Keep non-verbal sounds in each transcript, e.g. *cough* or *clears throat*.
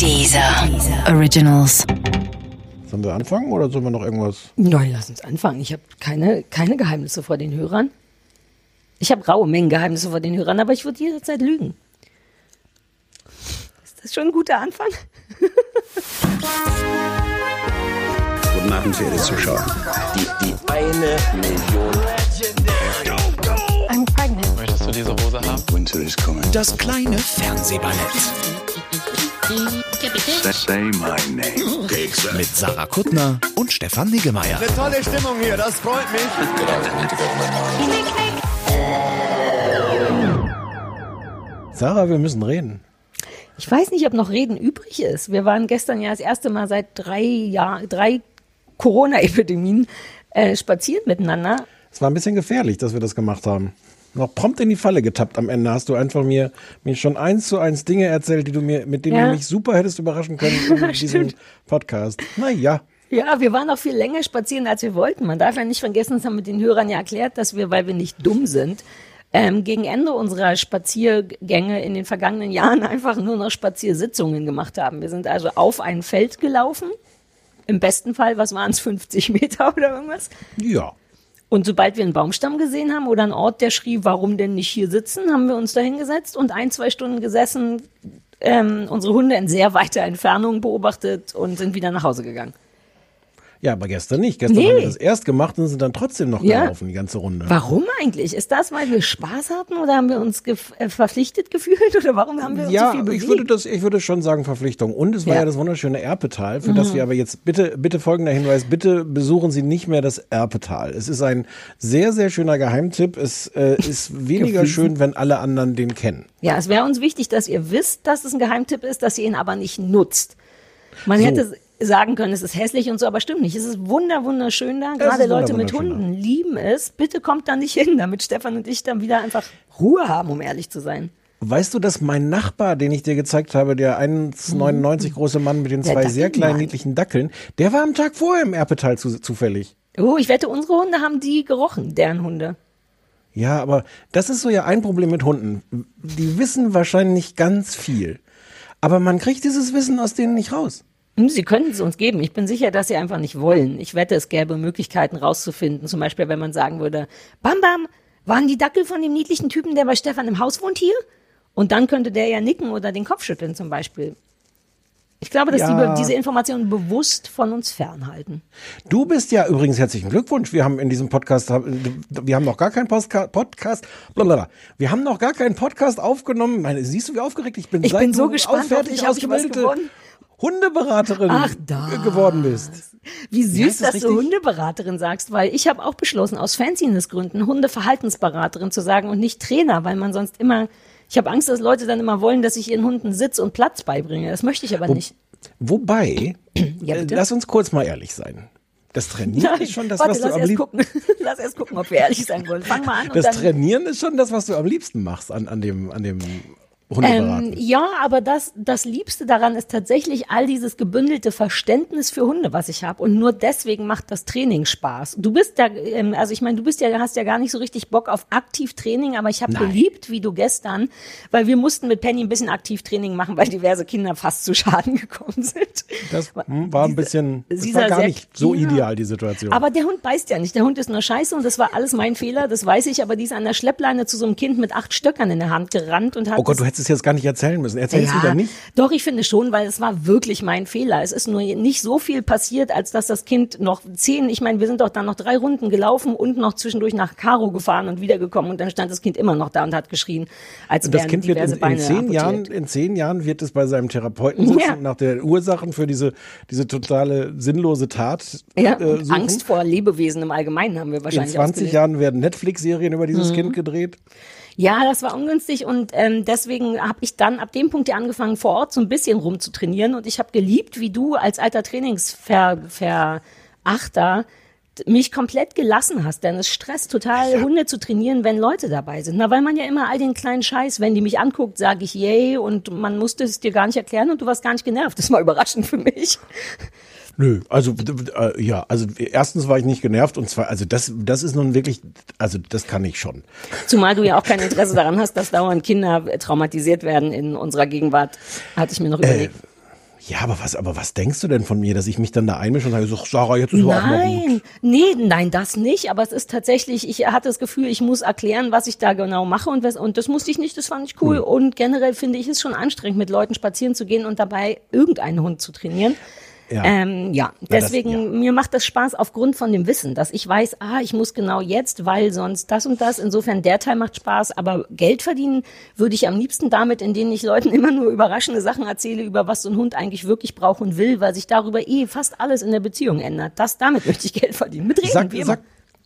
Dieser Originals. Sollen wir anfangen oder sollen wir noch irgendwas? Nein, lass uns anfangen. Ich habe keine, keine Geheimnisse vor den Hörern. Ich habe raue Mengen Geheimnisse vor den Hörern, aber ich würde jederzeit lügen. Ist das schon ein guter Anfang? *laughs* Guten Abend, verehrte Zuschauer. Die, die eine Million. I'm pregnant. Möchtest du diese Hose haben? Winter is coming. Das kleine Fernsehballett. Mit Sarah Kuttner und Stefan Niggemeier. Tolle Stimmung hier, das freut mich. Sarah, wir müssen reden. Ich weiß nicht, ob noch Reden übrig ist. Wir waren gestern ja das erste Mal seit drei Jahren, drei Corona-Epidemien äh, spazieren miteinander. Es war ein bisschen gefährlich, dass wir das gemacht haben. Noch prompt in die Falle getappt am Ende hast du einfach mir, mir schon eins zu eins Dinge erzählt, die du mir, mit denen Ja. du mich super hättest überraschen können *laughs* in diesem Podcast. Naja. Ja, wir waren noch viel länger spazieren, als wir wollten. Man darf ja nicht vergessen, das haben wir den Hörern ja erklärt, dass wir, weil wir nicht dumm sind, ähm, gegen Ende unserer Spaziergänge in den vergangenen Jahren einfach nur noch Spaziersitzungen gemacht haben. Wir sind also auf ein Feld gelaufen. Im besten Fall, was waren es, 50 Meter oder irgendwas? Ja. Und sobald wir einen Baumstamm gesehen haben oder einen Ort, der schrie, warum denn nicht hier sitzen, haben wir uns da hingesetzt und ein, zwei Stunden gesessen, ähm, unsere Hunde in sehr weiter Entfernung beobachtet und sind wieder nach Hause gegangen. Ja, aber gestern nicht. Gestern Nee. haben wir das erst gemacht und sind dann trotzdem noch Ja. gelaufen, die ganze Runde. Warum eigentlich? Ist das, weil wir Spaß hatten oder haben wir uns gef äh, verpflichtet gefühlt *laughs* oder warum haben wir uns Ja, so viel aber bewegt? ich würde das, ich würde schon sagen Verpflichtung. Und es war ja, Ja. Mhm. das wunderschöne Erpetal, für das wir aber jetzt bitte, bitte folgender Hinweis, bitte besuchen Sie nicht mehr das Erpetal. Es ist ein sehr, sehr schöner Geheimtipp. Es äh, ist *laughs* weniger schön, wenn alle anderen den kennen. ja, es wäre uns wichtig, dass ihr wisst, dass es ein Geheimtipp ist, dass ihr ihn aber nicht nutzt. Man hätte sagen können, es ist hässlich und so, aber stimmt nicht. Es ist wunder, wunderschön da. Gerade Leute mit. Hunden lieben es. Bitte kommt da nicht hin, damit Stefan und ich dann wieder einfach Ruhe haben, um ehrlich zu sein. Weißt du, dass mein Nachbar, den ich dir gezeigt habe, der 1,99 große Mann mit den Mhm. Zwei sehr kleinen niedlichen Dackeln, der war am Tag vorher im Erpetal zu, zufällig. Oh, ich wette, unsere Hunde haben die gerochen, deren Hunde. Ja, aber das ist so ja ein Problem mit Hunden. Die wissen wahrscheinlich ganz viel. Aber man kriegt dieses Wissen aus denen nicht raus. Hm, Sie könnten es uns geben. Ich bin sicher, dass Sie einfach nicht wollen. Ich wette, es gäbe Möglichkeiten rauszufinden. Zum Beispiel, wenn man sagen würde, Bam Bam, waren die Dackel von dem niedlichen Typen, der bei Stefan im Haus wohnt, hier? Und dann könnte der ja nicken oder den Kopf schütteln zum Beispiel. Ich glaube, dass Ja. die diese Informationen bewusst von uns fernhalten. Du bist ja übrigens herzlichen Glückwunsch. Wir haben in diesem Podcast, wir haben noch gar keinen Postka Podcast, blablabla. wir haben noch gar keinen Podcast aufgenommen. Meine, siehst du, wie aufgeregt ich bin? Ich bin so gespannt, ausfertig hoffentlich habe ich was gewonnen. Hundeberaterin Ach, das. geworden bist. Wie süß, das dass du? Hundeberaterin sagst, weil ich habe auch beschlossen, aus Fanciness-Gründen Hundeverhaltensberaterin zu sagen und nicht Trainer, weil man sonst immer, ich habe Angst, dass Leute dann immer wollen, dass ich ihren Hunden Sitz und Platz beibringe. Das möchte ich aber nicht. Wobei, *clears throat* Ja, äh, bitte? lass uns kurz mal ehrlich sein. Das Trainieren ist schon das, Warte, was du am liebsten *laughs* lass erst gucken, ob wir ehrlich sein wollen. Fang mal an *laughs* und Das. Trainieren ist schon das, was du am liebsten machst an, an dem, an dem Ähm, ja, aber das, das Liebste daran ist tatsächlich all dieses gebündelte Verständnis für Hunde, was ich habe. Und nur deswegen macht das Training Spaß. Du bist ja, ähm, also ich meine, du bist ja, hast ja gar nicht so richtig Bock auf Aktivtraining, aber ich habe geliebt, wie du gestern, weil wir mussten mit Penny ein bisschen Aktivtraining machen, weil diverse Kinder fast zu Schaden *laughs* gekommen sind. Das hm, war ein bisschen, das war gar nicht so ja. ideal, die Situation. Aber der Hund beißt ja nicht. Der Hund ist nur scheiße und das war alles mein Fehler, das weiß ich. Aber die ist an der Schleppleine zu so einem Kind mit acht Stöckern in der Hand gerannt und hat oh Gott, du hättest es jetzt gar nicht erzählen müssen. Erzähl es wieder nicht. Doch, ich finde schon, weil es war wirklich mein Fehler. Es ist nur nicht so viel passiert, als dass das Kind noch zehn, ich meine, wir sind doch dann noch drei Runden gelaufen und noch zwischendurch nach Karo gefahren und wiedergekommen und dann stand das Kind immer noch da und hat geschrien, als Das wären Kind wird in, in zehn amputiert. Jahren, in zehn Jahren wird es bei seinem Therapeuten sitzen Ja. und nach der Ursachen für diese, diese totale sinnlose Tat ja, äh, und. Angst vor Lebewesen im Allgemeinen haben wir in wahrscheinlich 20 ausgelegt. Jahren werden Netflix-Serien über Mhm. dieses Kind gedreht. Ja, das war ungünstig und ähm, deswegen habe ich dann ab dem Punkt ja angefangen, vor Ort so ein bisschen rumzutrainieren und ich habe geliebt, wie du als alter Trainingsverachter mich komplett gelassen hast, denn es stresst total, Hunde zu trainieren, wenn Leute dabei sind. Na, weil man ja immer all den kleinen Scheiß, wenn die mich anguckt, sage ich yay und man musste es dir gar nicht erklären und du warst gar nicht genervt. Das war überraschend für mich. Nö, also äh, ja, also erstens war ich nicht genervt und zwar, also das, das ist nun wirklich, also das kann ich schon. Zumal du ja auch kein Interesse daran hast, dass dauernd Kinder traumatisiert werden in unserer Gegenwart, hatte ich mir noch überlegt. Ja, aber was, aber was denkst du denn von mir, dass ich mich dann da einmische und sage, so, Sarah, jetzt ist aber auch mal gut. Nein, nee, nein, das nicht. Aber es ist tatsächlich, ich hatte das Gefühl, ich muss erklären, was ich da genau mache und, was, und das musste ich nicht, das fand ich cool. Hm. Und generell finde ich es schon anstrengend, mit Leuten spazieren zu gehen und dabei irgendeinen Hund zu trainieren. Ja. Ähm, ja, das- deswegen, ja. mir macht das Spaß aufgrund von dem Wissen, dass ich weiß, ah, ich muss genau jetzt, weil sonst das und das. Insofern, der Teil macht Spaß, aber Geld verdienen würde ich am liebsten damit, indem ich Leuten *laughs* immer nur überraschende Sachen erzähle, über was so ein Hund eigentlich wirklich braucht und will, weil sich darüber eh fast alles in der Beziehung ändert. Das, damit möchte ich Geld verdienen. Mit Reden, Sag, wie sag,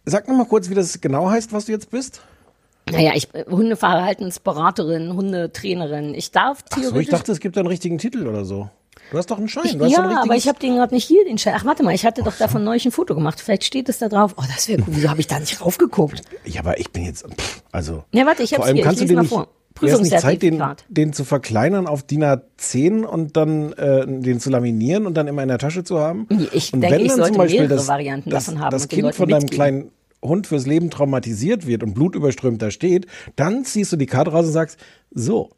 sag noch mal kurz, wie das genau heißt, was du jetzt bist. Naja, ich, äh, Hundeverhaltensberaterin, Hundetrainerin. Ich darf Ach so, theoretisch ich dachte, es gibt einen richtigen Titel oder so. Du hast doch einen Schein. Du hast ja, ein aber ich habe den gerade nicht hier, den Schein. Ach, warte mal, ich hatte doch davon neulich ein Foto gemacht. Vielleicht steht es da drauf. Oh, das wäre cool. Wieso habe ich da nicht raufgeguckt? Ja, aber ich bin jetzt, pff, also. Ja, warte, ich allem hier. Ich kannst du lese den mal nicht, vor. nicht Zeit, den, den zu verkleinern auf DIN A10 und dann äh, den zu laminieren und dann immer in der Tasche zu haben? Ich und denke, wenn ich dann sollte zum Beispiel mehrere das, Varianten das, davon haben das Kind von deinem mitgeben. kleinen Hund fürs Leben traumatisiert wird und blutüberströmt da steht, dann ziehst du die Karte raus und sagst, so,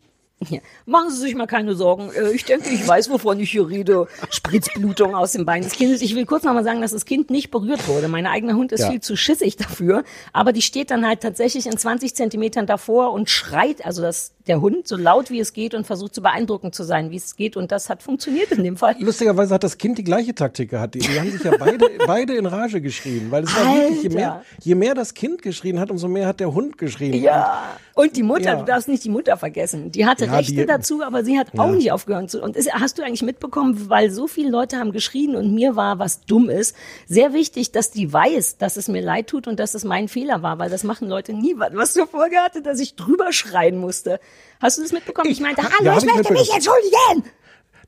Ja. Machen Sie sich mal keine Sorgen. Äh, Ich denke, ich weiß, wovon ich hier rede. Spritzblutung aus dem Bein des Kindes. Ich will kurz noch mal sagen, dass das Kind nicht berührt wurde. Mein eigener Hund ist Ja. viel zu schissig dafür. Aber die steht dann halt tatsächlich in 20 Zentimetern davor und schreit, also das, der Hund, so laut wie es geht und versucht so beeindruckend zu sein, wie es geht. Und das hat funktioniert in dem Fall. *laughs* Lustigerweise hat das Kind die gleiche Taktik gehabt. Die, die haben sich ja beide, *laughs* beide in Rage geschrien, weil es war wirklich, je mehr, je mehr das Kind geschrien hat, umso mehr hat der Hund geschrien. Ja. Und die Mutter, Ja. du darfst nicht die Mutter vergessen. Die hatte Ja, Rechte die- dazu, aber sie hat auch Ja. nicht aufgehört zu. Und ist, hast du eigentlich mitbekommen, weil so viele Leute haben geschrien und mir war, was dumm ist, sehr wichtig, dass die weiß, dass es mir leid tut und dass es mein Fehler war, weil das machen Leute nie. Was zur Folge hatte, dass ich drüber schreien musste. Hast du das mitbekommen? Ich, meinte, ha- hallo, ja, ich ich möchte mich entschuldigen.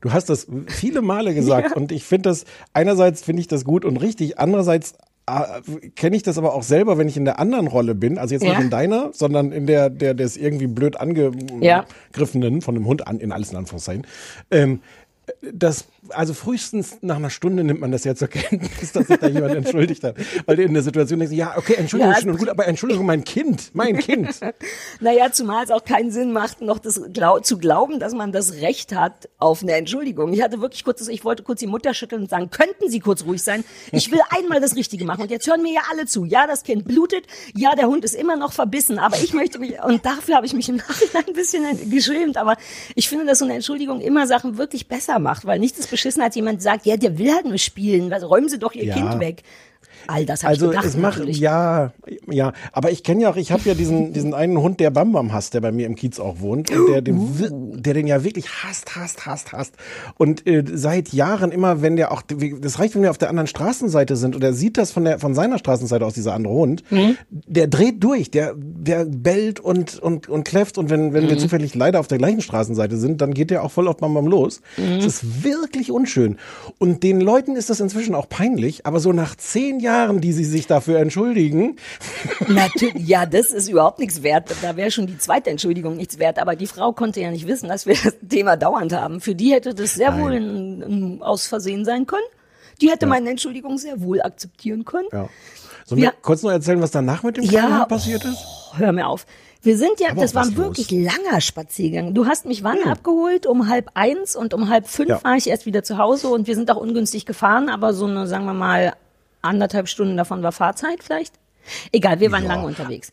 Du hast das viele Male *laughs* gesagt und ich finde das, einerseits finde ich das gut und richtig, andererseits äh, kenne ich das aber auch selber, wenn ich in der anderen Rolle bin, also jetzt Ja. nicht in deiner, sondern in der, der des irgendwie blöd Ja. angegriffenen, von einem Hund an, in alles in Anführungszeichen. Ähm, das, also frühestens nach einer Stunde nimmt man das ja zur Kenntnis, dass sich da jemand entschuldigt hat. Weil du in der Situation denkst, ja, okay, Entschuldigung, Ja. schön und gut, aber Entschuldigung, mein Kind, mein *laughs* Kind. Naja, zumal es auch keinen Sinn macht, noch das glau zu glauben, dass man das Recht hat auf eine Entschuldigung. Ich hatte wirklich kurz, ich wollte kurz die Mutter schütteln und sagen, könnten Sie kurz ruhig sein? Ich will einmal das Richtige machen. Und jetzt hören mir ja alle zu. Ja, das Kind blutet. Ja, der Hund ist immer noch verbissen. Aber ich möchte mich, und dafür habe ich mich im Nachhinein ein bisschen geschämt. Aber ich finde, dass so eine Entschuldigung immer Sachen wirklich besser macht, weil nichts ist beschissen, als jemand sagt, ja, der will halt nur spielen. Also räumen Sie doch Ihr Ja. Kind weg. All das habe Also ich gedacht. es macht natürlich. ja, ja, aber ich kenne ja auch, ich habe ja diesen diesen einen Hund, der Bam Bam hasst, der bei mir im Kiez auch wohnt und der den, wir- *gasps* der den ja wirklich hasst, hasst, hasst, hasst und äh, seit Jahren immer, wenn der auch, das reicht, wenn wir auf der anderen Straßenseite sind und er sieht das von der von seiner Straßenseite aus dieser andere Hund, der dreht durch, der der bellt und und und kläfft und wenn wenn wir zufällig leider auf der gleichen Straßenseite sind, dann geht der auch voll auf Bam Bam los. Das ist wirklich unschön und den Leuten ist das inzwischen auch peinlich, aber so nach zehn Jahren, die sie sich dafür entschuldigen, *laughs* Natürlich, ja, das ist überhaupt nichts wert. Da wäre schon die zweite Entschuldigung nichts wert. Aber die Frau konnte ja nicht wissen, dass wir das Thema dauernd haben. Für die hätte das sehr wohl ein, ein aus Versehen sein können. Die hätte meine Entschuldigung sehr wohl akzeptieren können. Ja. Sollen wir Ja. kurz noch erzählen, was danach mit dem Ja. kleinen Hund passiert ist? Oh, hör mir auf. Wir sind ja, Aber das war ein wirklich los. langer Spaziergang. Du hast mich wann abgeholt? Um halb eins und um halb fünf Ja. war ich erst wieder zu Hause und wir sind auch ungünstig gefahren, aber so eine, sagen wir mal, anderthalb Stunden davon war Fahrzeit vielleicht. Egal, wir waren Ja. lange unterwegs.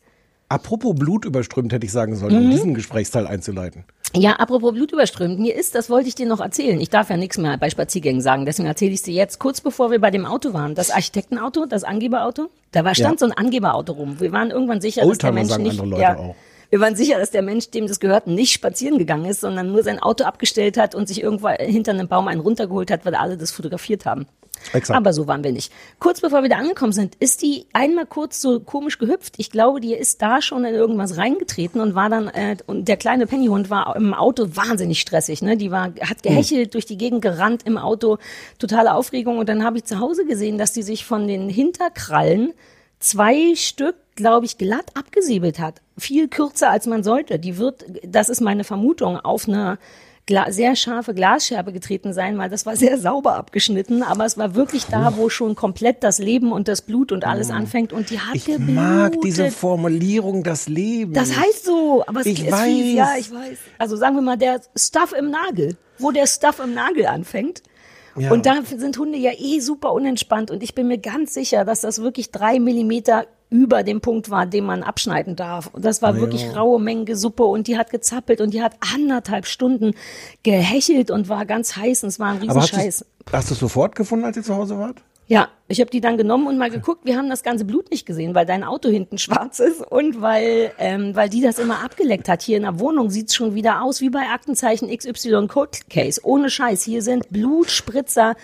Apropos Blut überströmt, hätte ich sagen sollen, Mhm. um diesen Gesprächsteil einzuleiten. Ja, apropos Blut überströmt, mir ist, das wollte ich dir noch erzählen. Ich darf ja nichts mehr bei Spaziergängen sagen, deswegen erzähle ich dir jetzt, kurz bevor wir bei dem Auto waren, das Architektenauto, das Angeberauto, da war, stand Ja. so ein Angeberauto rum. Wir waren irgendwann sicher, dass der Mensch sagen nicht, andere Leute ja, auch. wir waren sicher, dass der Mensch, dem das gehört, nicht spazieren gegangen ist, sondern nur sein Auto abgestellt hat und sich irgendwo hinter einem Baum einen runtergeholt hat, weil alle das fotografiert haben. Exakt. Aber so waren wir nicht. Kurz bevor wir da angekommen sind, ist die einmal kurz so komisch gehüpft. Ich glaube, die ist da schon in irgendwas reingetreten und war dann, äh, und der kleine Pennyhund war im Auto wahnsinnig stressig. Ne? Die war, hat gehechelt, durch die Gegend gerannt im Auto, totale Aufregung. Und dann habe ich zu Hause gesehen, dass die sich von den Hinterkrallen zwei Stück, glaube ich, glatt abgesäbelt hat. Viel kürzer als man sollte. Die wird, das ist meine Vermutung, auf eine Gla sehr scharfe Glasscherbe getreten sein, weil das war sehr *laughs* sauber abgeschnitten, aber es war wirklich da, wo schon komplett das Leben und das Blut und alles anfängt und die hat Ich geblutet. mag diese Formulierung, das Leben. Das heißt so, aber es Ich ist fies. Ja, weiß. ich weiß. Also sagen wir mal, der Stuff im Nagel, wo der Stuff im Nagel anfängt. Ja. Und da sind Hunde ja eh super unentspannt und ich bin mir ganz sicher, dass das wirklich drei Millimeter über dem Punkt war, den man abschneiden darf. Und das war Ja. wirklich raue Menge Suppe und die hat gezappelt und die hat anderthalb Stunden gehechelt und war ganz heiß und es war ein Riesenscheiß. hast du es sofort gefunden, als ihr zu Hause wart? Ja, ich habe die dann genommen und mal geguckt. Wir haben das ganze Blut nicht gesehen, weil dein Auto hinten *laughs* schwarz ist und weil, ähm, weil die das immer abgeleckt hat. Hier in der Wohnung sieht's schon wieder aus wie bei Aktenzeichen XY Code Case. Ohne Scheiß. Hier sind Blutspritzer.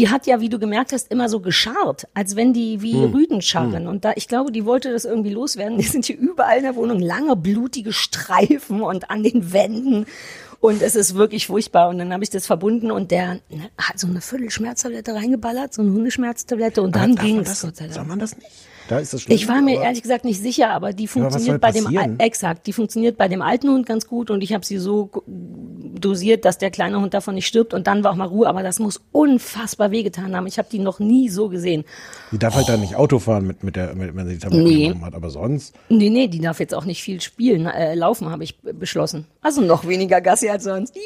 Die hat ja, wie du gemerkt hast, immer so gescharrt, als wenn die wie Rüden scharren. Und da, ich glaube, die wollte das irgendwie loswerden. Die sind hier überall in der Wohnung lange blutige Streifen und an den Wänden. Und es ist wirklich furchtbar. Und dann habe ich das verbunden und der ne, hat so eine Viertelschmerztablette reingeballert, so eine Hundeschmerztablette und dann ging es, Soll man das nicht? Da ist das schlimm. Ich war mir ehrlich gesagt nicht sicher, aber die funktioniert bei dem passieren? Exakt, die funktioniert bei dem alten Hund ganz gut und ich habe sie so dosiert, dass der kleine Hund davon nicht stirbt und dann war auch mal Ruhe, aber das muss unfassbar wehgetan haben. Ich habe die noch nie so gesehen. Die darf halt dann nicht Auto fahren, mit, mit der, mit, wenn sie die Tabletten Nee. genommen hat, aber sonst. Nee, nee, die darf jetzt auch nicht viel spielen, äh, laufen habe ich beschlossen. Also noch weniger Gassi als sonst. Yay!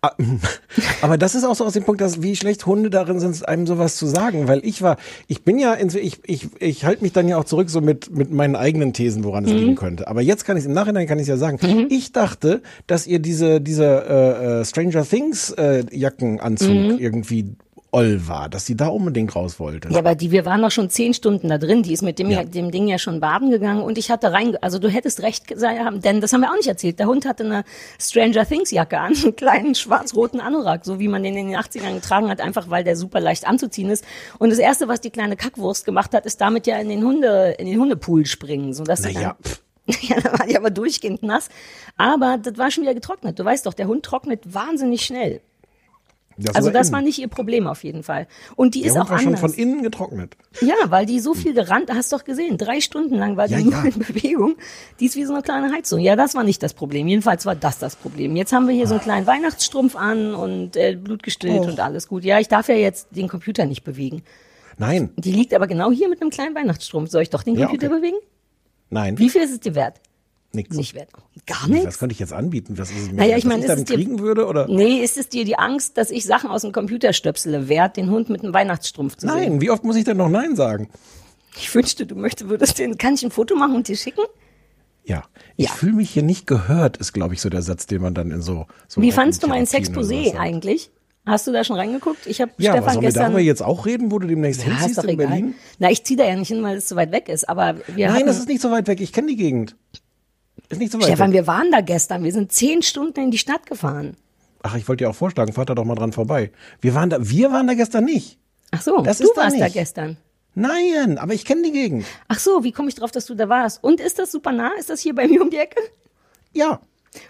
Ah, *laughs* Aber das ist auch so aus dem Punkt, dass wie schlecht Hunde darin sind, einem sowas zu sagen, weil ich war, ich bin ja, in, ich, ich, ich halte mich dann ja auch zurück so mit, mit meinen eigenen Thesen, woran es liegen könnte. Aber jetzt kann ich im Nachhinein kann ich ja sagen, ich dachte, dass ihr diese, diese äh, äh, Stranger Things äh, Jackenanzug irgendwie oll war, dass sie da unbedingt raus wollte. Ja, aber die, wir waren doch schon zehn Stunden da drin. Die ist mit dem, Ja. dem Ding ja schon baden gegangen und ich hatte rein, also du hättest recht gesagt haben, denn das haben wir auch nicht erzählt. Der Hund hatte eine Stranger Things Jacke an, *laughs* einen kleinen schwarz-roten Anorak, so wie man den in den 80ern getragen hat, einfach weil der super leicht anzuziehen ist. Und das erste, was die kleine Kackwurst gemacht hat, ist damit ja in den Hunde, in den Hundepool springen, so dass sie Naja, pff. *laughs* ja, da war die aber durchgehend nass. Aber das war schon wieder getrocknet. Du weißt doch, der Hund trocknet wahnsinnig schnell. Das Also das innen. war nicht ihr Problem auf jeden Fall. Und die Der ist Hund auch war schon anders. von innen getrocknet. Ja, weil die so viel gerannt, hast doch gesehen, drei Stunden lang war die Ja, nur ja. in Bewegung. Die ist wie so eine kleine Heizung. Ja, das war nicht das Problem. Jedenfalls war das das Problem. Jetzt haben wir hier so einen kleinen Weihnachtsstrumpf an und äh, Blut gestillt Oh. und alles gut. Ja, ich darf ja jetzt den Computer nicht bewegen. Nein, Die liegt aber genau hier mit einem kleinen Weihnachtsstrumpf. Soll ich doch den Ja, Computer okay. bewegen? nein, Wie viel ist es dir wert? Nix. Nicht wert. Gar Was nichts? könnte ich jetzt anbieten? Was ist mir Naja, ich meine, ich dann dir- kriegen würde oder? Nee, ist es dir die Angst, dass ich Sachen aus dem Computer stöpsele, wert, den Hund mit einem Weihnachtsstrumpf zu sehen? Nein, wie oft muss ich denn noch Nein sagen? Ich wünschte, du möchtest, würdest den, kann ich ein Foto machen und dir schicken? Ja, ich Ja. fühle mich hier nicht gehört, ist, glaube ich, so der Satz, den man dann in so. so Wie fandst du mein Sexposé eigentlich? Hast du da schon reingeguckt? Ich habe Ja, Stefan sollen wir gestern. darüber jetzt auch reden, wo du demnächst ja, hinziehst in egal. Berlin? Na, ich ziehe da ja nicht hin, weil es zu weit weg ist. Aber wir Nein, hatten, das ist nicht so weit weg. Ich kenne die Gegend. Ist nicht so weit Stefan, wir waren da gestern. Wir sind zehn Stunden in die Stadt gefahren. Ach, ich wollte dir auch vorschlagen, fahrt da doch mal dran vorbei. Wir waren da, wir waren da gestern nicht. Ach so, Das du ist da warst da nicht. gestern. Nein, aber ich kenne die Gegend. Ach so, wie komme ich drauf, dass du da warst? Und ist das super nah? Ist das hier bei mir um die Ecke? Ja,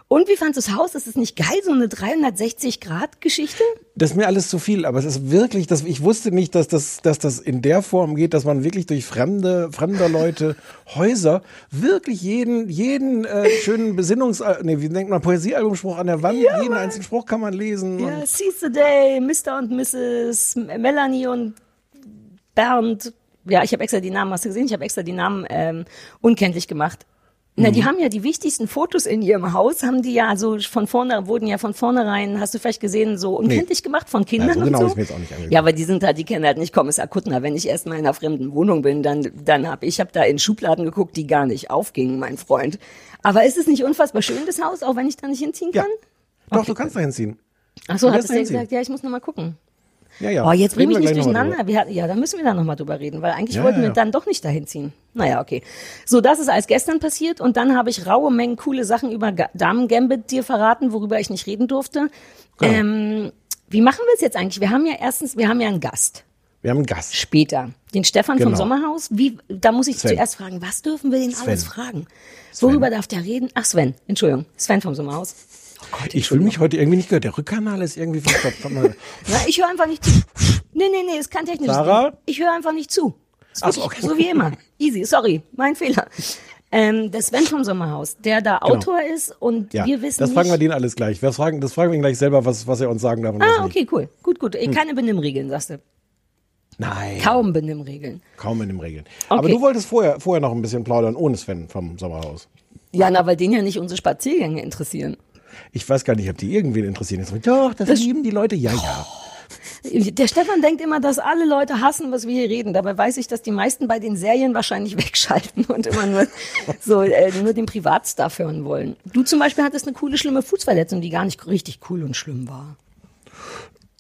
Und wie fandst du das Haus? Ist es nicht geil, so eine 360-Grad-Geschichte? das ist mir alles zu viel, aber es ist wirklich, dass ich wusste nicht, dass das, dass das in der Form geht, dass man wirklich durch fremde, fremder Leute *laughs* Häuser wirklich jeden, jeden äh, schönen Besinnungs, äh, nee, wie nennt man Poesiealbumspruch an der Wand, jeden einzelnen Spruch kann man lesen. Ja, Und, Seize the Day, Mr. und Mrs. Melanie und Bernd. Ja, ich habe extra die Namen, hast du gesehen? Ich habe extra die Namen ähm, unkenntlich gemacht. Na, Mhm. die haben ja die wichtigsten Fotos in ihrem Haus, haben die ja so von vorne, wurden ja von vornherein, hast du vielleicht gesehen, so unkenntlich gemacht von Kindern Ja, so und genau so. ist mir jetzt auch nicht angeguckt. Ja, aber die sind halt, die kennen halt nicht Kommissar Kuttner. Wenn ich erst mal in einer fremden Wohnung bin, dann, dann hab ich hab da in Schubladen geguckt, die gar nicht aufgingen, mein Freund. Aber ist es nicht unfassbar schön, das Haus, auch wenn ich da nicht hinziehen ja. kann? Doch, Okay. du kannst da hinziehen. Ach so, Du es da ja gesagt, ja, ich muss noch mal gucken. Ja, ja. Oh, jetzt bring Reden mich durcheinander. Wir hatten, ja, da müssen wir dann nochmal drüber reden, weil eigentlich Ja, wollten wir ja. dann doch nicht dahin ziehen. Naja, okay. So, das ist als gestern passiert und dann habe ich raue Mengen coole Sachen über Ga- Damen Gambit dir verraten, worüber ich nicht reden durfte. Genau. Ähm, wie machen wir es jetzt eigentlich? Wir haben ja erstens, wir haben ja einen Gast Wir haben einen Gast. später, den Stefan vom Genau. Sommerhaus. Wie, da muss ich Sven. zuerst fragen, was dürfen wir den Sven. alles fragen? Worüber darf der reden? Ach, Sven, Entschuldigung, Sven vom Sommerhaus. Oh Gott, Ich fühle mich heute irgendwie nicht gehört. Der Rückkanal ist irgendwie verstopft. *laughs* Na, ich höre einfach nicht zu. Nee, nee, nee, ist kein technisches Sarah? Ding. Ich höre einfach nicht zu. Ach okay. So wie immer. Easy, sorry, mein Fehler. Ähm, der Sven vom Sommerhaus, der da Autor ist und Ja, wir wissen das fragen wir den alles gleich. Wir fragen, das fragen wir ihn gleich selber, was, was er uns sagen darf und Ah, okay, cool. Gut, gut. Eh, Keine Benimmregeln, sagst du. Nein. Kaum Benimmregeln. Kaum in den Regeln. Aber Okay. du wolltest vorher, vorher noch ein bisschen plaudern, ohne Sven vom Sommerhaus. Ja, na, weil den ja nicht unsere Spaziergänge interessieren. Ich weiß gar nicht, ob die irgendwen interessieren. Jetzt, doch, das, lieben die Leute. Ja, ja. Der Stefan denkt immer, dass alle Leute hassen, was wir hier reden. Dabei weiß ich, dass die meisten bei den Serien wahrscheinlich *laughs* wegschalten und immer nur so äh, nur den Privatstuff hören wollen. Du zum Beispiel hattest eine coole, schlimme Fußverletzung, die gar nicht richtig cool und schlimm war.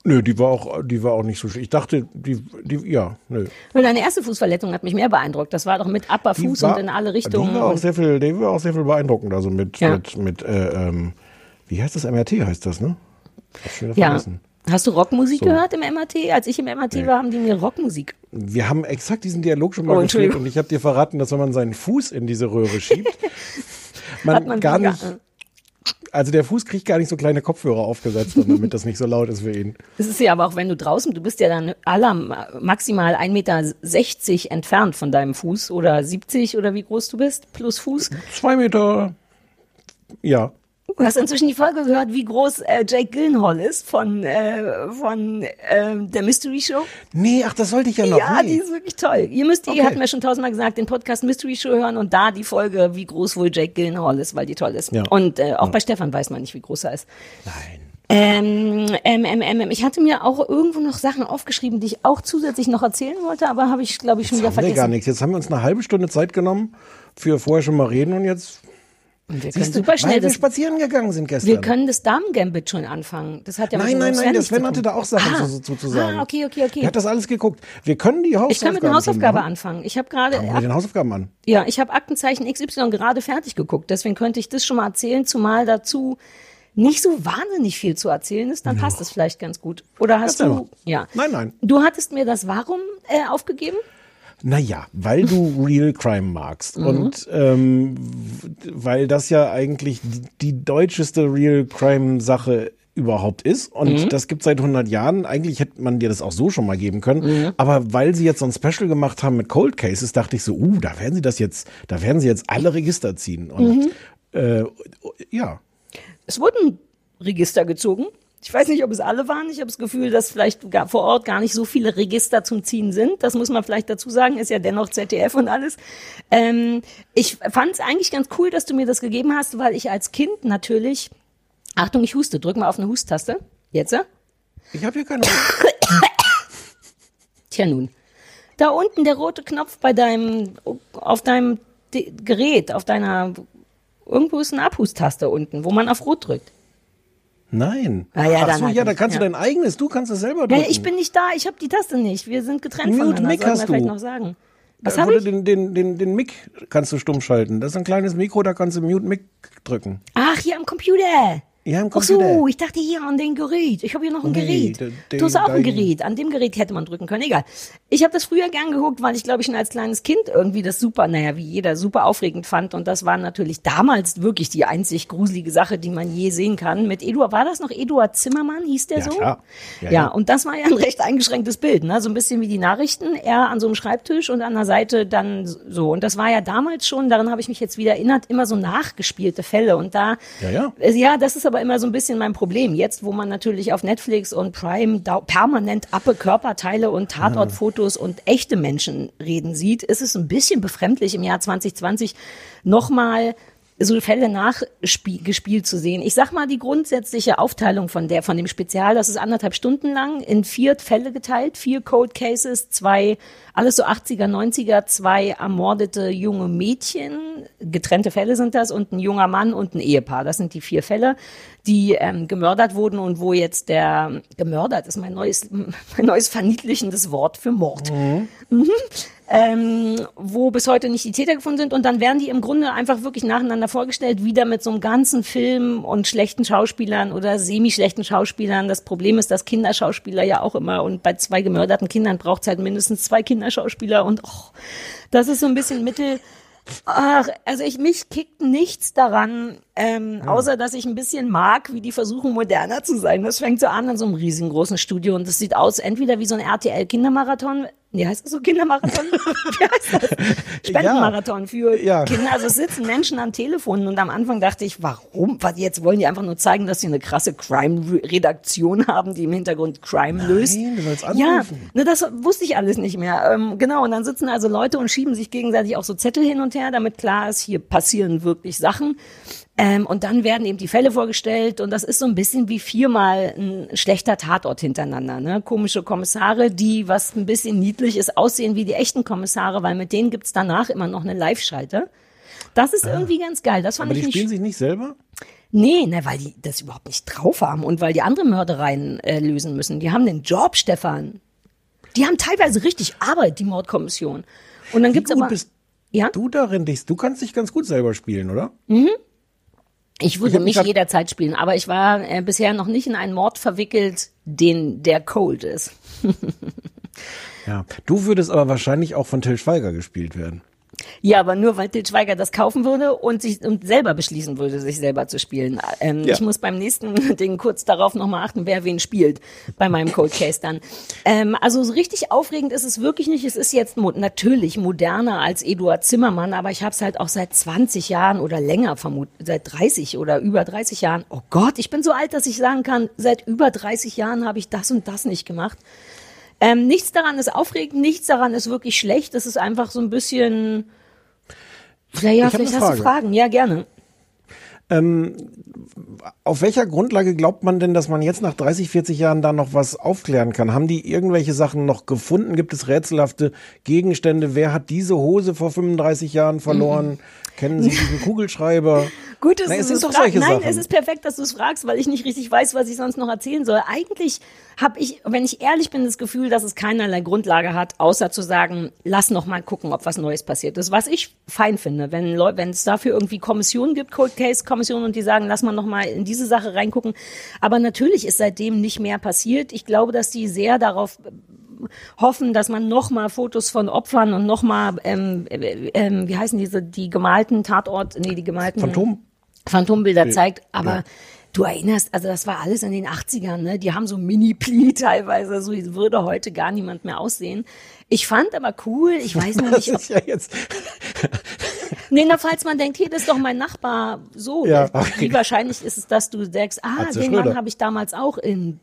Nö, die war auch, die war auch nicht so schlimm. Ich dachte, die, die, ja, nö. Und deine erste Fußverletzung hat mich mehr beeindruckt. Das war doch mit Upper Fuß war- und in alle Richtungen. Die war auch sehr viel, die war auch sehr viel beeindruckend. Also mit, Ja. mit, mit, äh, ähm, wie heißt das? MRT heißt das, ne? Wieder ja. vergessen. Hast du Rockmusik So. gehört im MRT? Als ich im MRT war, haben die mir Rockmusik. Wir haben exakt diesen Dialog schon Oh, mal geführt Entschuldigung. und ich habe dir verraten, dass wenn man seinen Fuß in diese Röhre schiebt, *laughs* man, man gar nicht, also der Fuß kriegt gar nicht so kleine Kopfhörer aufgesetzt, damit das nicht so laut ist für ihn. *laughs* Es ist ja aber auch, wenn du draußen, du bist ja dann aller maximal 1,60 Meter entfernt von deinem Fuß oder 70 oder wie groß du bist, plus Fuß. Zwei Meter, ja. Du hast inzwischen die Folge gehört, wie groß äh, Jake Gyllenhaal ist von, äh, von äh, der Mystery Show. Nee, ach, das sollte ich ja noch. Ja, nee. die ist wirklich toll. Ihr müsst, Okay. ihr hatten mir schon tausendmal gesagt, den Podcast Mystery Show hören und da die Folge, wie groß wohl Jake Gyllenhaal ist, weil die toll ist. Ja. Und äh, auch bei Stefan weiß man nicht, wie groß er ist. Nein. Ähm, ähm, ähm, ähm, ich hatte mir auch irgendwo noch Sachen aufgeschrieben, die ich auch zusätzlich noch erzählen wollte, aber habe ich, glaube ich, schon wieder Haben wir gar vergessen. nichts. Jetzt haben wir uns eine halbe Stunde Zeit genommen für vorher schon mal reden und jetzt Und wir können siehst du, super schnell weil wir das, spazieren gegangen sind gestern. wir können das Damen-Gambit schon anfangen. Das hat ja nein, nein, nein, der Sven hatte da auch Sachen ah, zu, zu, zu sagen. Ah, okay, okay, okay. Der hat das alles geguckt. Wir können die Hausaufgaben Ich kann mit den Hausaufgaben schon anfangen. Ich habe gerade. Fangen wir den Hausaufgaben an. ja, ich habe Aktenzeichen XY gerade fertig geguckt. Deswegen könnte ich das schon mal erzählen, zumal dazu nicht so wahnsinnig viel zu erzählen ist, dann passt es vielleicht ganz gut. Oder hast Erzähl du, mal. ja. Nein, nein. Du hattest mir das Warum äh, aufgegeben? Naja, weil du *laughs* Real Crime magst Mhm. und ähm, weil das ja eigentlich die, die deutscheste Real Crime Sache überhaupt ist und Mhm. das gibt seit 100 Jahren. Eigentlich hätte man dir das auch so schon mal geben können, Mhm. aber weil sie jetzt so ein Special gemacht haben mit Cold Cases, dachte ich so, uh, da werden sie das jetzt, da werden sie jetzt alle Register ziehen und Mhm. äh, ja, Es wurden Register gezogen. Ich weiß nicht, ob es alle waren. Ich habe das Gefühl, dass vielleicht gar vor Ort gar nicht so viele Register zum Ziehen sind. Das muss man vielleicht dazu sagen. Ist ja dennoch ZDF und alles. Ähm, ich fand es eigentlich ganz cool, dass du mir das gegeben hast, weil ich als Kind natürlich. Achtung, ich huste. Drück mal auf eine Husttaste. Jetzt? ja? ich habe hier keine. Tja nun. Da unten der rote Knopf bei deinem, auf deinem Gerät, auf deiner, irgendwo ist eine Abhustaste unten, wo man auf Rot drückt. Nein. Ah ja, Ach so, halt ja, da kannst ja. du dein eigenes, du kannst es selber drücken. ja, ich bin nicht da, ich habe die Taste nicht. Wir sind getrennt Mute voneinander. Mic Sollten hast du. noch sagen. Was Da wurde ich? Den, den, den, den Mic kannst du stumm schalten. Das ist ein kleines Mikro, da kannst du Mute Mic drücken. Ach, hier am Computer. Ja, am Ach so, Computer. ich dachte hier an den Gerät. Ich habe hier noch ein Nee, Gerät. du hast auch ein Gerät. An dem Gerät hätte man drücken können. Egal. Ich habe das früher gern geguckt, weil ich glaube ich schon als kleines Kind irgendwie das super, naja, wie jeder super aufregend fand. Und das war natürlich damals wirklich die einzig gruselige Sache, die man je sehen kann. Mit Eduard, war das noch Eduard Zimmermann? Hieß der Ja, so? klar. Ja, Ja, ja. und das war ja ein recht eingeschränktes Bild, ne? So ein bisschen wie die Nachrichten. Er an so einem Schreibtisch und an der Seite dann so. Und das war ja damals schon, daran habe ich mich jetzt wieder erinnert, immer so nachgespielte Fälle. Und da, Ja, ja. ja, das ist aber immer so ein bisschen mein Problem. Jetzt, wo man natürlich auf Netflix und Prime permanent appe Körperteile und Tatortfotos und echte Menschen reden sieht, ist es ein bisschen befremdlich im Jahr 2020 nochmal so Fälle nachgespielt zu sehen. Ich sag mal die grundsätzliche Aufteilung von der von dem Spezial, das ist anderthalb Stunden lang in vier Fälle geteilt, vier Cold Cases, zwei alles so 80er, 90er, zwei ermordete junge Mädchen, getrennte Fälle sind das und ein junger Mann und ein Ehepaar. Das sind die vier Fälle, die ähm, gemördert wurden und wo jetzt der gemördert ist mein neues *laughs* mein neues verniedlichendes Wort für Mord ähm, wo bis heute nicht die Täter gefunden sind. Und dann werden die im Grunde einfach wirklich nacheinander vorgestellt, wieder mit so einem ganzen Film und schlechten Schauspielern oder semi-schlechten Schauspielern. Das Problem ist, dass Kinderschauspieler ja auch immer und bei zwei gemörderten Kindern braucht es halt mindestens zwei Kinderschauspieler und och, das ist so ein bisschen Mittel. Ach, also ich mich kickt nichts daran, ähm, außer dass ich ein bisschen mag, wie die versuchen moderner zu sein. Das fängt so an in so einem riesengroßen Studio und das sieht aus entweder wie so ein RTL Kindermarathon, Nee, heißt das so Kindermarathon? *laughs* Wie heißt das? Spendenmarathon für Ja. Kinder. Also es sitzen Menschen am Telefon und am Anfang dachte ich, warum? Was, jetzt wollen die einfach nur zeigen, dass sie eine krasse Crime-Redaktion haben, die im Hintergrund Crime löst. du sollst Ja, anrufen. ne, das wusste ich alles nicht mehr. Ähm, genau, und dann sitzen also Leute und schieben sich gegenseitig auch so Zettel hin und her, damit klar ist, hier passieren wirklich Sachen. Ähm, und dann werden eben die Fälle vorgestellt und das ist so ein bisschen wie viermal ein schlechter Tatort hintereinander. Ne? Komische Kommissare, die, was ein bisschen niedlich ist, aussehen wie die echten Kommissare, weil mit denen gibt's danach immer noch eine Live-Schalte. Das ist irgendwie ganz geil. Das fand Aber ich die nicht spielen sich nicht selber? Nee, ne, weil die das überhaupt nicht drauf haben und weil die andere Mördereien äh, lösen müssen. Die haben den Job, Stefan. Die haben teilweise richtig Arbeit, die Mordkommission. Und dann gibt's gut aber bist ja, Du darin, dich, du kannst dich ganz gut selber spielen, oder? Ich würde mich mich grad- jederzeit spielen, aber ich war äh, bisher noch nicht in einen Mord verwickelt, den der cold ist. *laughs* Ja. Du würdest aber wahrscheinlich auch von Till Schweiger gespielt werden. Ja, aber nur weil Til Schweiger das kaufen würde und sich und selber beschließen würde, sich selber zu spielen. Ähm, Ja. Ich muss beim nächsten *laughs* Ding kurz darauf nochmal achten, wer wen spielt bei meinem Cold Case dann. Ähm, also so richtig aufregend ist es wirklich nicht. Es ist jetzt mo natürlich moderner als Eduard Zimmermann, aber ich habe es halt auch seit 20 Jahren oder länger vermutet, seit 30 oder über 30 Jahren. Oh Gott, ich bin so alt, dass ich sagen kann, seit über 30 Jahren habe ich das und das nicht gemacht. Ähm, nichts daran ist aufregend, nichts daran ist wirklich schlecht. Es ist einfach so ein bisschen. Ja, ja, hab vielleicht hast du Frage. Fragen. Ja, gerne. Auf welcher Grundlage glaubt man denn, dass man jetzt nach 30, 40 Jahren da noch was aufklären kann? Haben die irgendwelche Sachen noch gefunden? Gibt es rätselhafte Gegenstände? Wer hat diese Hose vor 35 Jahren verloren? Kennen Sie diesen Kugelschreiber? *laughs* Gut, es sind es doch fragst. solche Nein, Sachen. es ist perfekt, dass du es fragst, weil ich nicht richtig weiß, was ich sonst noch erzählen soll. Eigentlich habe ich, wenn ich ehrlich bin, das Gefühl, dass es keinerlei Grundlage hat, außer zu sagen, lass noch mal gucken, ob was Neues passiert ist. Was ich fein finde, wenn wenn es dafür irgendwie Kommissionen gibt, Cold Case Kommissionen und die sagen, lass mal noch mal in diese Sache reingucken. Aber natürlich ist seitdem nicht mehr passiert. Ich glaube, dass die sehr darauf hoffen, dass man noch mal Fotos von Opfern und noch mal, ähm, äh, ähm, wie heißen diese, die gemalten Tatort, nee, die gemalten Phantom? Phantombilder zeigt, aber ja. du erinnerst, also das war alles in den 80ern, ne? Die haben so Mini-Pli *laughs* teilweise, so würde heute gar niemand mehr aussehen. Ich fand aber cool, ich weiß Das nicht, *laughs* ist ja jetzt. *laughs* nee, na, falls man denkt, hier, das ist doch mein Nachbar, so, Ja, wie okay. wahrscheinlich ist es, dass du denkst, ah, den Schröder. Mann habe ich damals auch in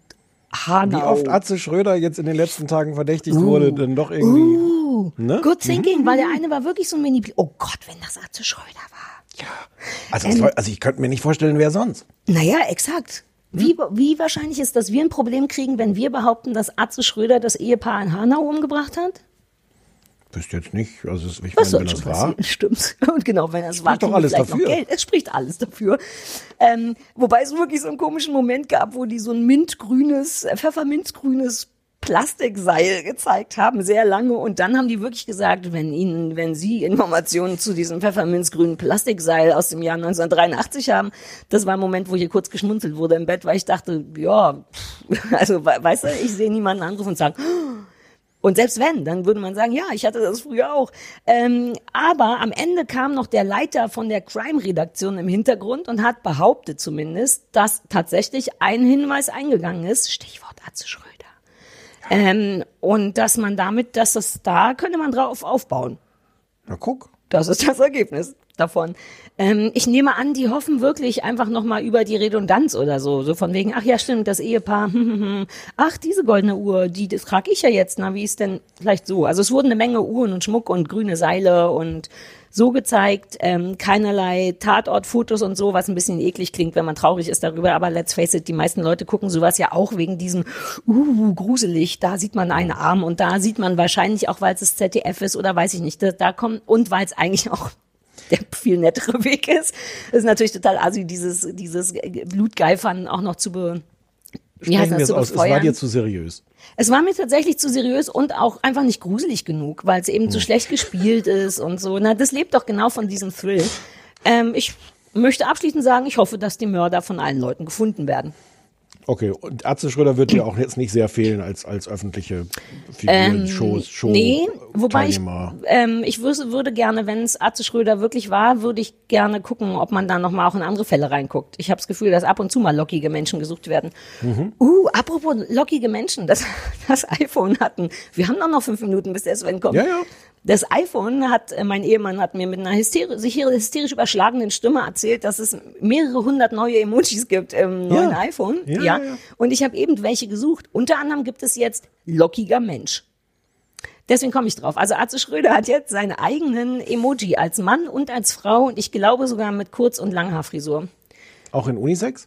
Hanau. Wie oft Atze Schröder jetzt in den letzten Tagen verdächtigt wurde, dann doch irgendwie. Uh, Ne? good thinking, weil der eine war wirklich so ein Mini-Pli. Oh Gott, wenn das Atze Schröder war. Also, Ähm, also ich könnte mir nicht vorstellen, wer sonst. Naja, exakt. Wie, wie wahrscheinlich ist, dass wir ein Problem kriegen, wenn wir behaupten, dass Atze Schröder das Ehepaar in Hanau umgebracht hat? Wüsste jetzt nicht. Also ich meine, wenn soll das war. *laughs* Stimmt. Und genau, wenn das war, doch alles dafür. Geld. Es spricht alles dafür. Ähm, wobei es wirklich so einen komischen Moment gab, wo die so ein mintgrünes, äh, pfefferminzgrünes Plastikseil gezeigt haben, sehr lange. Und dann haben die wirklich gesagt, wenn Ihnen, wenn Sie Informationen zu diesem pfefferminzgrünen Plastikseil aus dem Jahr 1983 haben, das war ein Moment, wo hier kurz geschmunzelt wurde im Bett, weil ich dachte, ja, *laughs* also we- weißt du, ich sehe niemanden anrufen und sagen, und selbst wenn, dann würde man sagen, ja, ich hatte das früher auch. Ähm, aber am Ende kam noch der Leiter von der Crime-Redaktion im Hintergrund und hat behauptet zumindest, dass tatsächlich ein Hinweis eingegangen ist, Stichwort Atze Schröder. Ähm, und dass man damit, dass das da könnte man drauf aufbauen. Na guck. Das ist das Ergebnis davon. Ähm, ich nehme an, die hoffen wirklich einfach nochmal über die Redundanz oder so. So von wegen, ach ja, stimmt, das Ehepaar, hm, hm, hm. ach, diese goldene Uhr, die das trage ich ja jetzt. Na, wie ist denn vielleicht so? Also es wurden eine Menge Uhren und Schmuck und grüne Seile und so gezeigt, ähm, keinerlei Tatortfotos und so, was ein bisschen eklig klingt, wenn man traurig ist darüber. Aber let's face it, die meisten Leute gucken sowas ja auch wegen diesem, uh, gruselig, da sieht man einen Arm und da sieht man wahrscheinlich auch, weil es das ZDF ist oder weiß ich nicht, da, da kommt, und weil es eigentlich auch der viel nettere *laughs* Weg ist. Das ist natürlich total assi, dieses, dieses Blutgeifern auch noch zu be, wie heißt das, es zu aus. Es war befeuern. dir zu seriös. Es war mir tatsächlich zu seriös und auch einfach nicht gruselig genug, weil es eben zu schlecht gespielt ist und so. Na, das lebt doch genau von diesem Thrill. Ähm, ich möchte abschließend sagen, ich hoffe, dass die Mörder von allen Leuten gefunden werden. Okay, und Atze Schröder wird dir auch jetzt nicht sehr fehlen als, als öffentliche Figur, Shows, Show, Ähm, Nee, wobei ich, ähm, ich würde, würde gerne, wenn es Atze Schröder wirklich war, würde ich gerne gucken, ob man da nochmal auch in andere Fälle reinguckt. Ich habe das Gefühl, dass ab und zu mal lockige Menschen gesucht werden. Mhm. Uh, apropos lockige Menschen, das, *laughs* das iPhone hatten. Wir haben doch noch fünf Minuten, bis der Sven kommt. Ja, ja. Das iPhone hat, äh, mein Ehemann hat mir mit einer hysteri sich hysterisch überschlagenen Stimme erzählt, dass es mehrere hundert neue Emojis gibt im neuen iPhone. Ja, ja, ja. Und ich habe eben welche gesucht. Unter anderem gibt es jetzt lockiger Mensch. Deswegen komme ich drauf. Also Atze Schröder hat jetzt seine eigenen Emoji als Mann und als Frau und ich glaube sogar mit Kurz- und Langhaarfrisur. Auch in Unisex?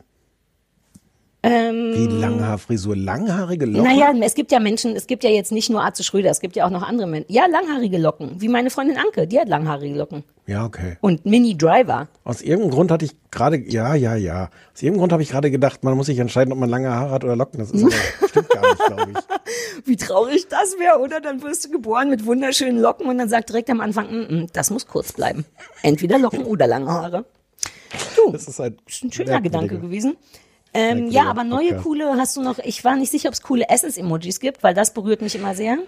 Ähm, Wie Langhaarfrisur, langhaarige Locken? Naja, es gibt ja Menschen, es gibt ja jetzt nicht nur Atze Schröder, es gibt ja auch noch andere Menschen. Ja, langhaarige Locken, wie meine Freundin Anke, die hat langhaarige Locken. Ja, okay. Und Mini Driver. Aus irgendeinem Grund hatte ich gerade, ja, ja, ja. Aus irgendeinem Grund habe ich gerade gedacht, man muss sich entscheiden, ob man lange Haare hat oder Locken. Das ist aber, *laughs* stimmt gar nicht, glaube ich. Wie traurig das wäre, oder? Dann wirst du geboren mit wunderschönen Locken und dann sagt direkt am Anfang, mm, mm, das muss kurz bleiben. Entweder Locken oder lange Haare. Du, Das ist ein, ist ein schöner Gedanke gewesen. Ähm, ja, aber neue Podcast. coole hast du noch, ich war nicht sicher, ob es coole Essens-Emojis gibt, weil das berührt mich immer sehr.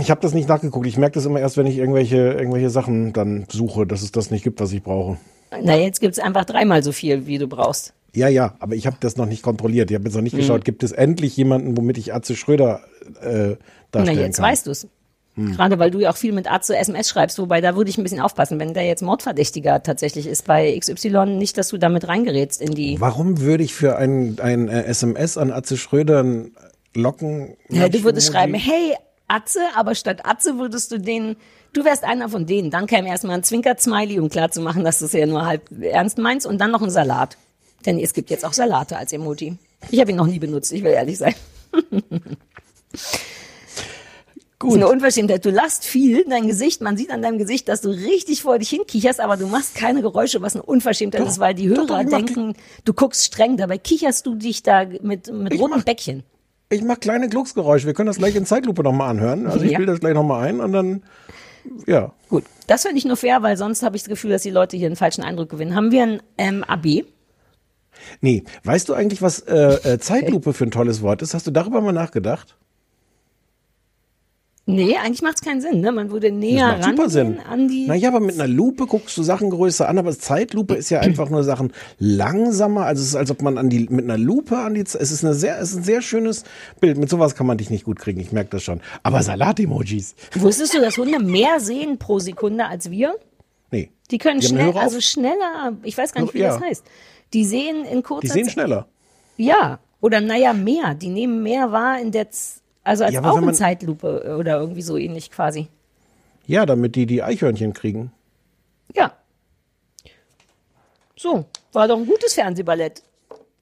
Ich habe das nicht nachgeguckt. Ich merke das immer erst, wenn ich irgendwelche, irgendwelche Sachen dann suche, dass es das nicht gibt, was ich brauche. Na, jetzt gibt's einfach dreimal so viel, wie du brauchst. Ja, ja, aber ich habe das noch nicht kontrolliert. Ich habe jetzt noch nicht Mhm. geschaut, gibt es endlich jemanden, womit ich Atze Schröder äh, Na, darstellen jetzt kann. weißt du's. Gerade weil du ja auch viel mit Arzt zu SMS schreibst, wobei da würde ich ein bisschen aufpassen, wenn der jetzt Mordverdächtiger tatsächlich ist bei XY, nicht, dass du damit reingerätst in die. Warum würde ich für ein, ein äh, SMS an Atze Schröder Locken... Ja, du würdest schreiben, hey Atze, aber statt Atze würdest du den, du wärst einer von denen. Dann käme erstmal ein Zwinker-Smiley, um klarzumachen, dass du es ja nur halb ernst meinst und dann noch ein Salat. Denn es gibt jetzt auch Salate als Emoji. Ich habe ihn noch nie benutzt, ich will ehrlich sein. *laughs* Das ist eine Unverschämtheit. Du lachst viel, dein Gesicht, man sieht an deinem Gesicht, dass du richtig vor dich hinkicherst, aber du machst keine Geräusche, was eine Unverschämtheit ist, weil die doch, Hörer doch, mach- denken, du guckst streng, dabei kicherst du dich da mit, mit Ich rotem mach- Bäckchen. Ich mache kleine Glucksgeräusche. Wir können das gleich in Zeitlupe nochmal anhören. Also ich Ja. will das gleich nochmal ein und dann, ja. Gut, das finde ich nur fair, weil sonst habe ich das Gefühl, dass die Leute hier einen falschen Eindruck gewinnen. Haben wir ein ähm, AB? Nee, weißt du eigentlich, was äh, äh, Zeitlupe *laughs* für ein tolles Wort ist? Hast du darüber mal nachgedacht? Nee, eigentlich macht es keinen Sinn. Ne? Man würde näher das macht Sinn. an die. Naja, aber mit einer Lupe guckst du Sachen größer an, aber Zeitlupe ist ja *clears throat* einfach nur Sachen langsamer. Also es ist, als ob man an die, mit einer Lupe an die, es ist eine sehr, es ist ein sehr schönes Bild. Mit sowas kann man dich nicht gut kriegen, ich merke das schon. Aber Salat-Emojis? Wusstest du, dass Hunde mehr sehen pro Sekunde als wir? Nee. Die können Die schnell, also schneller, ich weiß gar nicht, wie Ja. das heißt. Die sehen in kurzer Die sehen Zeit- schneller. Ja, oder naja, mehr. Die nehmen mehr wahr in der, Z also als Ja, auch man- Zeitlupe oder irgendwie so ähnlich quasi. Ja, damit die die Eichhörnchen kriegen. Ja. So, war doch ein gutes Fernsehballett.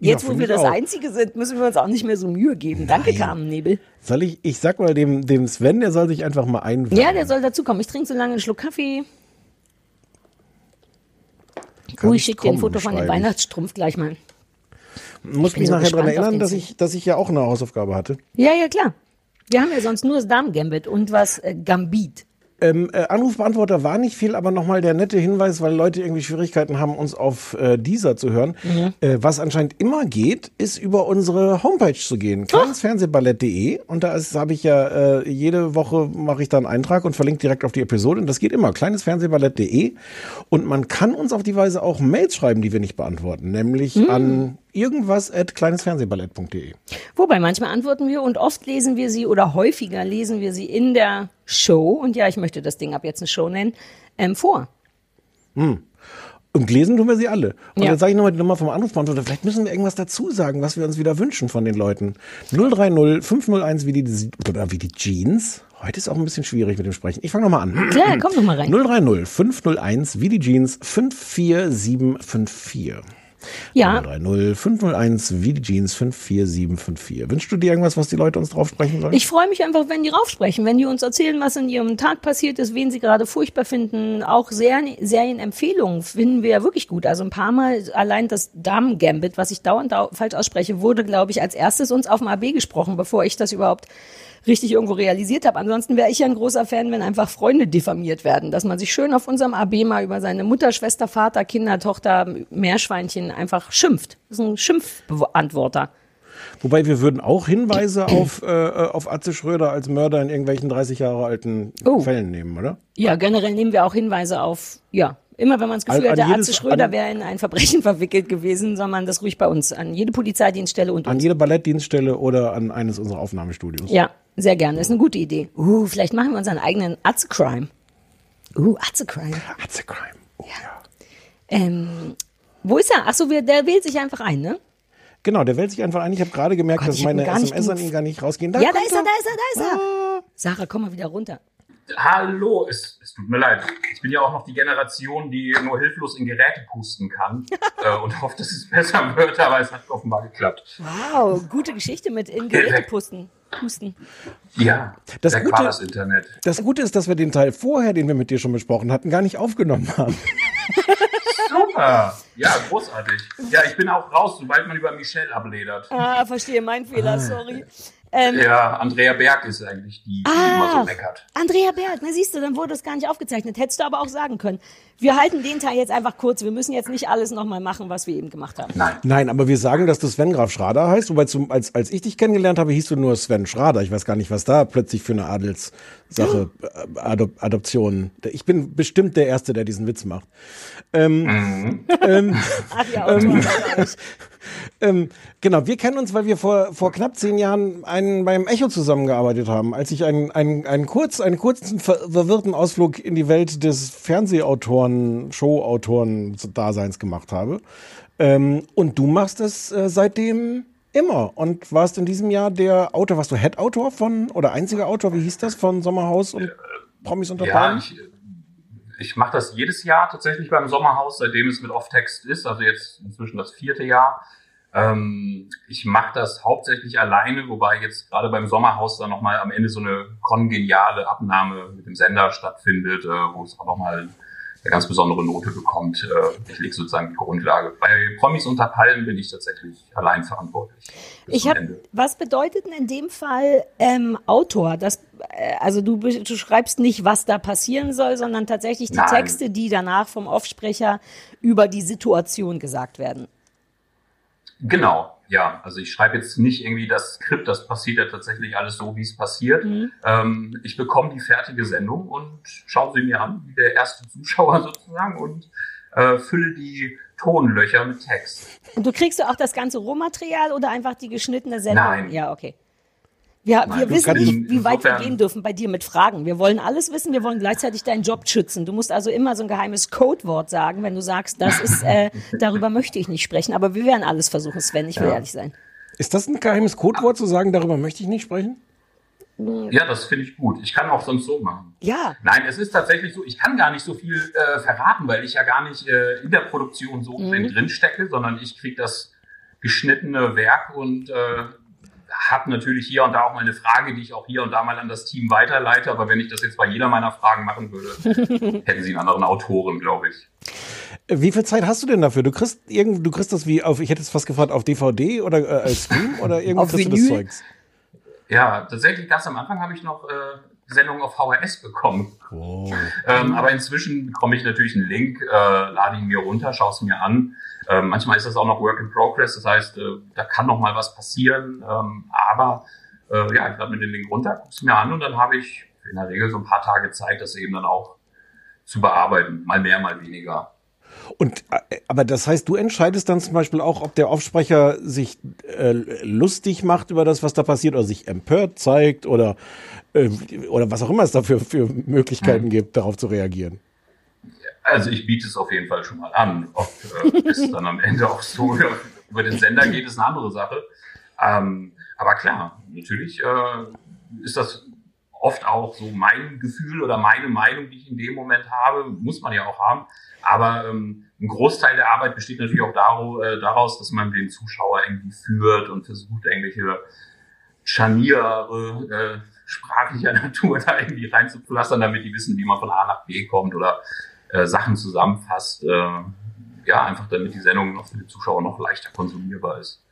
Jetzt, Ja, wo wir das auch. Einzige sind, müssen wir uns auch nicht mehr so Mühe geben. Danke, Carmen Nebel. Soll ich, ich sag mal dem, dem Sven, der soll sich einfach mal einweihen. Ja, der soll dazukommen. Ich trinke so lange einen Schluck Kaffee. Kann Oh, ich schicke dir ein Foto von dem. Weihnachtsstrumpf gleich mal. Muss mich so nachher daran erinnern, dass ich, dass ich ja auch eine Hausaufgabe hatte. Ja, ja, klar. Wir haben ja sonst nur das Damen-Gambit und was äh, Gambit. Ähm, äh, Anrufbeantworter war nicht viel, aber nochmal der nette Hinweis, weil Leute irgendwie Schwierigkeiten haben, uns auf äh, dieser zu hören. Mhm. Äh, was anscheinend immer geht, ist über unsere Homepage zu gehen, kleinesfernsehballett.de. Und da habe ich ja äh, jede Woche mache ich da einen Eintrag und verlinke direkt auf die Episode. Und das geht immer, kleinesfernsehballett.de. Und man kann uns auf die Weise auch Mails schreiben, die wir nicht beantworten, nämlich Mhm. an irgendwas at kleinesfernsehballett.de. Wobei manchmal antworten wir und oft lesen wir sie oder häufiger lesen wir sie in der Show. Und ja, ich möchte das Ding ab jetzt eine Show nennen, ähm, vor. Und lesen tun wir sie alle. Und Ja. jetzt sage ich nochmal die Nummer vom Anrufbeantworter. Vielleicht müssen wir irgendwas dazu sagen, was wir uns wieder wünschen von den Leuten. 030 501 wie die, oder wie die Jeans. Heute ist auch ein bisschen schwierig mit dem Sprechen. Ich fange nochmal an. Klar, komm doch mal rein. 030 501 wie die Jeans 54754. Ja, 030 501 wie die Jeans 54754. Wünschst du dir irgendwas, was die Leute uns drauf sprechen sollen? ich freue mich einfach, wenn die raufsprechen, wenn die uns erzählen, was in ihrem Tag passiert ist, wen sie gerade furchtbar finden. Auch Serien, Serienempfehlungen finden wir ja wirklich gut. Also ein paar Mal allein das Damen-Gambit, was ich dauernd dau falsch ausspreche, wurde, glaube ich, als erstes uns auf dem AB gesprochen, bevor ich das überhaupt richtig irgendwo realisiert habe. Ansonsten wäre ich ja ein großer Fan, wenn einfach Freunde diffamiert werden, dass man sich schön auf unserem AB mal über seine Mutter, Schwester, Vater, Kinder, Tochter, Meerschweinchen einfach schimpft. Das ist ein Schimpfbeantworter. Wobei wir würden auch Hinweise *clears throat* auf, äh, auf Atze Schröder als Mörder in irgendwelchen 30 Jahre alten Oh. Fällen nehmen, oder? Ja, generell nehmen wir auch Hinweise auf, ja, immer wenn man das Gefühl An- hat, der Atze Schröder wäre in ein Verbrechen *laughs* verwickelt gewesen, soll man das ruhig bei uns, an jede Polizeidienststelle und An uns. jede Ballettdienststelle oder an eines unserer Aufnahmestudios. Ja, Sehr gerne, ist eine gute Idee. Uh, vielleicht machen wir unseren eigenen Atze-Crime. Uh, Atze-Crime. Hat's a crime. Oh, ja. Ähm, wo ist er? Achso, der wählt sich einfach ein, ne? Genau, der wählt sich einfach ein. Ich habe gerade gemerkt, Gott, dass meine SMS an ihn gar nicht rausgehen. ja, da ist er, da ist er, da ist er. Sarah, komm mal wieder runter. Hallo, es, es tut mir leid. Ich bin ja auch noch die Generation, die nur hilflos in Geräte pusten kann *laughs* äh, und hofft, dass es besser wird, aber es hat offenbar geklappt. Wow, gute Geschichte mit in Geräte pusten. Pusten. Ja, Das Gute- war das Internet. Das Gute ist, dass wir den Teil vorher, den wir mit dir schon besprochen hatten, gar nicht aufgenommen haben. *laughs* Super. Ja, großartig. Ja, ich bin auch raus, sobald man über Michelle abledert. Ah, verstehe, mein Fehler, sorry. Ähm, Ja, Andrea Berg ist eigentlich die, die immer so Ah, meckert. Andrea Berg, na siehst du, dann wurde es gar nicht aufgezeichnet. Hättest du aber auch sagen können. Wir halten den Teil jetzt einfach kurz. Wir müssen jetzt nicht alles nochmal machen, was wir eben gemacht haben. Nein. Nein, aber wir sagen, dass du Sven Graf Schrader heißt, wobei zum, als, als ich dich kennengelernt habe, hieß du nur Sven Schrader. Ich weiß gar nicht, was da plötzlich für eine Adelssache, äh, Adop Adoption. Ich bin bestimmt der Erste, der diesen Witz macht. Ach ja, Autor, glaub ich. Ähm, genau, wir kennen uns, weil wir vor, vor knapp zehn Jahren einen, beim Echo zusammengearbeitet haben, als ich einen, einen, einen, kurz, einen kurzen ver verwirrten Ausflug in die Welt des Fernsehautoren, Showautoren-Daseins gemacht habe. Ähm, und du machst es äh, seitdem immer und warst in diesem Jahr der Autor, warst du Head-Autor von, oder einziger Autor, wie hieß das, von Sommerhaus und Promis unter Ja, ich, ich mache das jedes Jahr tatsächlich beim Sommerhaus, seitdem es mit Off-Text ist, also jetzt inzwischen das vierte Jahr. Ähm, ich mache das hauptsächlich alleine, wobei jetzt gerade beim Sommerhaus dann nochmal am Ende so eine kongeniale Abnahme mit dem Sender stattfindet, äh, wo es auch nochmal eine ganz besondere Note bekommt. Äh, ich lege sozusagen die Grundlage. Bei Promis unter Palmen bin ich tatsächlich allein verantwortlich. Ich Ende. was bedeutet denn in dem Fall ähm, Autor? Das, äh, also du, du schreibst nicht, was da passieren soll, sondern tatsächlich die Nein. Texte, die danach vom Offsprecher über die Situation gesagt werden. Genau, ja. Also ich schreibe jetzt nicht irgendwie das Skript, das passiert ja tatsächlich alles so, wie es passiert. Ähm, ich bekomme die fertige Sendung und schaue sie mir an, wie der erste Zuschauer *laughs* sozusagen, und äh, fülle die Tonlöcher mit Text. Und du kriegst du auch das ganze Rohmaterial oder einfach die geschnittene Sendung? Nein. Ja, okay. Wir, Nein, wir wissen nicht, wie weit wir gehen dürfen bei dir mit Fragen. Wir wollen alles wissen, wir wollen gleichzeitig deinen Job schützen. Du musst also immer so ein geheimes Codewort sagen, wenn du sagst, das ist, äh, *laughs* darüber möchte ich nicht sprechen. Aber wir werden alles versuchen, Sven, ich will ehrlich sein. Ist das ein geheimes Codewort zu sagen, darüber möchte ich nicht sprechen? Ja, das finde ich gut. Ich kann auch sonst so machen. Ja, Nein, es ist tatsächlich so, ich kann gar nicht so viel äh, verraten, weil ich ja gar nicht äh, in der Produktion so Mhm. drin stecke, sondern ich kriege das geschnittene Werk und äh, habe natürlich hier und da auch mal eine Frage, die ich auch hier und da mal an das Team weiterleite. Aber wenn ich das jetzt bei jeder meiner Fragen machen würde, *laughs* hätten sie einen anderen Autoren, glaube ich. Wie viel Zeit hast du denn dafür? Du kriegst irgend, du kriegst das wie auf, ich hätte es fast gefragt, auf DVD oder äh, als Stream oder *laughs* irgendwo Auf kriegst du das? Zeugs? Ja, tatsächlich ganz am Anfang habe ich noch äh, Sendungen auf VHS bekommen. Ähm, aber inzwischen bekomme ich natürlich einen Link, äh, lade ihn mir runter, schaue es mir an. Ähm, manchmal ist das auch noch Work in Progress, das heißt, äh, da kann noch mal was passieren. Ähm, aber äh, ja, ich lade mir den Link runter, gucke es mir an und dann habe ich in der Regel so ein paar Tage Zeit, das eben dann auch zu bearbeiten. Mal mehr, mal weniger. Und äh, aber das heißt, du entscheidest dann zum Beispiel auch, ob der Aufsprecher sich äh, lustig macht über das, was da passiert, oder sich empört zeigt oder äh, oder was auch immer es da für, für Möglichkeiten gibt, darauf zu reagieren. Also ich biete es auf jeden Fall schon mal an. Ob äh, es dann am Ende auch so *laughs* über, den Sender geht, ist eine andere Sache. Ähm, aber klar, natürlich äh, ist das oft auch so mein Gefühl oder meine Meinung, die ich in dem Moment habe, muss man ja auch haben. Aber ähm, ein Großteil der Arbeit besteht natürlich auch daro, äh, daraus, dass man den Zuschauer irgendwie führt und versucht, irgendwelche Scharniere äh, sprachlicher *laughs* Natur da irgendwie reinzupflastern, damit die wissen, wie man von A nach B kommt oder äh, Sachen zusammenfasst. Äh, ja, einfach damit die Sendung noch für die Zuschauer noch leichter konsumierbar ist.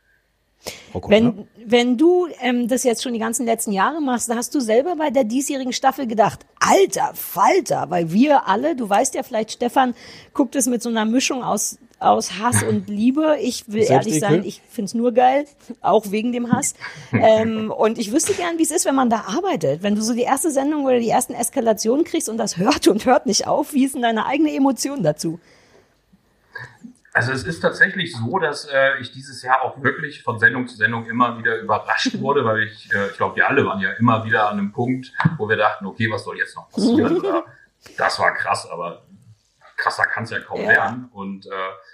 Wenn, wenn du ähm, das jetzt schon die ganzen letzten Jahre machst, hast du selber bei der diesjährigen Staffel gedacht, alter Falter, weil wir alle, du weißt ja vielleicht, Stefan guckt es mit so einer Mischung aus aus Hass und Liebe. Ich will ehrlich sein, ich find's nur geil, auch wegen dem Hass. ähm, und ich wüsste gern, wie es ist, wenn man da arbeitet. Wenn du so die erste Sendung oder die ersten Eskalationen kriegst und das hört und hört nicht auf, wie ist denn deine eigene Emotion dazu? Also es ist tatsächlich so, dass äh, ich dieses Jahr auch wirklich von Sendung zu Sendung immer wieder überrascht wurde, weil ich, äh, ich glaube, wir alle waren ja immer wieder an einem Punkt, wo wir dachten, okay, was soll jetzt noch passieren? *laughs* Oder, das war krass, aber krasser kann es ja kaum Ja. werden. Und äh,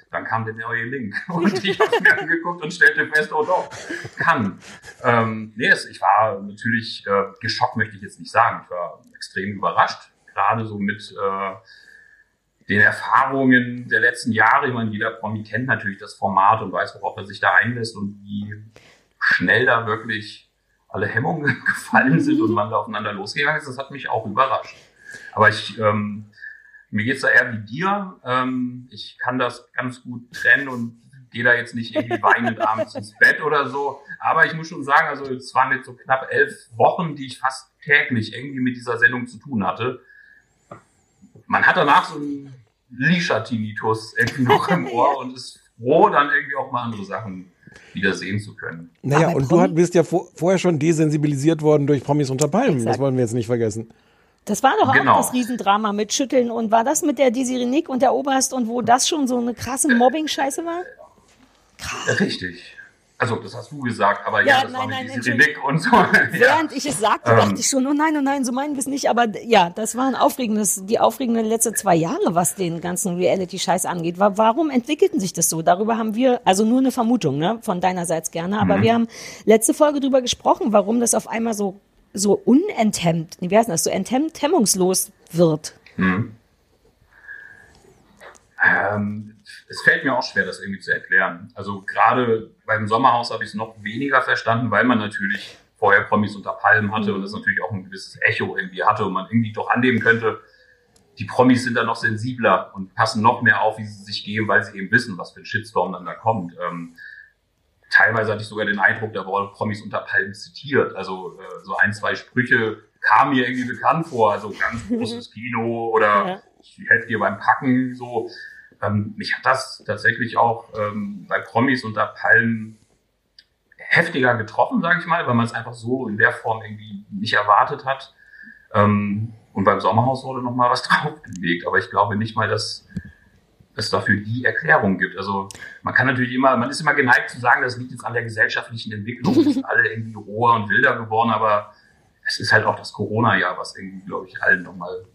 dann kam der neue Link *laughs* und ich habe mir angeguckt und stellte fest, oh doch, kann. Ähm, nee, es, ich war natürlich äh, geschockt, möchte ich jetzt nicht sagen. Ich war extrem überrascht, gerade so mit äh, den Erfahrungen der letzten Jahre. Ich meine, jeder Promi kennt natürlich das Format und weiß, worauf er sich da einlässt und wie schnell da wirklich alle Hemmungen *laughs* gefallen sind und man da aufeinander losgegangen ist. Das hat mich auch überrascht. Aber ich, ähm, mir geht's da eher wie dir. Ähm, ich kann das ganz gut trennen und gehe da jetzt nicht irgendwie weinend abends ins Bett oder so. Aber ich muss schon sagen, also es waren jetzt so knapp elf Wochen, die ich fast täglich irgendwie mit dieser Sendung zu tun hatte. Man hat danach so einen Lisha-Tinnitus irgendwie noch im Ohr und ist froh, dann irgendwie auch mal andere Sachen wieder sehen zu können. Naja, Aber und du bist ja vor, vorher schon desensibilisiert worden durch Promis unter Palmen. Das Exakt. wollen wir jetzt nicht vergessen. Das war doch Genau. auch das Riesendrama mit Schütteln und war das mit der Desiree Nick und der Oberst und wo das schon so eine krasse Mobbing-Scheiße war? Richtig. Also, das hast du gesagt, aber Ja, ja, das nein, war nein, mit Entschuldigung. Nick und so. *laughs* ja. Während ich es sagte, Ähm. dachte ich schon, oh nein, oh nein, so meinen wir es nicht. Aber ja, das waren aufregendes, die aufregenden letzte zwei Jahre, was den ganzen Reality-Scheiß angeht. Wa- Warum entwickelten sich das so? Darüber haben wir, also nur eine Vermutung, ne, von deinerseits gerne. Aber wir haben letzte Folge drüber gesprochen, warum das auf einmal so, so unenthemmt, wie heißt das, so enthemmt, hemmungslos wird. Ähm, es fällt mir auch schwer, das irgendwie zu erklären. Also gerade beim Sommerhaus habe ich es noch weniger verstanden, weil man natürlich vorher Promis unter Palmen hatte und das natürlich auch ein gewisses Echo irgendwie hatte und man irgendwie doch annehmen könnte, die Promis sind da noch sensibler und passen noch mehr auf, wie sie sich geben, weil sie eben wissen, was für ein Shitstorm dann da kommt. Ähm, teilweise hatte ich sogar den Eindruck, da wurden Promis unter Palmen zitiert. Also äh, so ein, zwei Sprüche kamen mir irgendwie bekannt vor. Also ganz großes Kino oder Ja. ich helfe dir beim Packen. So, ähm, mich hat das tatsächlich auch ähm, bei Promis unter Palmen heftiger getroffen, sage ich mal, weil man es einfach so in der Form irgendwie nicht erwartet hat. Ähm, und beim Sommerhaus wurde noch mal was *laughs* draufgelegt, aber ich glaube nicht mal, dass es dafür die Erklärung gibt. Also man kann natürlich immer, man ist immer geneigt zu sagen, das liegt jetzt an der gesellschaftlichen Entwicklung, wir sind alle irgendwie roher und wilder geworden, aber es ist halt auch das Corona-Jahr, was irgendwie, glaube ich, allen nochmal,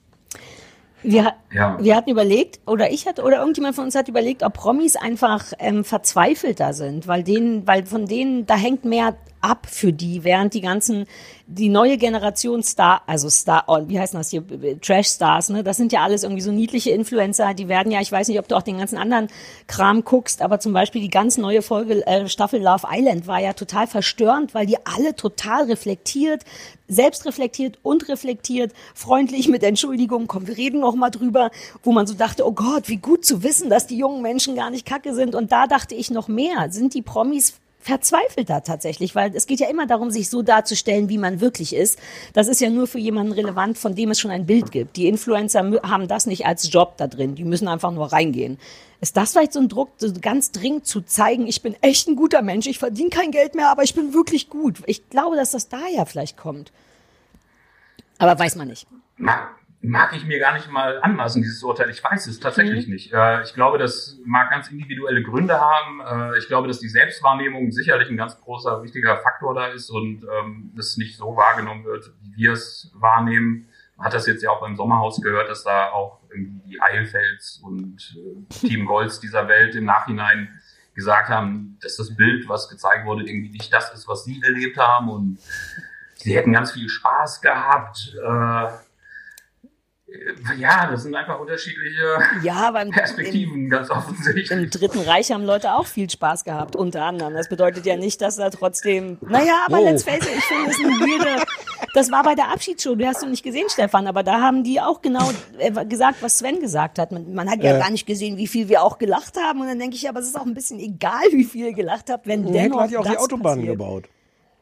Wir, ja. wir hatten überlegt, oder ich hatte, oder irgendjemand von uns hat überlegt, ob Promis einfach ähm, verzweifelter sind, weil denen, weil von denen, da hängt mehr ab für die, während die ganzen, die neue Generation Star, also Star, oh, wie heißen das hier, Trash-Stars, ne? Das sind ja alles irgendwie so niedliche Influencer, die werden ja, ich weiß nicht, ob du auch den ganzen anderen Kram guckst, aber zum Beispiel die ganz neue Folge, äh, Staffel Love Island war ja total verstörend, weil die alle total reflektiert, selbst reflektiert und reflektiert, freundlich mit Entschuldigung, komm, wir reden noch mal drüber, wo man so dachte, oh Gott, wie gut zu wissen, dass die jungen Menschen gar nicht kacke sind. Und da dachte ich noch mehr, sind die Promis verzweifelter tatsächlich, weil es geht ja immer darum, sich so darzustellen, wie man wirklich ist. Das ist ja nur für jemanden relevant, von dem es schon ein Bild gibt. Die Influencer haben das nicht als Job da drin, die müssen einfach nur reingehen. Ist das vielleicht so ein Druck, so ganz dringend zu zeigen, ich bin echt ein guter Mensch, ich verdiene kein Geld mehr, aber ich bin wirklich gut. Ich glaube, dass das daher vielleicht kommt. Aber weiß man nicht. Mag, ich mir gar nicht mal anmaßen, dieses Urteil. Ich weiß es tatsächlich Mhm. nicht. Äh, ich glaube, das mag ganz individuelle Gründe haben. Äh, ich glaube, dass die Selbstwahrnehmung sicherlich ein ganz großer, wichtiger Faktor da ist und ähm, es nicht so wahrgenommen wird, wie wir es wahrnehmen. Man hat das jetzt ja auch beim Sommerhaus gehört, dass da auch irgendwie die Eilfelds und äh, Team Golds dieser Welt im Nachhinein gesagt haben, dass das Bild, was gezeigt wurde, irgendwie nicht das ist, was sie erlebt haben und sie hätten ganz viel Spaß gehabt. Äh, ja, das sind einfach unterschiedliche Ja, aber im, im, Perspektiven, ganz offensichtlich. im Dritten Reich haben Leute auch viel Spaß gehabt, unter anderem. Das bedeutet ja nicht, dass da trotzdem, naja, aber Wow. let's face it, ich finde es eine weirde, das war bei der Abschiedsshow, du hast du nicht gesehen, Stefan, aber da haben die auch genau äh, gesagt, was Sven gesagt hat. Man, man hat ja Ja. gar nicht gesehen, wie viel wir auch gelacht haben und dann denke ich, aber es ist auch ein bisschen egal, wie viel ihr gelacht habt, wenn Hitler dennoch hat ja auch die Autobahnen passiert. gebaut.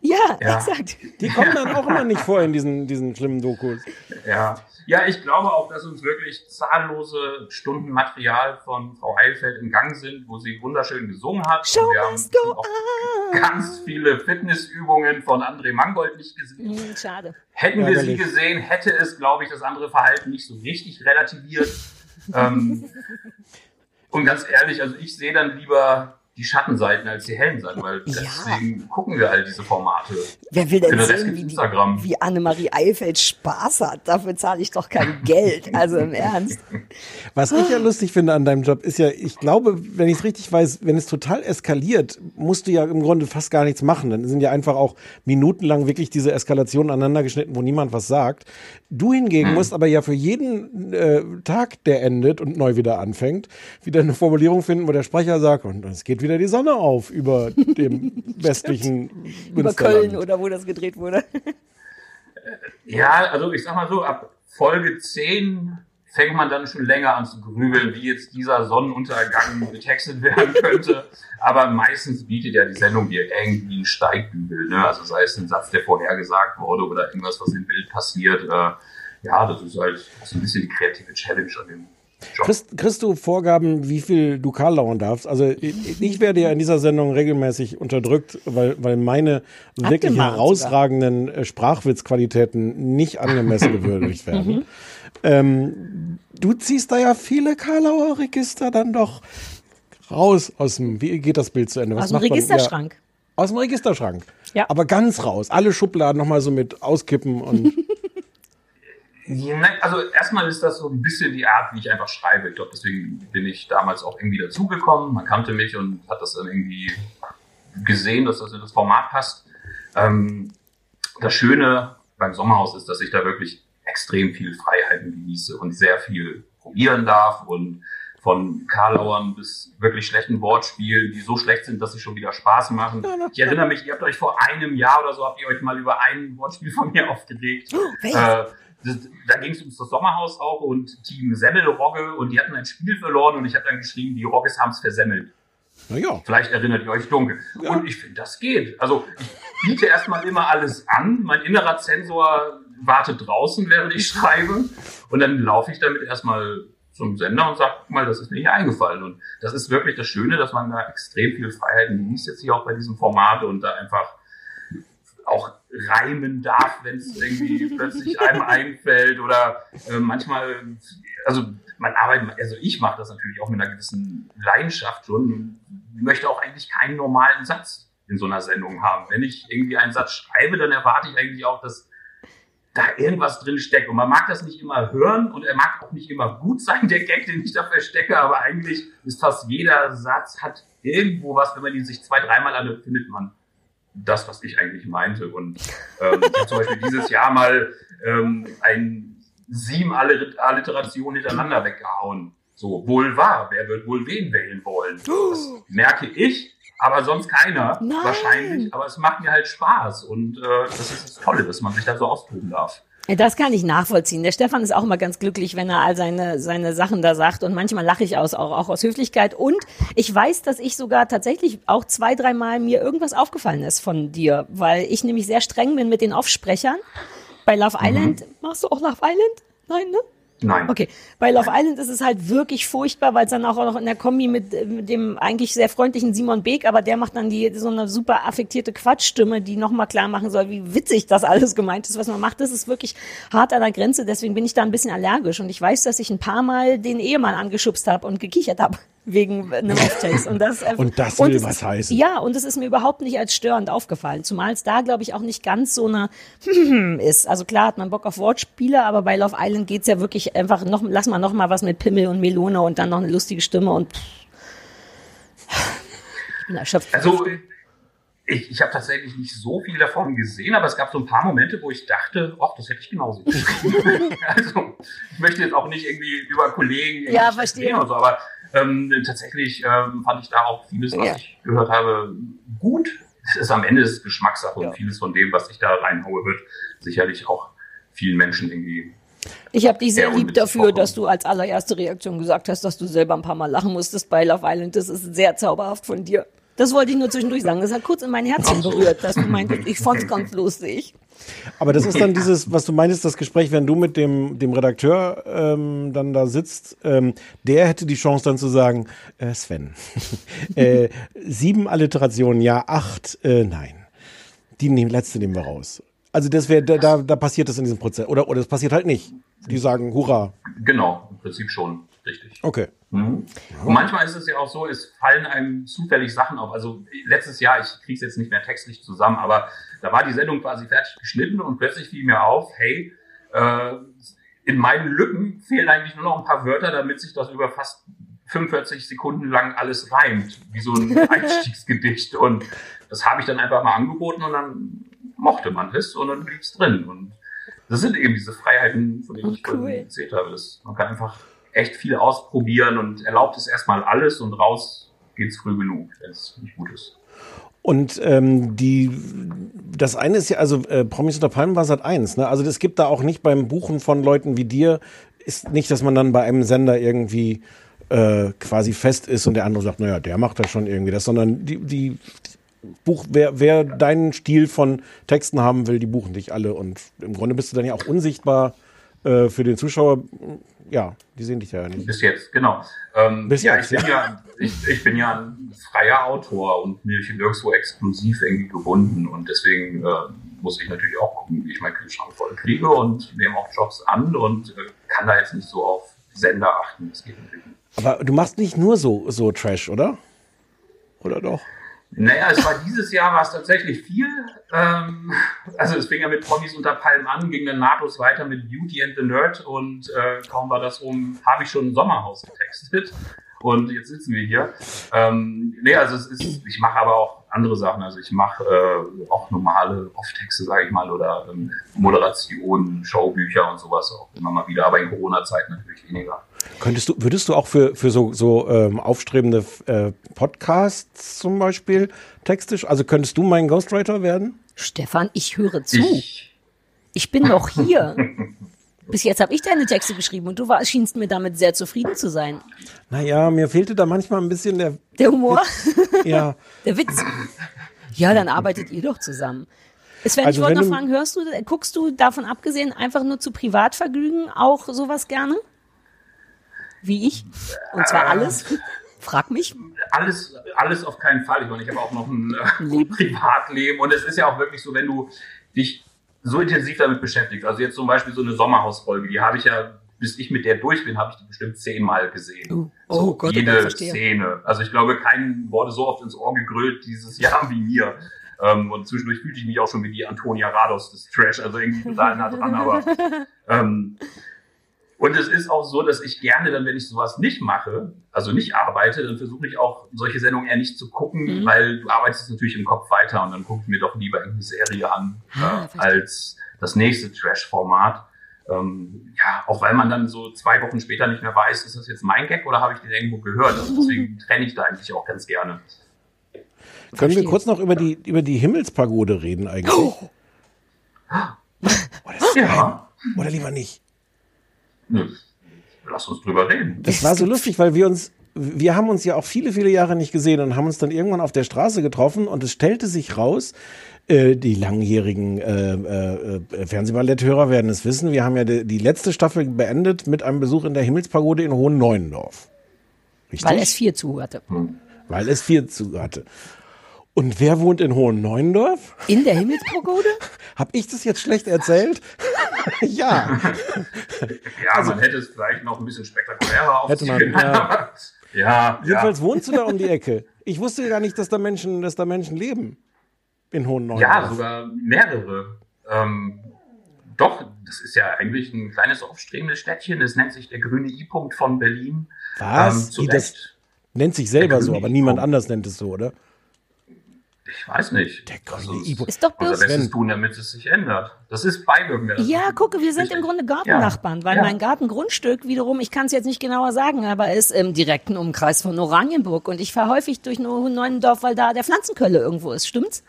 Ja, Ja. exakt. Die kommen dann auch immer nicht vor in diesen, diesen schlimmen Dokus. Ja. ja, ich glaube auch, dass uns wirklich zahllose Stunden Material von Frau Eilfeld im Gang sind, wo sie wunderschön gesungen hat. Show wir haben go auch on. ganz viele Fitnessübungen von André Mangold nicht gesehen. Hm, schade. Hätten wir sie gesehen, hätte es, glaube ich, das andere Verhalten nicht so richtig relativiert. ähm, *laughs* Und ganz ehrlich, also ich sehe dann lieber die Schattenseiten als die hellen Seiten, weil Ja. deswegen gucken wir all diese Formate. Wer will denn sehen, wie, die, Instagram. wie Annemarie Eifeld Spaß hat? Dafür zahle ich doch kein Geld. Also im Ernst. *laughs* Was ich ja lustig finde an deinem Job ist ja, ich glaube, wenn ich es richtig weiß, wenn es total eskaliert, musst du ja im Grunde fast gar nichts machen. Dann sind ja einfach auch minutenlang wirklich diese Eskalationen aneinander geschnitten, wo niemand was sagt. Du hingegen musst aber ja für jeden äh, Tag, der endet und neu wieder anfängt, wieder eine Formulierung finden, wo der Sprecher sagt, und es geht wieder die Sonne auf über dem *laughs* westlichen Über. Köln oder wo das gedreht wurde. Ja, also ich sag mal so, ab Folge 10 fängt man dann schon länger an zu grübeln, wie jetzt dieser Sonnenuntergang getextet werden *laughs* könnte. Aber meistens bietet ja die Sendung dir irgendwie einen Steigbügel. Ne? Also sei es ein Satz, der vorhergesagt wurde oder irgendwas, was im Bild passiert. Äh, ja, das ist halt so ein bisschen die kreative Challenge an dem. Kriegst, kriegst du Vorgaben, wie viel du Karl lauern darfst? Also ich, ich werde ja in dieser Sendung regelmäßig unterdrückt, weil, weil meine wirklich Abgemahnt herausragenden äh, Sprachwitzqualitäten nicht angemessen *laughs* gewürdigt werden. ähm, du ziehst da ja viele Karlauer Register dann doch raus aus dem, wie geht das Bild zu Ende? Aus dem macht man? Registerschrank. Ja, aus dem Registerschrank. Ja. Aber ganz raus. Alle Schubladen nochmal so mit auskippen und *laughs* Also erstmal ist das so ein bisschen die Art, wie ich einfach schreibe. Ich glaube, deswegen bin ich damals auch irgendwie dazugekommen. Man kannte mich und hat das dann irgendwie gesehen, dass das in das Format passt. Ähm, das Schöne beim Sommerhaus ist, dass ich da wirklich extrem viel Freiheiten genieße und sehr viel probieren darf und von Karlauern bis wirklich schlechten Wortspielen, die so schlecht sind, dass sie schon wieder Spaß machen. Ich erinnere mich, ihr habt euch vor einem Jahr oder so, habt ihr euch mal über ein Wortspiel von mir aufgeregt. welches? Äh, da ging es ums das Sommerhaus auch und Team Semmelrogge und die hatten ein Spiel verloren und ich habe dann geschrieben, die Rogges haben es versemmelt. naja. Vielleicht erinnert ihr euch dunkel. Und ich finde, das geht. Also ich biete erstmal immer alles an. Mein innerer Zensor wartet draußen, während ich schreibe. Und dann laufe ich damit erstmal zum Sender und sage, guck mal, das ist mir hier eingefallen. Und das ist wirklich das Schöne, dass man da extrem viel Freiheiten genießt jetzt hier auch bei diesem Format und da einfach auch reimen darf, wenn es irgendwie *laughs* plötzlich einem einfällt oder äh, manchmal, also man arbeitet, also ich mache das natürlich auch mit einer gewissen Leidenschaft schon, möchte auch eigentlich keinen normalen Satz in so einer Sendung haben. Wenn ich irgendwie einen Satz schreibe, dann erwarte ich eigentlich auch, dass da irgendwas drin steckt. Und man mag das nicht immer hören und er mag auch nicht immer gut sein, der Gag, den ich da verstecke, aber eigentlich ist fast jeder Satz hat irgendwo was, wenn man ihn sich zwei, dreimal anhört, findet man das, was ich eigentlich meinte. Und ähm, ich habe zum Beispiel dieses Jahr mal ähm, ein sieben Alliterationen hintereinander weggehauen. So, wohl wahr, wer wird wohl wen wählen wollen? Das merke ich, aber sonst keiner Nein. wahrscheinlich. Aber es macht mir halt Spaß und äh, das ist das Tolle, dass man sich da so austoben darf. Das kann ich nachvollziehen. Der Stefan ist auch immer ganz glücklich, wenn er all seine, seine Sachen da sagt. Und manchmal lache ich aus, auch, auch aus Höflichkeit. Und ich weiß, dass ich sogar tatsächlich auch zwei, dreimal mir irgendwas aufgefallen ist von dir, weil ich nämlich sehr streng bin mit den Offsprechern. Bei Love Island, machst du auch Love Island? Nein, ne? Nein. Okay, bei Love Island ist es halt wirklich furchtbar, weil es dann auch noch in der Kombi mit, äh, mit dem eigentlich sehr freundlichen Simon Beek, aber der macht dann die so eine super affektierte Quatschstimme, die nochmal klar machen soll, wie witzig das alles gemeint ist, was man macht. Das ist wirklich hart an der Grenze, deswegen bin ich da ein bisschen allergisch und ich weiß, dass ich ein paar Mal den Ehemann angeschubst habe und gekichert habe wegen einem Off-Taste. Und das, äh, Und das will es was ist, heißen. Ja, und es ist mir überhaupt nicht als störend aufgefallen, zumal es da, glaube ich, auch nicht ganz so eine *laughs* ist. Also klar hat man Bock auf Wortspiele, aber bei Love Island geht's ja wirklich einfach noch, lass mal noch mal was mit Pimmel und Melone und dann noch eine lustige Stimme und ich bin erschöpft. Also ich, ich habe tatsächlich nicht so viel davon gesehen, aber es gab so ein paar Momente, wo ich dachte, ach, das hätte ich genauso geschrieben. *laughs* also ich möchte jetzt auch nicht irgendwie über Kollegen irgendwie Ja, verstehe. reden oder so, aber ähm, tatsächlich ähm, fand ich da auch vieles, was Ja. ich gehört habe, gut. Es ist am Ende ist es Geschmackssache und vieles von dem, was ich da reinhaue, wird sicherlich auch vielen Menschen irgendwie Ich habe dich sehr Ja, lieb dafür, dass du als allererste Reaktion gesagt hast, dass du selber ein paar Mal lachen musstest bei Love Island. Das ist sehr zauberhaft von dir. Das wollte ich nur zwischendurch sagen. Das hat kurz in mein Herzchen berührt, dass du meintest, ich fand's ganz lustig. Aber das ist dann dieses, was du meinst, das Gespräch, wenn du mit dem, dem Redakteur ähm, dann da sitzt, ähm, der hätte die Chance dann zu sagen, äh, Sven, *laughs* äh, sieben Alliterationen, ja, acht, äh, nein. Die nehmen, letzte nehmen wir raus. Also das wäre, da, da, da passiert das in diesem Prozess. Oder, oder es passiert halt nicht. Die sagen, hurra. Genau, im Prinzip schon. Richtig. Okay. Mhm. Und manchmal ist es ja auch so, es fallen einem zufällig Sachen auf. Also letztes Jahr, ich kriege es jetzt nicht mehr textlich zusammen, aber da war die Sendung quasi fertig geschnitten und plötzlich fiel mir auf, hey, äh, in meinen Lücken fehlen eigentlich nur noch ein paar Wörter, damit sich das über fast 45 Sekunden lang alles reimt, wie so ein *laughs* Einstiegsgedicht. Und das habe ich dann einfach mal angeboten und dann mochte man es und dann blieb es drin. Und das sind eben diese Freiheiten, von denen ich Cool. vorhin erzählt habe. Das, man kann einfach echt viel ausprobieren und erlaubt es erstmal alles und raus geht's früh genug, wenn es nicht gut ist. Und ähm, die, das eine ist ja, also äh, Promis unter Palmen war seit eins, ne? Also das gibt da auch nicht beim Buchen von Leuten wie dir, ist nicht, dass man dann bei einem Sender irgendwie äh, quasi fest ist und der andere sagt, naja, der macht das schon irgendwie das, sondern die, die Buch, wer, wer deinen Stil von Texten haben will, die buchen dich alle und im Grunde bist du dann ja auch unsichtbar äh, für den Zuschauer. Ja, die sehen dich ja nicht. Bis jetzt, genau. Ähm, Bis ja, jetzt, ich bin ja, ich, ich bin ja ein freier Autor und mich nirgendwo exklusiv irgendwie gebunden und deswegen äh, muss ich natürlich auch gucken, wie ich meinen Kühlschrank voll kriege und nehme auch Jobs an und äh, kann da jetzt nicht so auf Sender achten. Das geht natürlich nicht. Aber du machst nicht nur so, so Trash, oder? Oder doch? Naja, es war dieses Jahr war es tatsächlich viel. Ähm, also es fing ja mit Promis unter Palmen an, ging dann nahtlos weiter mit Beauty and the Nerd und äh, kaum war das rum, habe ich schon ein Sommerhaus getextet. Und jetzt sitzen wir hier. Ähm, nee, also es ist, ich mache aber auch andere Sachen. Also ich mache äh, auch normale Off-Texte, sage ich mal, oder ähm, Moderationen, Showbücher und sowas auch immer mal wieder, aber in Corona-Zeiten natürlich weniger. Könntest du, würdest du auch für, für so, so ähm, aufstrebende äh, Podcasts zum Beispiel textisch, also könntest du mein Ghostwriter werden? Stefan, ich höre zu. Ich, Ich bin doch hier. *laughs* Bis jetzt habe ich deine Texte geschrieben und du war, schienst mir damit sehr zufrieden zu sein. Naja, mir fehlte da manchmal ein bisschen der, Der Humor, *laughs* ja, der Witz. Ja, dann arbeitet ihr doch zusammen. Sven, ich Also wollte wenn noch du- fragen, hörst du, guckst du davon abgesehen einfach nur zu Privatvergnügen auch sowas gerne? Wie ich? Und zwar alles? Frag mich. alles, alles auf keinen Fall. Ich meine, ich habe auch noch ein äh, Privatleben und es ist ja auch wirklich so, wenn du dich so intensiv damit beschäftigst. Also jetzt zum Beispiel so eine Sommerhausfolge, die habe ich ja, bis ich mit der durch bin, habe ich die bestimmt zehnmal gesehen. Oh, oh so, Gott, jede. Szene. Also ich glaube, kein wurde so oft ins Ohr gegrölt dieses Jahr wie mir. Ähm, und zwischendurch fühlte ich mich auch schon wie die Antonia Rados des Trash, also irgendwie total nah dran, aber *laughs* ähm, und es ist auch so, dass ich gerne dann, wenn ich sowas nicht mache, also nicht arbeite, dann versuche ich auch solche Sendungen eher nicht zu gucken, Mhm. weil du arbeitest natürlich im Kopf weiter und dann gucke ich mir doch lieber irgendeine Serie an, Ah, äh, als das nächste Trash-Format. Ähm, ja, auch weil man dann so zwei Wochen später nicht mehr weiß, ist das jetzt mein Gag oder habe ich den irgendwo gehört? Also *laughs* deswegen trenne ich da eigentlich auch ganz gerne. können wir Verstehe. kurz noch über die, über die Himmelspagode reden eigentlich? Oh. Ja, Oder lieber nicht? Nö. lass uns drüber reden. Das war so lustig, weil wir uns, wir haben uns ja auch viele, viele Jahre nicht gesehen und haben uns dann irgendwann auf der Straße getroffen und es stellte sich raus, äh, die langjährigen äh, äh, äh, Fernsehballetthörer werden es wissen, wir haben ja die, die letzte Staffel beendet mit einem Besuch in der Himmelspagode in Hohen Neuendorf. Richtig? Weil es vier zuhörte. Weil es vier zu hatte. Und wer wohnt in Hohen Neuendorf? In der Himmelspagode? *laughs* Hab ich das jetzt schlecht erzählt? *laughs* ja. Ja, man hätte es vielleicht noch ein bisschen spektakulärer Also Hätte man, aufziehen können, *laughs* ja. ja, Jedenfalls ja. wohnst du da um die Ecke. Ich wusste gar nicht, dass da Menschen, dass da Menschen leben. In Hohen Neuendorf. Ja, sogar mehrere. Ähm, doch, das ist ja eigentlich ein kleines aufstrebendes Städtchen. Es nennt sich der grüne I-Punkt von Berlin. Was? Die das nennt sich selber so, aber niemand anders nennt es so, oder? Ich weiß nicht. Der grüne Also, I-Punkt. Ist doch unser bloß. Bestes Sven. tun, damit es sich ändert. Das ist das Ja, gucke, wir sind im Grunde Gartennachbarn, weil Ja. mein Gartengrundstück wiederum, ich kann es jetzt nicht genauer sagen, aber ist im direkten Umkreis von Oranienburg und ich fahre häufig durch Neuendorf, weil da der Pflanzenkölle irgendwo ist, stimmt's?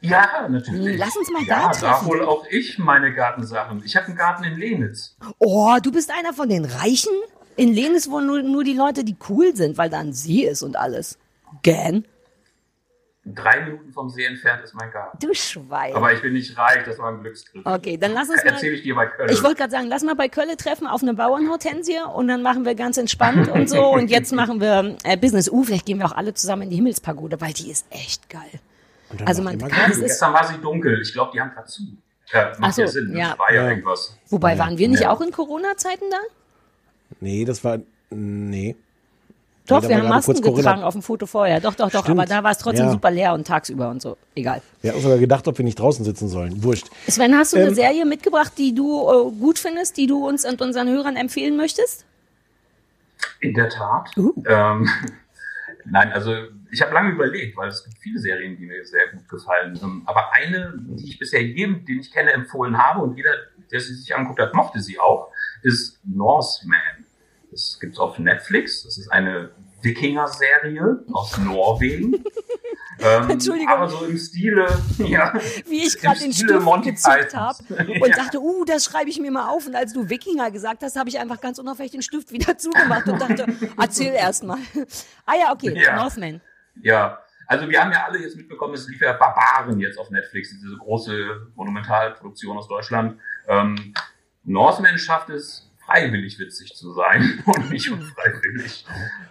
Ja, natürlich. Lass uns mal ja, da da treffen. hol auch ich meine Gartensachen. Ich habe einen Garten in Lehnitz. Oh, du bist einer von den Reichen? In Lenis wohnen nur, nur die Leute, die cool sind, weil da ein See ist und alles. Gern? Drei Minuten vom See entfernt ist mein Garten. Du Schwein. Aber ich bin nicht reich, das war ein Glücksgriff. Okay, dann lass uns mal. Erzähle ich dir bei Köln. Ich wollte gerade sagen, lass mal bei Kölle treffen auf eine Bauernhortensie und dann machen wir ganz entspannt und so. Und jetzt machen wir äh, Business. Uh, vielleicht gehen wir auch alle zusammen in die Himmelspagode, weil die ist echt geil. Also man kann- ist- Gestern war sie dunkel. Ich glaube, die haben gerade zu. Ja, macht Ach so, ja Sinn. ja. Das war ja, Ja. irgendwas. Wobei, waren wir nicht Ja. auch in Corona-Zeiten da? Nee, das war, Nee. Doch, wir haben Masken getragen auf dem Foto vorher. Doch, doch, doch. Stimmt. Aber da war es trotzdem Ja. super leer und tagsüber und so. Egal. Wir haben sogar gedacht, ob wir nicht draußen sitzen sollen. Wurscht. Sven, hast du eine Ähm, Serie mitgebracht, die du äh, gut findest, die du uns und unseren Hörern empfehlen möchtest? In der Tat. Uh. Ähm, *laughs* nein, also ich habe lange überlegt, weil es gibt viele Serien, die mir sehr gut gefallen. Ähm, aber eine, die ich bisher jedem, den ich kenne, empfohlen habe und jeder, der sie sich angeguckt hat, mochte sie auch, ist Norseman. Das gibt's auf Netflix. Das ist eine Wikinger-Serie aus Norwegen. *laughs* ähm, Entschuldigung. Aber so im Stile, ja, *laughs* Wie ich gerade den Stift Monty gezückt habe und *laughs* dachte, uh, das schreibe ich mir mal auf. Und als du Wikinger gesagt hast, habe ich einfach ganz unauffällig den Stift wieder zugemacht und dachte, erzähl erst mal. Ah ja, okay, Ja. Northman. Ja, also wir haben ja alle jetzt mitbekommen, es lief ja Barbaren jetzt auf Netflix, diese große Monumentalproduktion aus Deutschland. Ähm, Norseman schafft es, freiwillig witzig zu sein *laughs* und nicht unfreiwillig.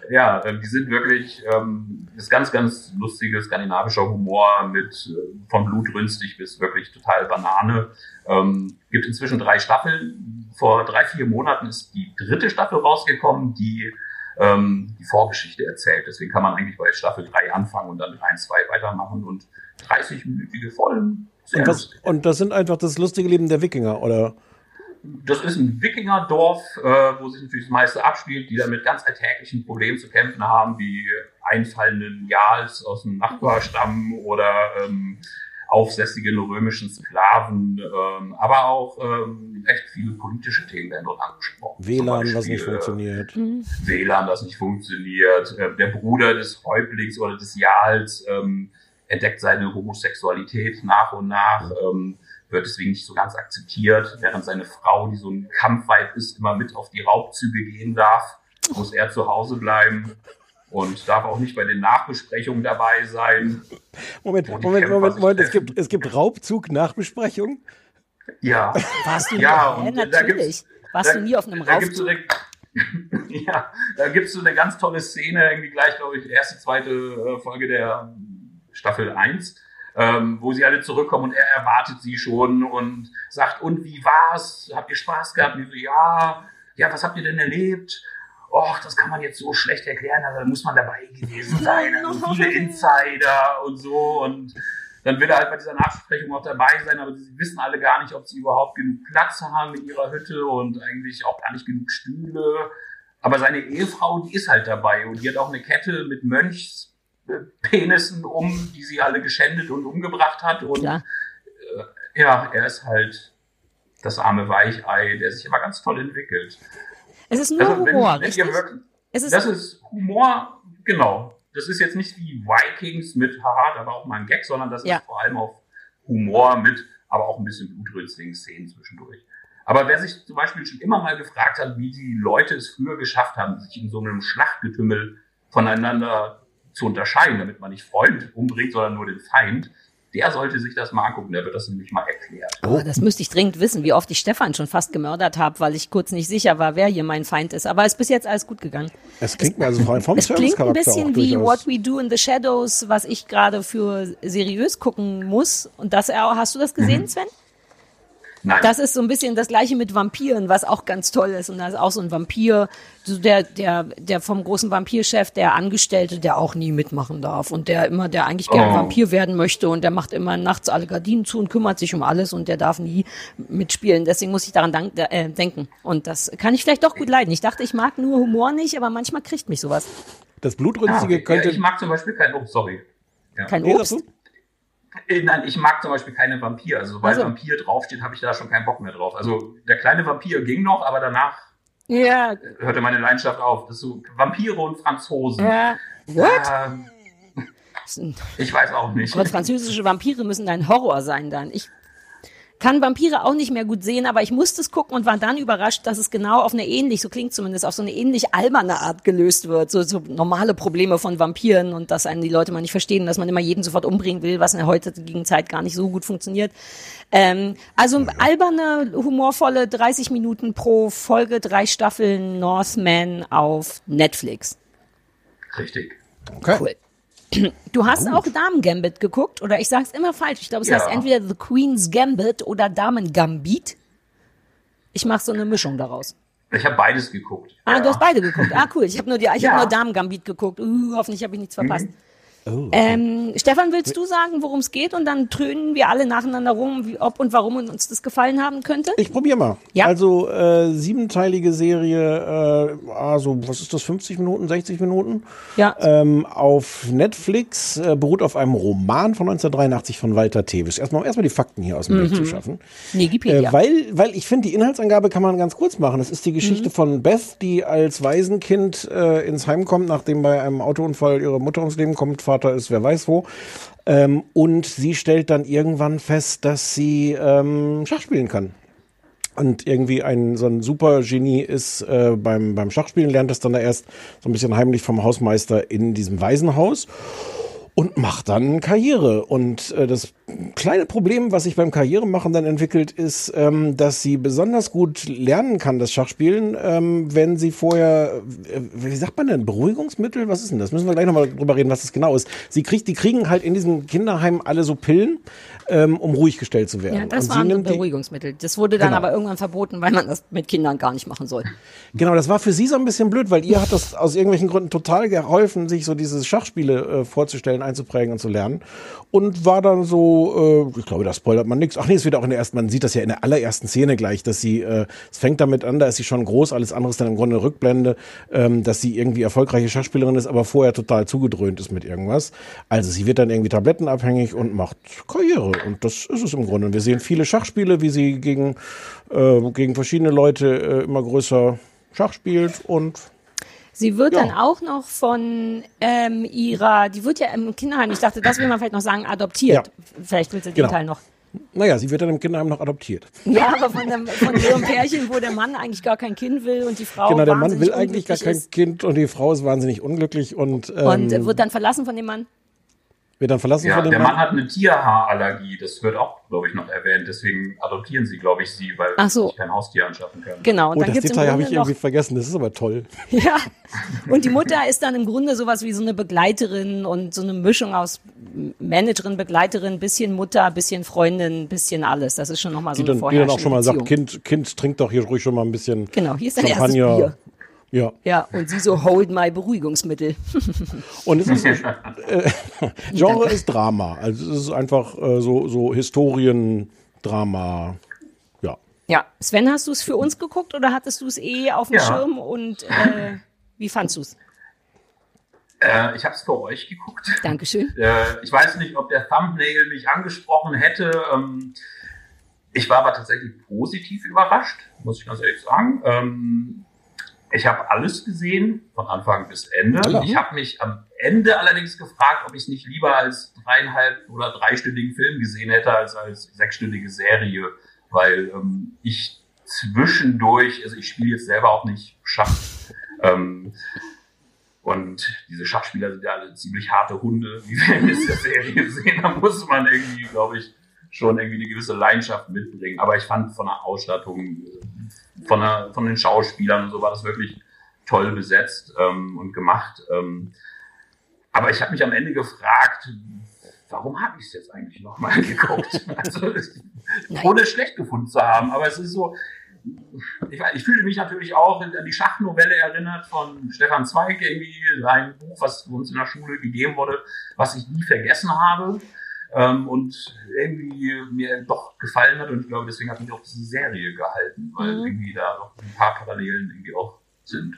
Ja, ähm, die sind wirklich, ähm, ist ganz, ganz lustiger skandinavischer Humor mit äh, von blutrünstig bis wirklich total Banane. Ähm, gibt inzwischen drei Staffeln. Vor drei, vier Monaten ist die dritte Staffel rausgekommen, die ähm, die Vorgeschichte erzählt. Deswegen kann man eigentlich bei Staffel 3 anfangen und dann mit 1, 2 weitermachen und 30-minütige Folgen. Und, lustig. und das sind einfach das lustige Leben der Wikinger, oder? Das ist ein Wikingerdorf, äh, wo sich natürlich das meiste abspielt, die da mit ganz alltäglichen Problemen zu kämpfen haben, wie einfallenden Jarls aus dem Nachbarstamm oder ähm, aufsässigen römischen Sklaven, ähm, aber auch ähm, echt viele politische Themen werden dort angesprochen. WLAN, Beispiel, nicht äh, funktioniert. WLAN, das nicht funktioniert. Äh, Der Bruder des Häuptlings oder des Jarls ähm, entdeckt seine Homosexualität nach und nach, ähm, wird deswegen nicht so ganz akzeptiert, während seine Frau, die so ein Kampfweib ist, immer mit auf die Raubzüge gehen darf, muss er zu Hause bleiben und darf auch nicht bei den Nachbesprechungen dabei sein. Moment, Moment, Kämpfer Moment, sich Moment. Es gibt, es gibt Raubzug-Nachbesprechung. Ja, Warst du Ja, nie? und Ja, natürlich. Warst da, du nie auf einem eine, *laughs* ja, da gibt's so eine ganz tolle Szene, irgendwie gleich, glaube ich, erste, zweite äh, Folge der Staffel 1, ähm, wo sie alle zurückkommen und er erwartet sie schon und sagt, und wie war's? Habt ihr Spaß gehabt? Und so, ja, ja, was habt ihr denn erlebt? Och, das kann man jetzt so schlecht erklären, also da muss man dabei gewesen sein, *laughs* also viele Insider und so und dann will er halt bei dieser Nachbesprechung auch dabei sein, aber sie wissen alle gar nicht, ob sie überhaupt genug Platz haben in ihrer Hütte und eigentlich auch gar nicht genug Stühle. Aber seine Ehefrau, die ist halt dabei und die hat auch eine Kette mit Mönchspenissen um, die sie alle geschändet und umgebracht hat. Und Klar. äh, ja, er ist halt das arme Weichei, der sich immer ganz toll entwickelt. Es ist nur Also wenn, Humor, wenn wirklich, Es ist, das ist Humor, genau. Das ist jetzt nicht wie Vikings mit, haha, da war auch mal ein Gag, sondern das Ja. ist vor allem auf Humor mit, aber auch ein bisschen blutrünstigen Szenen zwischendurch. Aber wer sich zum Beispiel schon immer mal gefragt hat, wie die Leute es früher geschafft haben, sich in so einem Schlachtgetümmel voneinander zu unterscheiden, damit man nicht Freund umbringt, sondern nur den Feind, der sollte sich das mal angucken, der wird das nämlich mal erklärt. Oh, das müsste ich dringend wissen, wie oft ich Stefan schon fast gemördert habe, weil ich kurz nicht sicher war, wer hier mein Feind ist. Aber es ist bis jetzt alles gut gegangen. Es klingt mir also vor allem vom Es klingt ein bisschen wie. What We Do in the Shadows, was ich gerade für seriös gucken muss. Und das, hast du das gesehen, Sven? Nein, Das ist so ein bisschen das gleiche mit Vampiren, was auch ganz toll ist. Und da ist auch so ein Vampir, so der, der, der vom großen Vampirchef, der Angestellte, der auch nie mitmachen darf und der immer, der eigentlich gerne Oh. Vampir werden möchte und der macht immer nachts alle Gardinen zu und kümmert sich um alles und der darf nie mitspielen. Deswegen muss ich daran dank, äh, denken. Und das kann ich vielleicht doch gut leiden. Ich dachte, ich mag nur Humor nicht, aber manchmal kriegt mich sowas. Das Ah, Blutrünstige okay. könnte. ja, ich mag zum Beispiel kein, oh, sorry. Ja. Kein Nee, Obst. Äh, Nein, ich mag zum Beispiel keine Vampir. Also sobald Ach so. Vampir draufsteht, habe ich da schon keinen Bock mehr drauf. Also der kleine Vampir ging noch, aber danach Ja, hörte meine Leidenschaft auf. Das ist so Vampire und Franzosen. ja. What? Ähm, *laughs* ich weiß auch nicht. Gott, französische Vampire müssen ein Horror sein dann. Ich kann Vampire auch nicht mehr gut sehen, aber ich musste es gucken und war dann überrascht, dass es genau auf eine ähnlich, so klingt zumindest, auf so eine ähnlich alberne Art gelöst wird. So, so normale Probleme von Vampiren und dass einen die Leute mal nicht verstehen, dass man immer jeden sofort umbringen will, was in der heutigen Zeit gar nicht so gut funktioniert. Ähm, also alberne, humorvolle 30 Minuten pro Folge, drei Staffeln Northman auf Netflix. Richtig. Okay. Cool. Du hast auch Damen Gambit geguckt oder ich sag's immer falsch. Ich glaube, es Ja. heißt entweder The Queen's Gambit oder Damen Gambit. Ich mache so eine Mischung daraus. Ich habe beides geguckt. Ah, ja. du hast beide geguckt. Ah, cool. Ich habe nur die, ich Ja. habe nur Damen-Gambit geguckt. Uh, hoffentlich habe ich nichts verpasst. Mhm. Oh, Ähm, Stefan, willst du sagen, worum es geht? Und dann trönen wir alle nacheinander rum, wie, ob und warum uns das gefallen haben könnte? Ich probiere mal. Ja. Also äh, siebenteilige Serie, äh, also was ist das, 50 Minuten, 60 Minuten? Ja. Ähm, auf Netflix, äh, beruht auf einem Roman von 1983 von Walter Tevis. Erstmal, erstmal die Fakten hier aus dem Weg zu schaffen. Wikipedia. Äh, weil, weil ich finde, die Inhaltsangabe kann man ganz kurz machen. Das ist die Geschichte von Beth, die als Waisenkind äh, ins Heim kommt, nachdem bei einem Autounfall ihre Mutter ums Leben kommt, Vater ist wer weiß wo. Ähm, und sie stellt dann irgendwann fest, dass sie ähm, Schach spielen kann. Und irgendwie ein so ein super Genie ist äh, beim, beim Schachspielen, lernt das dann da erst so ein bisschen heimlich vom Hausmeister in diesem Waisenhaus und macht dann Karriere. Und äh, das kleine Problem, was sich beim Karrieremachen dann entwickelt, ist, ähm, dass sie besonders gut lernen kann, das Schachspielen, ähm, wenn sie vorher, äh, wie sagt man denn, Beruhigungsmittel? Was ist denn das? Müssen wir gleich nochmal drüber reden, was das genau ist. Sie kriegt, die kriegen halt in diesem Kinderheim alle so Pillen, ähm, um ruhig gestellt zu werden. ja, das waren die- Beruhigungsmittel. Das wurde dann Genau. aber irgendwann verboten, weil man das mit Kindern gar nicht machen soll. Genau, das war für sie so ein bisschen blöd, weil ihr hat das aus irgendwelchen Gründen total geholfen, sich so diese Schachspiele äh, vorzustellen, einzuprägen und zu lernen. Und war dann so, äh, ich glaube, da spoilert man nichts. Ach nee, es wird auch in der ersten, man sieht das ja in der allerersten Szene gleich, dass sie, äh, es fängt damit an, da ist sie schon groß, alles andere ist dann im Grunde eine Rückblende, ähm, dass sie irgendwie erfolgreiche Schachspielerin ist, aber vorher total zugedröhnt ist mit irgendwas. Also sie wird dann irgendwie tablettenabhängig und macht Karriere. Und das ist es im Grunde. Und wir sehen viele Schachspiele, wie sie gegen, äh, gegen verschiedene Leute äh, immer größer Schach spielt und Sie wird Ja. dann auch noch von ähm, ihrer, die wird ja im Kinderheim, ich dachte, das will man vielleicht noch sagen, adoptiert. Vielleicht willst du den Genau. Teil noch. naja, sie wird dann im Kinderheim noch adoptiert. Ja, aber von, dem, von so einem *laughs* Pärchen, wo der Mann eigentlich gar kein Kind will und die Frau genau, der Mann will eigentlich gar kein Kind und die Frau ist wahnsinnig unglücklich und, ähm, ist und wird dann verlassen von dem Mann. Wird dann verlassen Ja, von dem der Mann. Mann hat eine Tierhaarallergie. Das wird auch, glaube ich, noch erwähnt. Deswegen adoptieren sie, glaube ich, sie, weil Ach so. sie sich kein Haustier anschaffen können. Genau, und Oh, dann das gibt's im Detail habe ich irgendwie vergessen. Das ist aber toll. *laughs* Ja, und die Mutter ist dann im Grunde sowas wie so eine Begleiterin und so eine Mischung aus Managerin, Begleiterin, bisschen Mutter, bisschen Freundin, bisschen alles. Das ist schon nochmal so Die eine dann, die dann auch schon mal sagt. Kind, Kind, trink doch hier ruhig schon mal ein bisschen Genau, hier ist dein erstes Champagner. Bier. Ja. Ja, und sie so, hold my Beruhigungsmittel. *laughs* Und es ist, *laughs* äh, *laughs* Genre ist Drama. Also es ist einfach äh, so, so Historiendrama. Ja. Ja, Sven, hast du es für uns geguckt oder hattest du es eh auf dem Ja. Schirm und äh, wie fandst du es? Äh, ich habe es für euch geguckt. Dankeschön. Äh, ich weiß nicht, ob der Thumbnail mich angesprochen hätte. Ähm, ich war aber tatsächlich positiv überrascht, muss ich ganz ehrlich sagen. Ich habe alles gesehen, von Anfang bis Ende. Ja. Ich habe mich am Ende allerdings gefragt, ob ich es nicht lieber als dreieinhalb oder dreistündigen Film gesehen hätte, als als sechsstündige Serie. Weil ähm, ich zwischendurch, also ich spiele jetzt selber auch nicht Schach. Ähm, und diese Schachspieler sind ja alle ziemlich harte Hunde, *laughs* wie wir in dieser Serie sehen. Da muss man irgendwie, glaube ich, schon irgendwie eine gewisse Leidenschaft mitbringen. Aber ich fand von der Ausstattung, äh, von, der, von den Schauspielern und so war das wirklich toll besetzt ähm, und gemacht. Ähm, aber ich habe mich am Ende gefragt, warum habe ich es jetzt eigentlich nochmal *laughs* geguckt? Also, ohne es schlecht gefunden zu haben. Aber es ist so, ich, ich fühle mich natürlich auch an die Schachnovelle erinnert von Stefan Zweig, irgendwie sein Buch, was uns in der Schule gegeben wurde, was ich nie vergessen habe ähm, und irgendwie mir doch gefallen hat. Und ich glaube, deswegen hat mich auch diese Serie gehalten, weil Mhm. irgendwie da noch ein paar Parallelen irgendwie auch sind.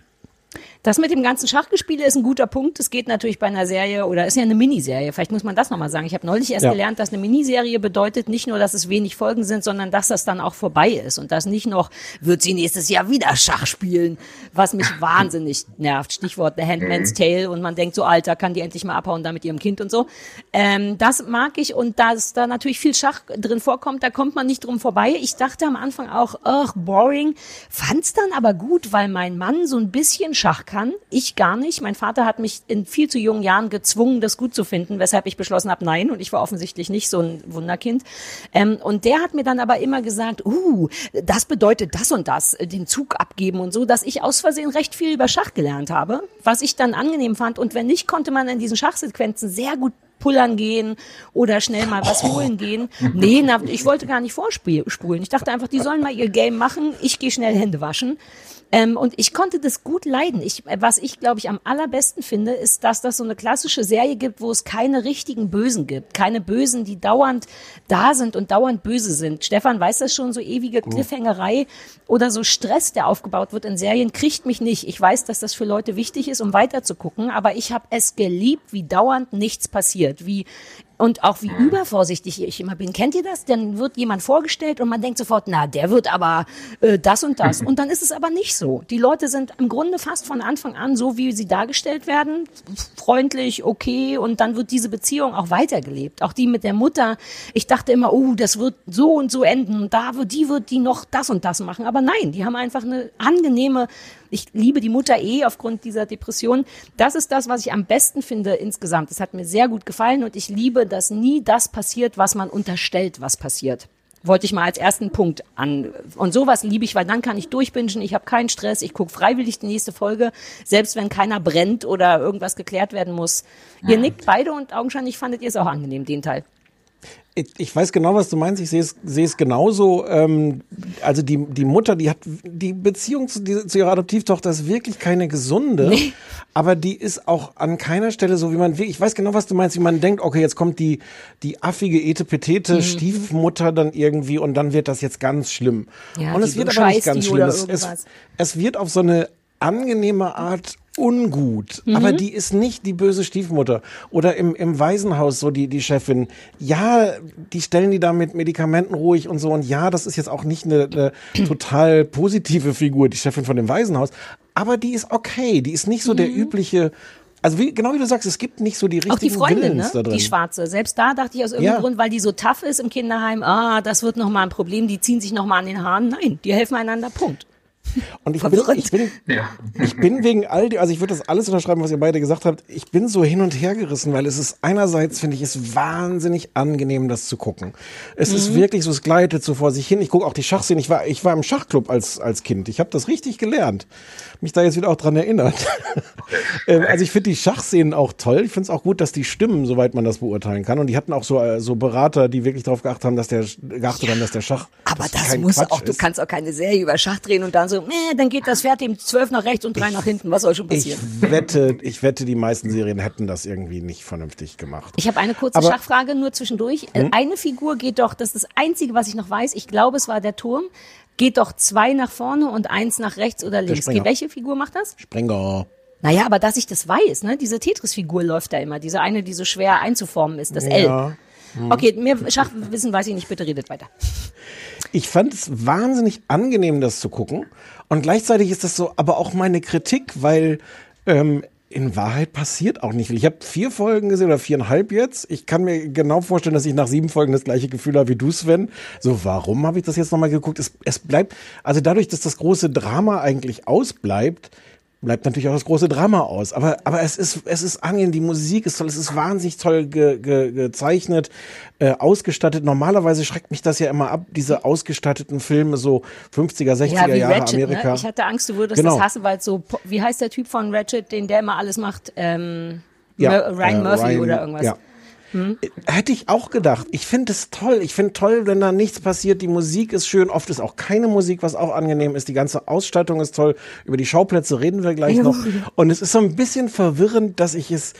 Das mit dem ganzen Schachgespiele ist ein guter Punkt. Es geht natürlich bei einer Serie oder ist ja eine Miniserie. Vielleicht muss man das nochmal sagen. Ich habe neulich erst Ja. gelernt, dass eine Miniserie bedeutet nicht nur, dass es wenig Folgen sind, sondern dass das dann auch vorbei ist und dass nicht noch wird sie nächstes Jahr wieder Schach spielen, was mich *laughs* wahnsinnig nervt. Stichwort The Handmaid's Tale und man denkt so, Alter, kann die endlich mal abhauen da mit ihrem Kind und so. Ähm, das mag ich und dass da natürlich viel Schach drin vorkommt, da kommt man nicht drum vorbei. Ich dachte am Anfang auch, ach, boring. Fand's dann aber gut, weil mein Mann so ein bisschen Schach kann. Ich gar nicht. Mein Vater hat mich in viel zu jungen Jahren gezwungen, das gut zu finden, weshalb ich beschlossen habe, nein. Und ich war offensichtlich nicht so ein Wunderkind. Ähm, und der hat mir dann aber immer gesagt, uh, das bedeutet das und das, äh, den Zug abgeben und so, dass ich aus Versehen recht viel über Schach gelernt habe, was ich dann angenehm fand. Und wenn nicht, konnte man in diesen Schachsequenzen sehr gut pullern gehen oder schnell mal was holen gehen. Nee, na, ich wollte gar nicht vorspulen. Ich dachte einfach, die sollen mal ihr Game machen, ich gehe schnell Hände waschen. Ähm, und ich konnte das gut leiden. Ich, was ich, glaube ich, am allerbesten finde, ist, dass das so eine klassische Serie gibt, wo es keine richtigen Bösen gibt. Keine Bösen, die dauernd da sind und dauernd böse sind. Stefan weiß das schon, so ewige Cliffhangerei oder so Stress, der aufgebaut wird in Serien, kriegt mich nicht. Ich weiß, dass das für Leute wichtig ist, um weiter zu gucken, aber ich habe es geliebt, wie dauernd nichts passiert, wie und auch wie übervorsichtig ich immer bin. Kennt ihr das? Dann wird jemand vorgestellt und man denkt sofort, na, der wird aber äh, das und das. *laughs* Und dann ist es aber nicht so. Die Leute sind im Grunde fast von Anfang an so, wie sie dargestellt werden. Freundlich, okay. Und dann wird diese Beziehung auch weitergelebt. Auch die mit der Mutter. Ich dachte immer, oh, das wird so und so enden. Und da wird, die wird die noch das und das machen. Aber nein, die haben einfach eine angenehme ich liebe die Mutter eh aufgrund dieser Depression. Das ist das, was ich am besten finde insgesamt. Es hat mir sehr gut gefallen und ich liebe, dass nie das passiert, was man unterstellt, was passiert. Wollte ich mal als ersten Punkt an. Und sowas liebe ich, weil dann kann ich durchbingen, ich habe keinen Stress, ich gucke freiwillig die nächste Folge, selbst wenn keiner brennt oder irgendwas geklärt werden muss. Ihr nickt beide und augenscheinlich fandet ihr es auch angenehm, den Teil. Ich, weiß genau, was du meinst. Ich sehe es, sehe es genauso. Ähm, also die, die Mutter, die hat die Beziehung zu, die, zu ihrer Adoptivtochter ist wirklich keine gesunde. Nee. Aber die ist auch an keiner Stelle so, wie man will. Ich weiß genau, was du meinst. Wie man denkt, okay, jetzt kommt die, die affige Mhm. Etepetete Stiefmutter dann irgendwie und dann wird das jetzt ganz schlimm. Ja, und es wird aber nicht ganz schlimm. Es, es wird auf so eine angenehme Art ungut, Mhm. aber die ist nicht die böse Stiefmutter. Oder im, im Waisenhaus so die, die Chefin. Ja, die stellen die da mit Medikamenten ruhig und so. Und ja, das ist jetzt auch nicht eine, eine *clears throat* total positive Figur, die Chefin von dem Waisenhaus. Aber die ist okay. Die ist nicht so der übliche. Also wie, genau wie du sagst, es gibt nicht so die richtigen Mhm. Auch die Freundin, ne? da drin. Die Schwarze. Selbst da dachte ich aus irgendeinem Ja. Grund, weil die so tough ist im Kinderheim, ah, das wird nochmal ein Problem, die ziehen sich nochmal an den Haaren. Nein, die helfen einander, Punkt. Und ich bin, ich bin, Ja. ich bin wegen all die, also ich würde das alles unterschreiben, was ihr beide gesagt habt. Ich bin so hin und her gerissen, weil es ist einerseits finde ich es wahnsinnig angenehm, das zu gucken. Es ist wirklich so, es gleitet so vor sich hin. Ich gucke auch die Schachszenen. Ich war, ich war im Schachclub als als Kind. Ich habe das richtig gelernt. Mich da jetzt wieder auch dran erinnert. *laughs* Ähm, also ich finde die Schachszenen auch toll. Ich finde es auch gut, dass die stimmen, soweit man das beurteilen kann. Und die hatten auch so äh, so Berater, die wirklich darauf geachtet haben, dass der geachtet haben, dass der Schach Aber dass das muss Quatsch auch, du ist. kannst auch keine Serie über Schach drehen und dann so, Nee, dann geht das Pferd eben zwölf nach rechts und drei nach hinten. Was soll schon Ich passieren? wette, ich wette, die meisten Serien hätten das irgendwie nicht vernünftig gemacht. Ich habe eine kurze Aber- Schachfrage nur zwischendurch. Äh, Eine Figur geht doch, das ist das Einzige, was ich noch weiß, ich glaube, es war der Turm, geht doch zwei nach vorne und eins nach rechts oder links. Springer. Welche Figur macht das? Sprenger. Naja, aber dass ich das weiß, ne? Diese Tetris-Figur läuft da immer. Diese eine, die so schwer einzuformen ist, das L. Ja. Okay, mehr Schachwissen weiß ich nicht, bitte redet weiter. Ich fand es wahnsinnig angenehm, das zu gucken. Und gleichzeitig ist das so, aber auch meine Kritik, weil ähm, in Wahrheit passiert auch nicht viel. Ich habe vier Folgen gesehen oder viereinhalb jetzt. Ich kann mir genau vorstellen, dass ich nach sieben Folgen das gleiche Gefühl habe wie du, Sven. So, warum habe ich das jetzt nochmal geguckt? Es, es bleibt, also dadurch, dass das große Drama eigentlich ausbleibt, bleibt natürlich auch das große Drama aus. Aber, aber es ist, es ist angenehm, die Musik ist toll, es ist wahnsinnig toll ge, ge, gezeichnet, äh, ausgestattet. Normalerweise schreckt mich das ja immer ab, diese ausgestatteten Filme, so 50er, 60er Ja, Jahre Ratchet, Amerika. ne? Ich hatte Angst, du würdest Genau. das hassen, weil so, wie heißt der Typ von Ratchet, den der immer alles macht? Ähm, Ja, Ryan äh, Murphy Ryan- oder irgendwas. Ja. Hätte ich auch gedacht. Ich finde es toll. Ich finde toll, wenn da nichts passiert. Die Musik ist schön. Oft ist auch keine Musik, was auch angenehm ist. Die ganze Ausstattung ist toll. Über die Schauplätze reden wir gleich noch. Und es ist so ein bisschen verwirrend, dass ich es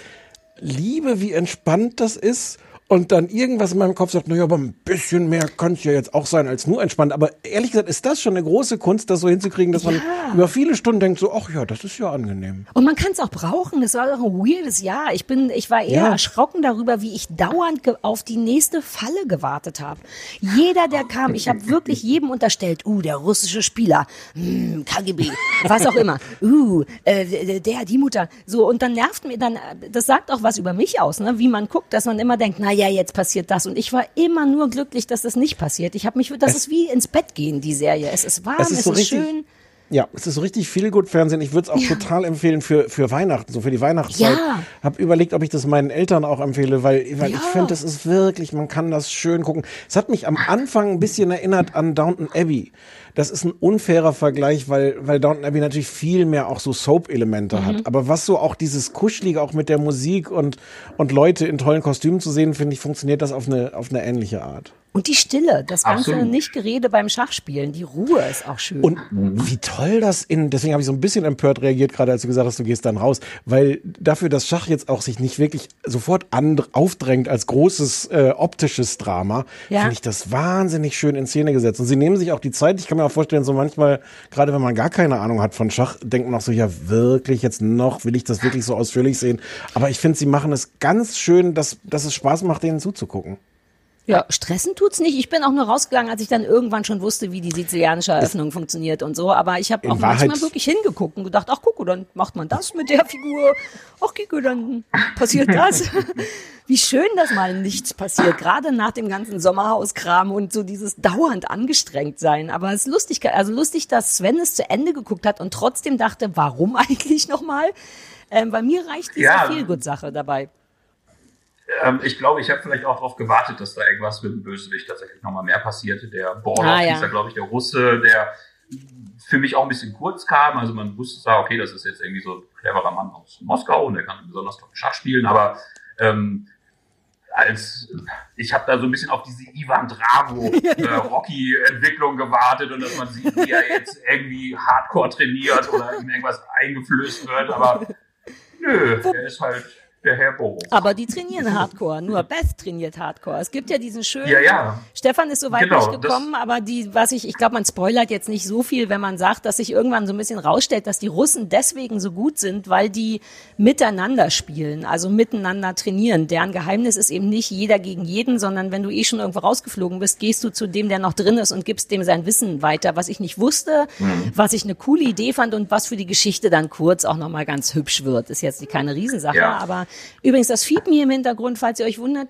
liebe, wie entspannt das ist. Und dann irgendwas in meinem Kopf sagt, naja, aber ein bisschen mehr könnte ja jetzt auch sein als nur entspannt. Aber ehrlich gesagt ist das schon eine große Kunst, das so hinzukriegen, dass man über viele Stunden denkt, so, ach ja, das ist ja angenehm. Und man kann es auch brauchen. Das war doch ein weirdes Jahr. Ich bin, ich war eher Ja. erschrocken darüber, wie ich dauernd auf die nächste Falle gewartet habe. Jeder, der kam, ich habe wirklich jedem unterstellt, uh, der russische Spieler, hm, KGB, was auch immer, uh, äh, der, die Mutter, so und dann nervt mir dann, äh, das sagt auch was über mich aus, ne? Wie man guckt, dass man immer denkt, na ja, jetzt passiert das und ich war immer nur glücklich, dass das nicht passiert. Ich habe mich, das ist wie ins Bett gehen, die Serie. Es ist warm, Es es ist ist, so richtig- schön. Ja, es ist so richtig viel gut Fernsehen. Ich würde es auch total empfehlen für, für Weihnachten, so für die Weihnachtszeit. Ja. Hab überlegt, ob ich das meinen Eltern auch empfehle, weil, weil Ja. ich finde, das ist wirklich, man kann das schön gucken. Es hat mich am Anfang ein bisschen erinnert an Downton Abbey. Das ist ein unfairer Vergleich, weil, weil Downton Abbey natürlich viel mehr auch so Soap-Elemente Mhm. hat. Aber was so auch dieses Kuschelige auch mit der Musik und, und Leute in tollen Kostümen zu sehen, finde ich, funktioniert das auf eine, auf eine ähnliche Art. Und die Stille, das ganze Absolut. Nicht-Gerede beim Schachspielen, die Ruhe ist auch schön. Und wie toll das in, deswegen habe ich so ein bisschen empört reagiert, gerade als du gesagt hast, du gehst dann raus, weil dafür, dass Schach jetzt auch sich nicht wirklich sofort aufdrängt als großes äh, optisches Drama, Ja. finde ich das wahnsinnig schön in Szene gesetzt. Und sie nehmen sich auch die Zeit, ich kann mir auch vorstellen, so manchmal, gerade wenn man gar keine Ahnung hat von Schach, denkt man auch so, ja wirklich jetzt noch, will ich das wirklich so ausführlich sehen. Aber ich finde, sie machen es ganz schön, dass, dass es Spaß macht, denen zuzugucken. Ja, stressen tut's nicht. Ich bin auch nur rausgegangen, als ich dann irgendwann schon wusste, wie die sizilianische Eröffnung funktioniert und so. Aber ich habe auch Wahrheit- manchmal wirklich hingeguckt und gedacht, ach gucke, dann macht man das mit der Figur. Ach gucke, dann passiert das. *laughs* wie schön, dass mal nichts passiert, gerade nach dem ganzen Sommerhauskram und so dieses dauernd angestrengt sein. Aber es ist lustig, also lustig, dass Sven es zu Ende geguckt hat und trotzdem dachte, warum *laughs* eigentlich nochmal? Ähm, bei mir reicht diese Ja. Feelgood-Sache dabei. Ähm, ich glaube, ich habe vielleicht auch darauf gewartet, dass da irgendwas mit dem Bösewicht tatsächlich nochmal mehr passierte. Der Borlov Ah, ja. hieß ja, glaube ich, der Russe, der für mich auch ein bisschen kurz kam. Also man wusste zwar, okay, das ist jetzt irgendwie so ein cleverer Mann aus Moskau und der kann besonders toll Schach spielen, aber ähm, als ich habe da so ein bisschen auf diese Ivan Drago *laughs* äh, Rocky Entwicklung gewartet und dass man sieht, wie er jetzt irgendwie Hardcore trainiert oder ihm irgendwas eingeflößt wird, aber *laughs* nö, er ist halt der Herr Boris. Aber die trainieren Hardcore, nur Beth trainiert Hardcore. Es gibt ja diesen schönen. Ja, ja. Stefan ist so weit Genau, nicht gekommen, aber die, was ich, ich glaube, man spoilert jetzt nicht so viel, wenn man sagt, dass sich irgendwann so ein bisschen rausstellt, dass die Russen deswegen so gut sind, weil die miteinander spielen, also miteinander trainieren. Deren Geheimnis ist eben nicht jeder gegen jeden, sondern wenn du eh schon irgendwo rausgeflogen bist, gehst du zu dem, der noch drin ist und gibst dem sein Wissen weiter, was ich nicht wusste, was ich eine coole Idee fand und was für die Geschichte dann kurz auch nochmal ganz hübsch wird. Ist jetzt keine Riesensache, Ja. aber übrigens das Fiepen hier im Hintergrund, falls ihr euch wundert,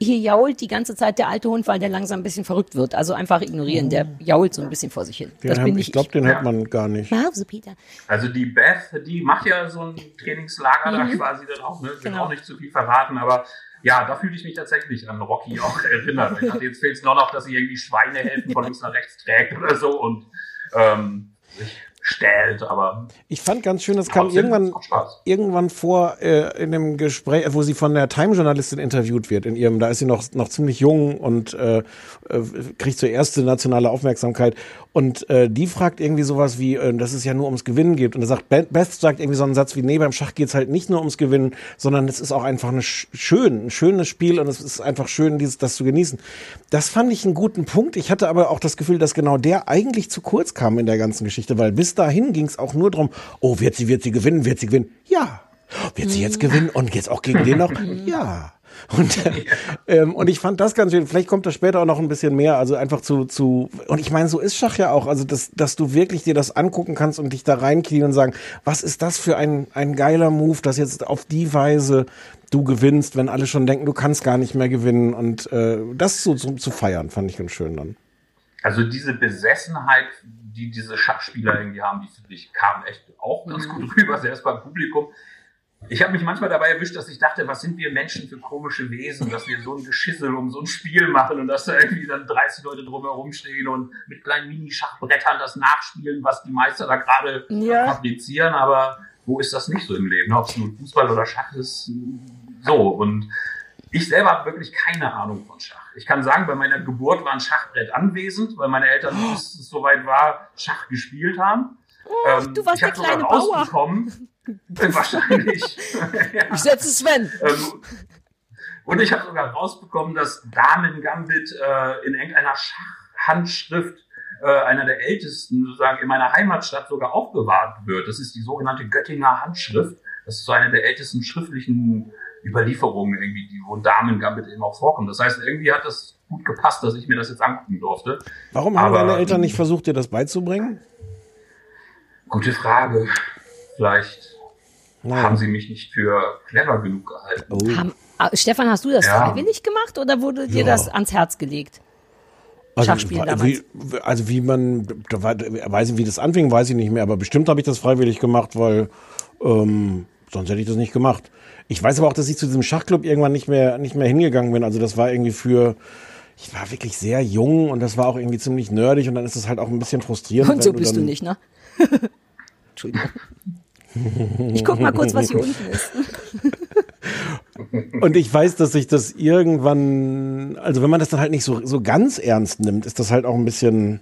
hier jault die ganze Zeit der alte Hund, weil der langsam ein bisschen verrückt wird. Also einfach ignorieren. Der jault so ein bisschen vor sich hin. Den das bin ich nicht glaube, den Ja. hört man gar nicht. Pause, Peter. Also die Beth, die macht ja so ein Trainingslager da quasi dann auch, ne? Ich will Genau. auch nicht zu viel verraten, aber ja, da fühle ich mich tatsächlich an Rocky auch erinnert. *laughs* Ich dachte, jetzt fehlt es nur noch, dass sie irgendwie Schweinehelfen von links nach rechts trägt oder so und ähm, sich stählt, aber Ich fand ganz schön, das kam irgendwann, irgendwann vor äh, in dem Gespräch, wo sie von der Time-Journalistin interviewt wird. In ihrem, da ist sie noch noch ziemlich jung und äh, äh, kriegt so erste nationale Aufmerksamkeit. Und äh, die fragt irgendwie sowas wie, äh, dass es ja nur ums Gewinnen geht. Und da sagt Beth, Beth sagt irgendwie so einen Satz wie, nee, beim Schach geht's halt nicht nur ums Gewinnen, sondern es ist auch einfach eine sch schön, ein schönes Spiel und es ist einfach schön, dieses, das zu genießen. Das fand ich einen guten Punkt. Ich hatte aber auch das Gefühl, dass genau der eigentlich zu kurz kam in der ganzen Geschichte, weil bis dahin ging's auch nur drum, oh, wird sie, wird sie gewinnen, wird sie gewinnen? Ja. Wird sie jetzt gewinnen und jetzt auch gegen den noch? *laughs* Ja. Und, äh, ähm, und ich fand das ganz schön. Vielleicht kommt das später auch noch ein bisschen mehr. Also einfach zu, zu, und ich meine, so ist Schach ja auch. Also, dass, dass du wirklich dir das angucken kannst und dich da reinknien und sagen, was ist das für ein, ein geiler Move, dass jetzt auf die Weise du gewinnst, wenn alle schon denken, du kannst gar nicht mehr gewinnen. Und äh, das so, so zu feiern, fand ich ganz schön dann. Also diese Besessenheit, die diese Schachspieler irgendwie haben, die finde ich, kam echt auch ganz gut rüber, selbst beim Publikum. Ich habe mich manchmal dabei erwischt, dass ich dachte, was sind wir Menschen für komische Wesen, dass wir so ein Geschissel um so ein Spiel machen und dass da irgendwie dann 30 Leute drumherum stehen und mit kleinen Mini-Schachbrettern das nachspielen, was die Meister da gerade Ja. fabrizieren. Aber wo ist das nicht so im Leben? Ob es nun Fußball oder Schach ist, so. Und ich selber habe wirklich keine Ahnung von Schach. Ich kann sagen, bei meiner Geburt war ein Schachbrett anwesend, weil meine Eltern, bis es soweit war, Schach gespielt haben. Ähm, Oh, du warst der kleine Bauer. rausbekommen, Wahrscheinlich. ja. *laughs* Ich setze Sven. *laughs* Ähm, und ich habe sogar rausbekommen, dass Damen Gambit äh, in irgendeiner Schachhandschrift äh, einer der ältesten sozusagen in meiner Heimatstadt sogar aufbewahrt wird. Das ist die sogenannte Göttinger Handschrift. Das ist so eine der ältesten schriftlichen Überlieferungen irgendwie, die wo Damen Gambit eben auch vorkommt. Das heißt, irgendwie hat das gut gepasst, dass ich mir das jetzt angucken durfte. Warum haben Aber- deine Eltern nicht versucht, dir das beizubringen? Gute Frage. Vielleicht Nein. haben sie mich nicht für clever genug gehalten. Oh. Haben, ah, Stefan, hast du das Ja. freiwillig gemacht oder wurde dir Ja. das ans Herz gelegt? Damals. wie, also wie man, weiß ich, wie das anfing, weiß ich nicht mehr, aber bestimmt habe ich das freiwillig gemacht, weil ähm, sonst hätte ich das nicht gemacht. Ich weiß aber auch, dass ich zu diesem Schachclub irgendwann nicht mehr, nicht mehr hingegangen bin. Also das war irgendwie für, ich war wirklich sehr jung und das war auch irgendwie ziemlich nerdig und dann ist es halt auch ein bisschen frustrierend. Und so wenn bist du nicht, ne? *laughs* Entschuldigung. Ich guck mal kurz, was hier *laughs* unten ist. Und ich weiß, dass sich das irgendwann, also wenn man das dann halt nicht so, so ganz ernst nimmt, ist das halt auch ein bisschen,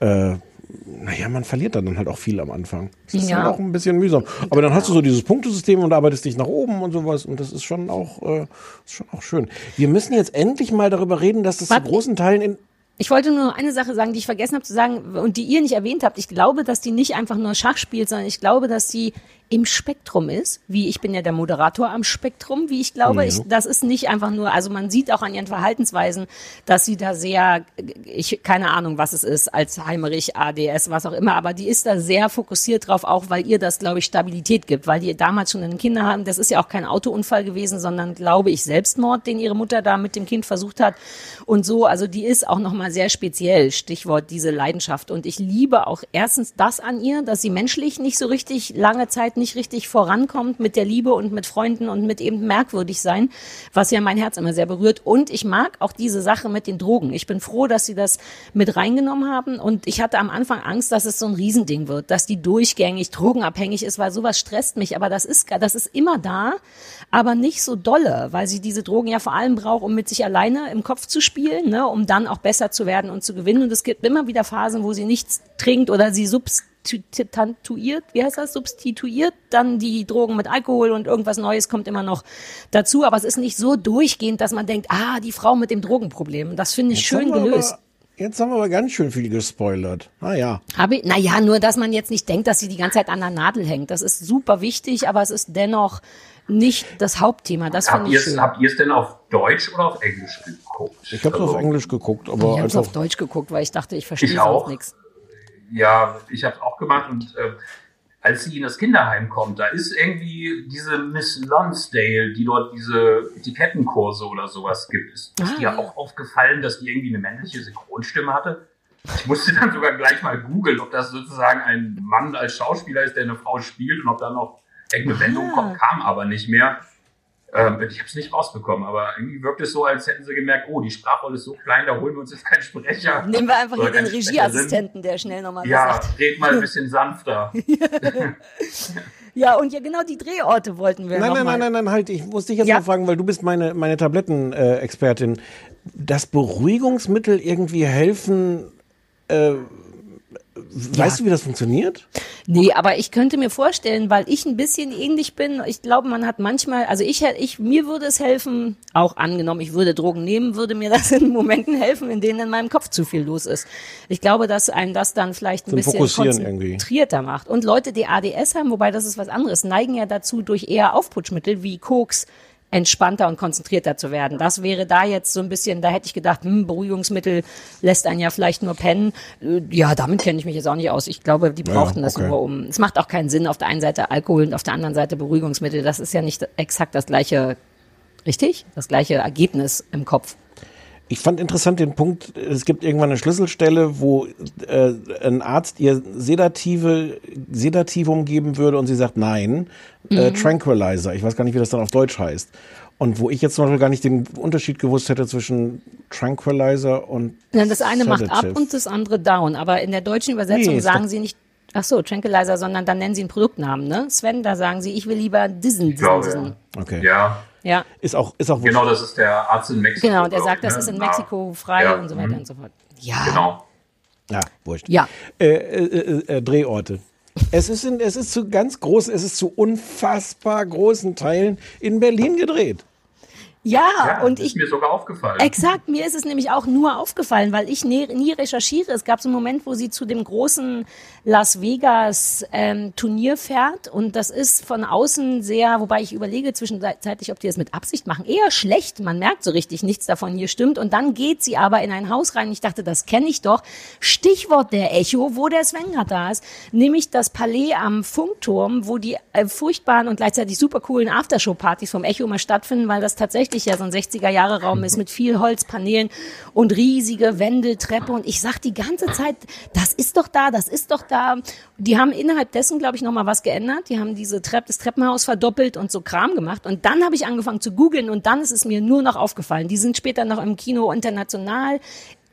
äh, naja, man verliert dann halt auch viel am Anfang. Das ist Ja. halt auch ein bisschen mühsam. Aber dann hast du so dieses Punktesystem und arbeitest dich nach oben und sowas und das ist schon auch, äh, ist schon auch schön. Wir müssen jetzt endlich mal darüber reden, dass das zu Warte. großen Teilen in, Ich wollte nur noch eine Sache sagen, die ich vergessen habe zu sagen und die ihr nicht erwähnt habt. Ich glaube, dass die nicht einfach nur Schach spielt, sondern ich glaube, dass sie im Spektrum ist, wie ich bin ja der Moderator am Spektrum, wie ich glaube, ich, das ist nicht einfach nur, also man sieht auch an ihren Verhaltensweisen, dass sie da sehr, ich keine Ahnung, was es ist, Alzheimerich, ADS, was auch immer, aber die ist da sehr fokussiert drauf, auch weil ihr das, glaube ich, Stabilität gibt, weil die damals schon ein Kinder haben, das ist ja auch kein Autounfall gewesen, sondern, glaube ich, Selbstmord, den ihre Mutter da mit dem Kind versucht hat. Und so, also die ist auch nochmal sehr speziell, Stichwort diese Leidenschaft. Und ich liebe auch erstens das an ihr, dass sie menschlich nicht so richtig lange Zeit nicht richtig vorankommt mit der Liebe und mit Freunden und mit eben merkwürdig sein, was ja mein Herz immer sehr berührt. Und ich mag auch diese Sache mit den Drogen. Ich bin froh, dass sie das mit reingenommen haben. Und ich hatte am Anfang Angst, dass es so ein Riesending wird, dass die durchgängig drogenabhängig ist, weil sowas stresst mich. Aber das ist, das ist immer da, aber nicht so dolle, weil sie diese Drogen ja vor allem braucht, um mit sich alleine im Kopf zu spielen, ne, um dann auch besser zu werden und zu gewinnen. Und es gibt immer wieder Phasen, wo sie nichts trinkt oder sie substituiert, wie heißt das, substituiert dann die Drogen mit Alkohol und irgendwas Neues kommt immer noch dazu. Aber es ist nicht so durchgehend, dass man denkt, ah, die Frau mit dem Drogenproblem. Das finde ich Jetzt schön gelöst. Aber, jetzt haben wir aber ganz schön viel gespoilert. Ah ja. Habe ich, naja, nur, dass man jetzt nicht denkt, dass sie die ganze Zeit an der Nadel hängt. Das ist super wichtig, aber es ist dennoch nicht das Hauptthema. Das Habt finde ihr ich es schön. habt ihr es denn auf Deutsch oder auf Englisch geguckt? Ich habe es Also, auf Englisch geguckt, aber Ich habe es auf Deutsch geguckt, weil ich dachte, ich verstehe auch. nichts. Ja, ich habe es auch gemacht und äh, als sie in das Kinderheim kommt, da ist irgendwie diese Miss Lonsdale, die dort diese Etikettenkurse oder sowas gibt. Ist, Ah, dir ja. auch aufgefallen, dass die irgendwie eine männliche Synchronstimme hatte? Ich musste dann sogar gleich mal googeln, ob das sozusagen ein Mann als Schauspieler ist, der eine Frau spielt und ob da noch irgendeine Wendung Ah. kommt, kam aber nicht mehr. Ähm, ich habe es nicht rausbekommen, aber irgendwie wirkt es so, als hätten sie gemerkt, oh, die Sprachrolle ist so klein, da holen wir uns jetzt keinen Sprecher. Nehmen wir einfach hier den Regieassistenten, der schnell nochmal Ja, sagt. red mal ein *laughs* bisschen sanfter. *laughs* Ja, und ja, genau die Drehorte wollten wir Nein, noch nein, mal. nein, nein, nein, halt. Ich muss dich jetzt Ja. mal fragen, weil du bist meine, meine Tabletten-Expertin. Das Beruhigungsmittel irgendwie helfen, äh, weißt du, wie das funktioniert? Nee, aber ich könnte mir vorstellen, weil ich ein bisschen ähnlich bin. Ich glaube, man hat manchmal, also ich, ich, mir würde es helfen, auch angenommen, ich würde Drogen nehmen, würde mir *laughs* das in Momenten helfen, in denen in meinem Kopf zu viel los ist. Ich glaube, dass einem das dann vielleicht ein Zum bisschen Fokussieren irgendwie. konzentrierter macht. Und Leute, die ADS haben, wobei das ist was anderes, neigen ja dazu, durch eher Aufputschmittel wie Koks entspannter und konzentrierter zu werden. Das wäre da jetzt so ein bisschen, da hätte ich gedacht, hm, Beruhigungsmittel lässt einen ja vielleicht nur pennen. Äh, Ja, damit kenne ich mich jetzt auch nicht aus. Ich glaube, die brauchten das okay. nur um. Es macht auch keinen Sinn, auf der einen Seite Alkohol und auf der anderen Seite Beruhigungsmittel. Das ist ja nicht exakt das gleiche, richtig? Das gleiche Ergebnis im Kopf. Ich fand interessant den Punkt, es gibt irgendwann eine Schlüsselstelle, wo äh, ein Arzt ihr Sedative, Sedativum geben würde und sie sagt nein, äh, Mhm. Tranquilizer. Ich weiß gar nicht, wie das dann auf Deutsch heißt. Und wo ich jetzt zum Beispiel gar nicht den Unterschied gewusst hätte zwischen Tranquilizer und Ja, Das eine macht ab Sedative. und das andere down. Aber in der deutschen Übersetzung Nee, sagen sie nicht, ach so, Tranquilizer, sondern dann nennen sie einen Produktnamen, ne? Sven, da sagen sie, ich will lieber diesen, diesen, glaube, diesen. Okay. Ja, Ja, Ist auch, ist auch wurscht. genau, das ist der Arzt in Mexiko. genau. Der sagt, ich, das ne? ist in Ja. Mexiko frei Ja, und so weiter mhm. und so fort. Ja, Genau. Ja, wurscht. ja. Äh, äh, äh, äh, Drehorte. Es ist, in, es ist zu ganz groß, es ist zu unfassbar großen Teilen in Berlin gedreht. Ja, Ja, und ist ich, mir sogar aufgefallen. Exakt, mir ist es nämlich auch nur aufgefallen, weil ich nie, nie recherchiere. Es gab so einen Moment, wo sie zu dem großen Las Vegas ähm, Turnier fährt und das ist von außen sehr, wobei ich überlege zwischenzeitlich, ob die das mit Absicht machen, eher schlecht. Man merkt so richtig, nichts davon hier stimmt und dann geht sie aber in ein Haus rein. Ich dachte, das kenne ich doch. Stichwort der Echo, wo der Sven gerade da ist, nämlich das Palais am Funkturm, wo die äh, furchtbaren und gleichzeitig super coolen Aftershow-Partys vom Echo mal stattfinden, weil das tatsächlich tatsächlich ja so ein 60er-Jahre-Raum ist mit viel Holzpaneelen und riesige Wände, Treppe. Und ich sag die ganze Zeit, das ist doch da, das ist doch da. Die haben innerhalb dessen, glaube ich, noch mal was geändert. Die haben diese Treppe, das Treppenhaus verdoppelt und so Kram gemacht. Und dann habe ich angefangen zu googeln und dann ist es mir nur noch aufgefallen. Die sind später noch im Kino international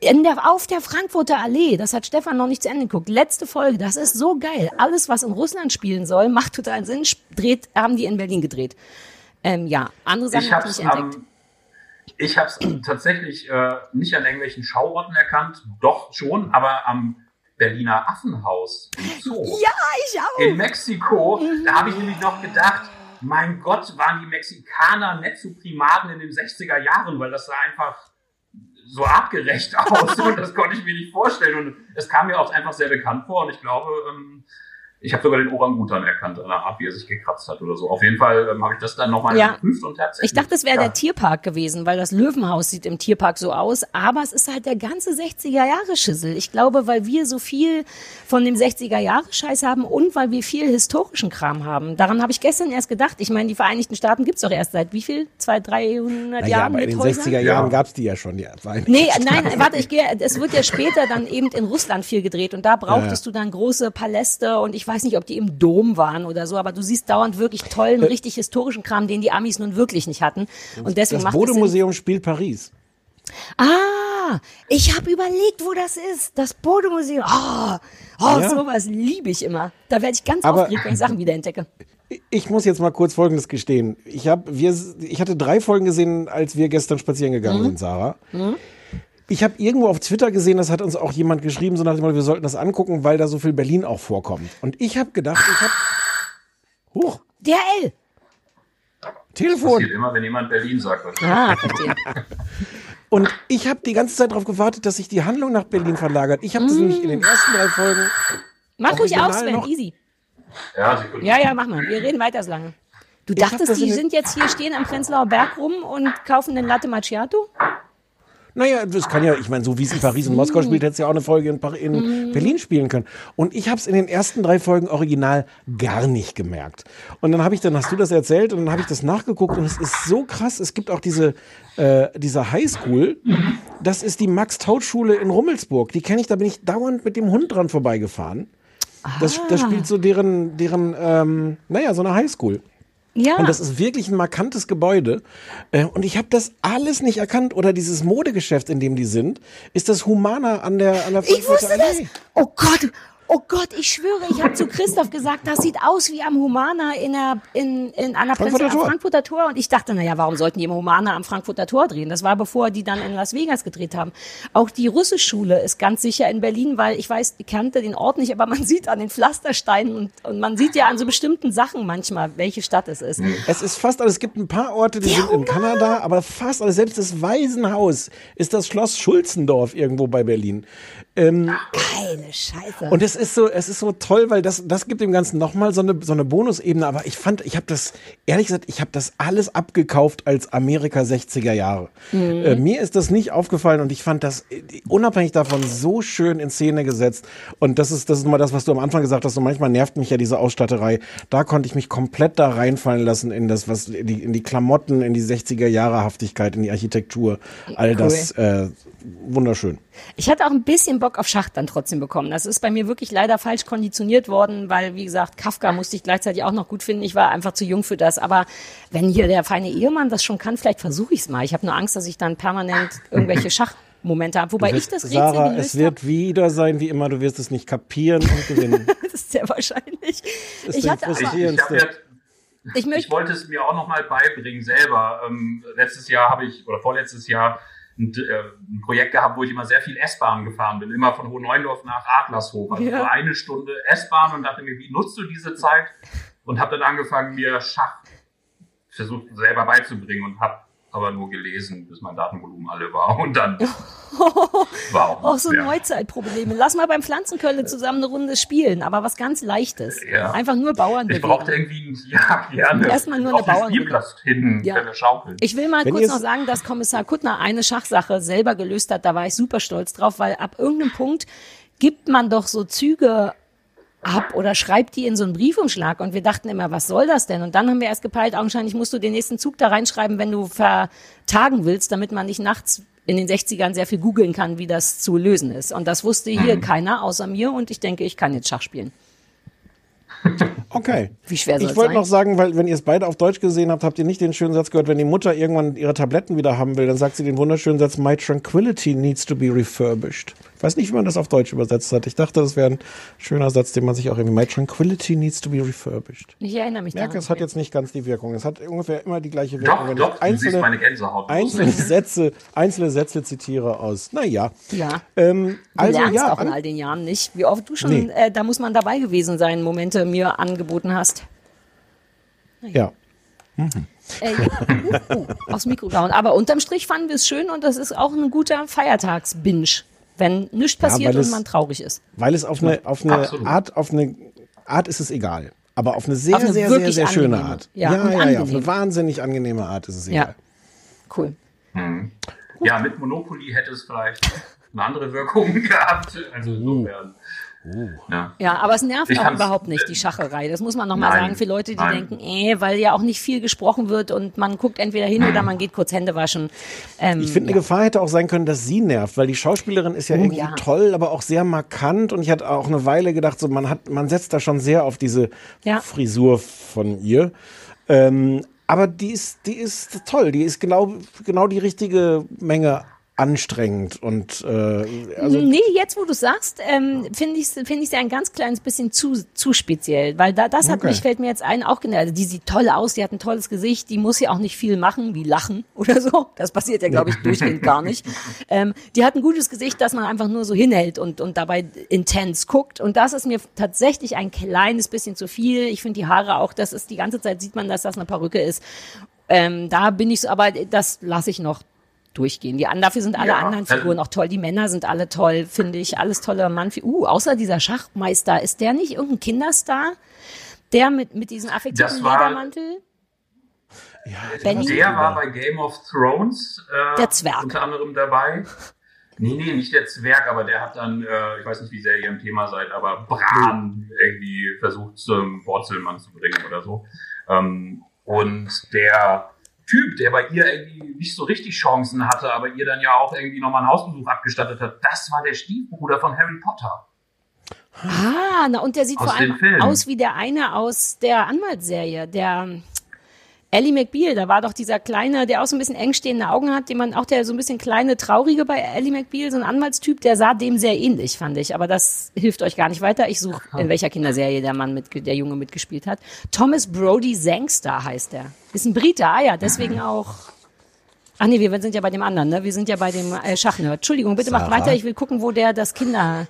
in der, auf der Frankfurter Allee, das hat Stefan noch nicht zu Ende geguckt. Letzte Folge, das ist so geil. Alles, was in Russland spielen soll, macht total Sinn. Dreht, haben die in Berlin gedreht. Ähm, ja, andere Sachen habe ich nicht entdeckt. ähm, ich habe es tatsächlich äh, nicht an irgendwelchen Schauorten erkannt, doch schon, aber am Berliner Affenhaus im Zoo Ja, ich auch. in Mexiko, da habe ich nämlich noch gedacht, mein Gott, waren die Mexikaner nett zu Primaten in den 60er Jahren, weil das sah einfach so artgerecht *laughs* aus und das konnte ich mir nicht vorstellen und es kam mir auch einfach sehr bekannt vor und ich glaube, ähm, ich habe sogar den Orangutan erkannt an der Art, wie er sich gekratzt hat oder so. Auf jeden Fall ähm, habe ich das dann nochmal Ja. geprüft und tatsächlich. Ich dachte, es wäre ja. der Tierpark gewesen, weil das Löwenhaus sieht im Tierpark so aus, aber es ist halt der ganze 60er-Jahre-Schissel. Ich glaube, weil wir so viel von dem 60er-Jahre-Scheiß haben und weil wir viel historischen Kram haben. Daran habe ich gestern erst gedacht. Ich meine, die Vereinigten Staaten gibt's doch erst seit wie viel? Zwei, 300 Naja, Jahren aber in mit den Häusern? 60er Jahren gab's die ja schon, die Vereinigten Nee, Staaten. nein, warte, ich gehe, es wird ja später dann eben in Russland viel gedreht und da brauchtest du dann große Paläste und ich weiß nicht, ob die im Dom waren oder so, aber du siehst dauernd wirklich tollen, richtig historischen Kram, den die Amis nun wirklich nicht hatten. Und deswegen Das. Bodemuseum spielt Paris. Ah, ich habe überlegt, wo das ist. Das Bodemuseum. Oh, oh Ja. sowas liebe ich immer. Da werde ich ganz Aber- aufgeregt, wenn ich Sachen wieder entdecke. *laughs* Ich muss jetzt mal kurz Folgendes gestehen. Ich hab, wir, ich hatte drei Folgen gesehen, als wir gestern spazieren gegangen Mhm. sind, Sarah. Ich habe irgendwo auf Twitter gesehen, das hat uns auch jemand geschrieben, so nach dem Motto, wir sollten das angucken, weil da so viel Berlin auch vorkommt. Und ich habe gedacht, ich habe Huch, Der L. Telefon. Passiert immer, wenn jemand Berlin sagt. Ah, verstehe. *laughs* Und ich habe die ganze Zeit darauf gewartet, dass sich die Handlung nach Berlin verlagert. Ich habe das nämlich in den ersten drei Folgen. Mach ruhig auf, Sven, noch? easy. Ja, Sekunde. Ja, ja, mach mal. Wir reden weiter so lange. Du hab dachtest, das die sind jetzt hier stehen am Prenzlauer Berg rum und kaufen den Latte Macchiato? Naja, das kann ja, ich meine, so wie es in Paris und Moskau spielt, hätte es ja auch eine Folge in, Par in Mhm. Berlin spielen können. Und ich habe es in den ersten drei Folgen original gar nicht gemerkt. Und dann habe ich, dann hast du das erzählt und dann habe ich das nachgeguckt und es ist so krass. Es gibt auch diese, äh, diese Highschool. Das ist die Max-Taut-Schule in Rummelsburg. Die kenne ich, da bin ich dauernd mit dem Hund dran vorbeigefahren. Das, das Ah. spielt so deren, deren, ähm, naja, so eine Highschool. Ja. Und das ist wirklich ein markantes Gebäude. Äh, Und ich habe das alles nicht erkannt. Oder dieses Modegeschäft, in dem die sind, ist das Humana an der, an der ich Frankfurter wusste das. Allee. Oh Gott. Oh Gott, ich schwöre, ich habe zu Christoph gesagt, das sieht aus wie am Humana in der, in, in einer Frankfurter Presse, am Tor. Frankfurter Tor. Und ich dachte, naja, warum sollten die im Humana am Frankfurter Tor drehen? Das war bevor die dann in Las Vegas gedreht haben. Auch die Russischschule ist ganz sicher in Berlin, weil ich weiß, ich kannte den Ort nicht, aber man *laughs* sieht an den Pflastersteinen und, und man sieht ja an so bestimmten Sachen manchmal, welche Stadt es ist. Es ist fast alles. Es gibt ein paar Orte, die sind in Kanada, aber fast alles. Selbst das Waisenhaus ist das Schloss Schulzendorf irgendwo bei Berlin. Geile Scheiße. Und es ist so, es ist so toll, weil das, das gibt dem Ganzen nochmal so eine, so eine Bonusebene. Aber ich fand, ich habe das, ehrlich gesagt, ich habe das alles abgekauft als Amerika 60er Jahre. Äh, mir ist das nicht aufgefallen und ich fand das äh, unabhängig davon so schön in Szene gesetzt. Und das ist, das ist mal das, was du am Anfang gesagt hast. So manchmal nervt mich ja diese Ausstatterei. Da konnte ich mich komplett da reinfallen lassen in das, was, in die, in die Klamotten, in die 60er Jahre Haftigkeit, in die Architektur. All das, äh, wunderschön. Ich hatte auch ein bisschen Bock auf Schach dann trotzdem bekommen. Das ist bei mir wirklich leider falsch konditioniert worden, weil, wie gesagt, Kafka musste ich gleichzeitig auch noch gut finden. Ich war einfach zu jung für das. Aber wenn hier der feine Ehemann das schon kann, vielleicht versuche ich es mal. Ich habe nur Angst, dass ich dann permanent irgendwelche Schachmomente habe. Wobei ich das Rätsel Sarah, es wird wieder sein wie immer, du wirst es nicht kapieren und gewinnen. *laughs* Das ist sehr wahrscheinlich. ist Ich hatte aber, Ich, ich, hab ja, ich ich wollte es mir auch noch mal beibringen selber. Ähm, letztes Jahr habe ich, oder vorletztes Jahr, ein, äh, ein Projekt gehabt, wo ich immer sehr viel S-Bahn gefahren bin. Immer von Hohenneundorf nach Adlershof. Also Ja. eine Stunde S-Bahn und dachte mir, wie nutzt du diese Zeit? Und habe dann angefangen, mir Schach versucht selber beizubringen und habe aber nur gelesen, bis mein Datenvolumen alle war. Und dann *laughs* war auch, auch so ja. Neuzeitprobleme. Lass mal beim Pflanzenkölle zusammen eine Runde spielen, aber was ganz Leichtes. Ja. Einfach nur Bauern Ich brauchte irgendwie ein, ja, gerne. Erstmal nur eine Bauernrunde. Spielplatz hin, Ja. schaukeln. Ich will mal Wenn kurz noch sagen, dass Kommissar Kuttner eine Schachsache selber gelöst hat. Da war ich super stolz drauf, weil ab irgendeinem Punkt gibt man doch so Züge ab oder schreibt die in so einen Briefumschlag. Und wir dachten immer, was soll das denn? Und dann haben wir erst gepeilt, augenscheinlich musst du den nächsten Zug da reinschreiben, wenn du vertagen willst, damit man nicht nachts in den 60ern sehr viel googeln kann, wie das zu lösen ist. Und das wusste hier keiner außer mir und ich denke, ich kann jetzt Schach spielen. Okay. Wie schwer soll Ich wollte noch sagen, weil wenn ihr es beide auf Deutsch gesehen habt, habt ihr nicht den schönen Satz gehört, wenn die Mutter irgendwann ihre Tabletten wieder haben will, dann sagt sie den wunderschönen Satz, My tranquility needs to be refurbished. Ich weiß nicht, wie man das auf Deutsch übersetzt hat. Ich dachte, das wäre ein schöner Satz, den man sich auch irgendwie, My tranquility needs to be refurbished. Ich erinnere mich Ich merke, daran. es hat jetzt nicht ganz die Wirkung. Es hat ungefähr immer die gleiche Wirkung. Doch, wenn doch, ich du siehst meine einzelne, Gänsehaut. einzelne *laughs* Sätze, einzelne Sätze zitiere aus. Naja. Ja. Ähm, Du also lernst ja, auch in all den Jahren nicht, wie oft du schon, Nee. äh, da muss man dabei gewesen sein, Momente mir angeboten hast. ja. Äh, ja, uh, uh, aufs Mikro gehauen. Aber unterm Strich fanden wir es schön und das ist auch ein guter Feiertagsbinge, wenn nichts Ja, passiert weil und es- man traurig ist. Weil es auf eine, auf eine Absolut. Art, auf eine Art ist es egal. Aber auf eine sehr, Auf eine sehr, sehr, sehr schöne angenehme. Art. Ja, ja, und ja, ja, auf eine wahnsinnig angenehme Art ist es Ja, egal. cool. Ja, mit Monopoly hätte es vielleicht eine andere Wirkung *laughs* gehabt. Also insofern. Ja. Ja, aber es nervt Ich auch überhaupt nicht, die Schacherei. Das muss man nochmal sagen für Leute, die nein. denken, äh, weil ja auch nicht viel gesprochen wird und man guckt entweder hin oder man geht kurz Hände waschen. Ähm, Ich finde, eine Gefahr hätte auch sein können, dass sie nervt, weil die Schauspielerin ist ja irgendwie ja. toll, aber auch sehr markant. Und ich hatte auch eine Weile gedacht, so man hat, man setzt da schon sehr auf diese Ja. Frisur von ihr. Ähm, aber die ist, die ist toll. Die ist genau, genau die richtige Menge anstrengend und äh, also nee, jetzt wo du sagst, ähm, finde ich finde ich sie ein ganz kleines bisschen zu zu speziell, weil da das hat Okay. mich fällt mir jetzt ein auch genau, also die sieht toll aus, die hat ein tolles Gesicht, die muss ja auch nicht viel machen, wie lachen *laughs* oder so. Das passiert ja glaube ich durchgehend gar nicht. Ähm, die hat ein gutes Gesicht, das man einfach nur so hinhält und und dabei intens guckt und das ist mir tatsächlich ein kleines bisschen zu viel. Ich finde die Haare auch, das ist die ganze Zeit sieht man, dass das eine Perücke ist. Ähm, da bin ich so, aber das lasse ich noch durchgehen. Die anderen, dafür sind alle Ja, anderen Figuren auch toll. Die Männer sind alle toll, finde ich. Alles tolle Mann. Uh, außer dieser Schachmeister. Ist der nicht irgendein Kinderstar? Der mit, mit diesem war- Ledermantel? Benny? Der war bei Game of Thrones äh, Der Zwerg. unter anderem dabei. Nee, nee, nicht der Zwerg, aber der hat dann, äh, ich weiß nicht, wie sehr ihr im Thema seid, aber Bran irgendwie versucht zum Wurzelmann zu bringen oder so. Ähm, und der Typ, der bei ihr irgendwie nicht so richtig Chancen hatte, aber ihr dann ja auch irgendwie nochmal einen Hausbesuch abgestattet hat, das war der Stiefbruder von Harry Potter. Ah, na, und der sieht Aus vor allem aus wie der eine aus der Anwaltsserie, der Ellie McBeal. Da war doch dieser kleine, der auch so ein bisschen eng stehende Augen hat, den man auch der so ein bisschen kleine, traurige bei Ellie McBeal, so ein Anwaltstyp, der sah dem sehr ähnlich, fand ich. Aber das hilft euch gar nicht weiter. Ich suche, in welcher Kinderserie der Mann mit, der Junge mitgespielt hat. Thomas Brody Sangster heißt er. Ist ein Brite, ah ja, deswegen auch. Ach nee, wir sind ja bei dem anderen, ne? Wir sind ja bei dem äh, Schachnerd. Entschuldigung, bitte macht Sarah? weiter. Ich will gucken, wo der das Kinder.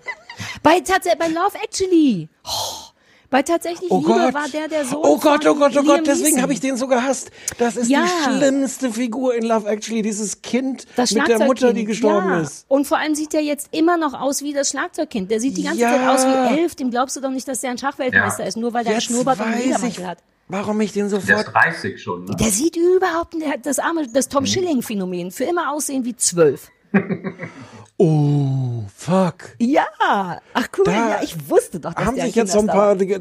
Bei tatsächlich bei Love Actually. Oh, bei tatsächlich Oh Liebe Gott. war der der Sohn Oh Gott, von oh Gott, oh Liam Gott, deswegen habe ich den so gehasst. Das ist Ja. die schlimmste Figur in Love Actually, dieses Kind das mit der Mutter, die gestorben ja. ist. Und vor allem sieht er jetzt immer noch aus wie das Schlagzeugkind. Der sieht die ganze Ja. Zeit aus wie elf. Dem glaubst du doch nicht, dass der ein Schachweltmeister Ja. ist, nur weil der einen Schnurrbart und Ledermantel hat. warum ich den Der ist sofort 30 schon. Ne? Der sieht überhaupt nicht, der hat das arme, das Tom Schilling-Phänomen. Für immer aussehen wie zwölf. *laughs* Oh, fuck. Ja, ach cool, Da ja, ich wusste doch, dass Haben sich jetzt so ein paar Dinge,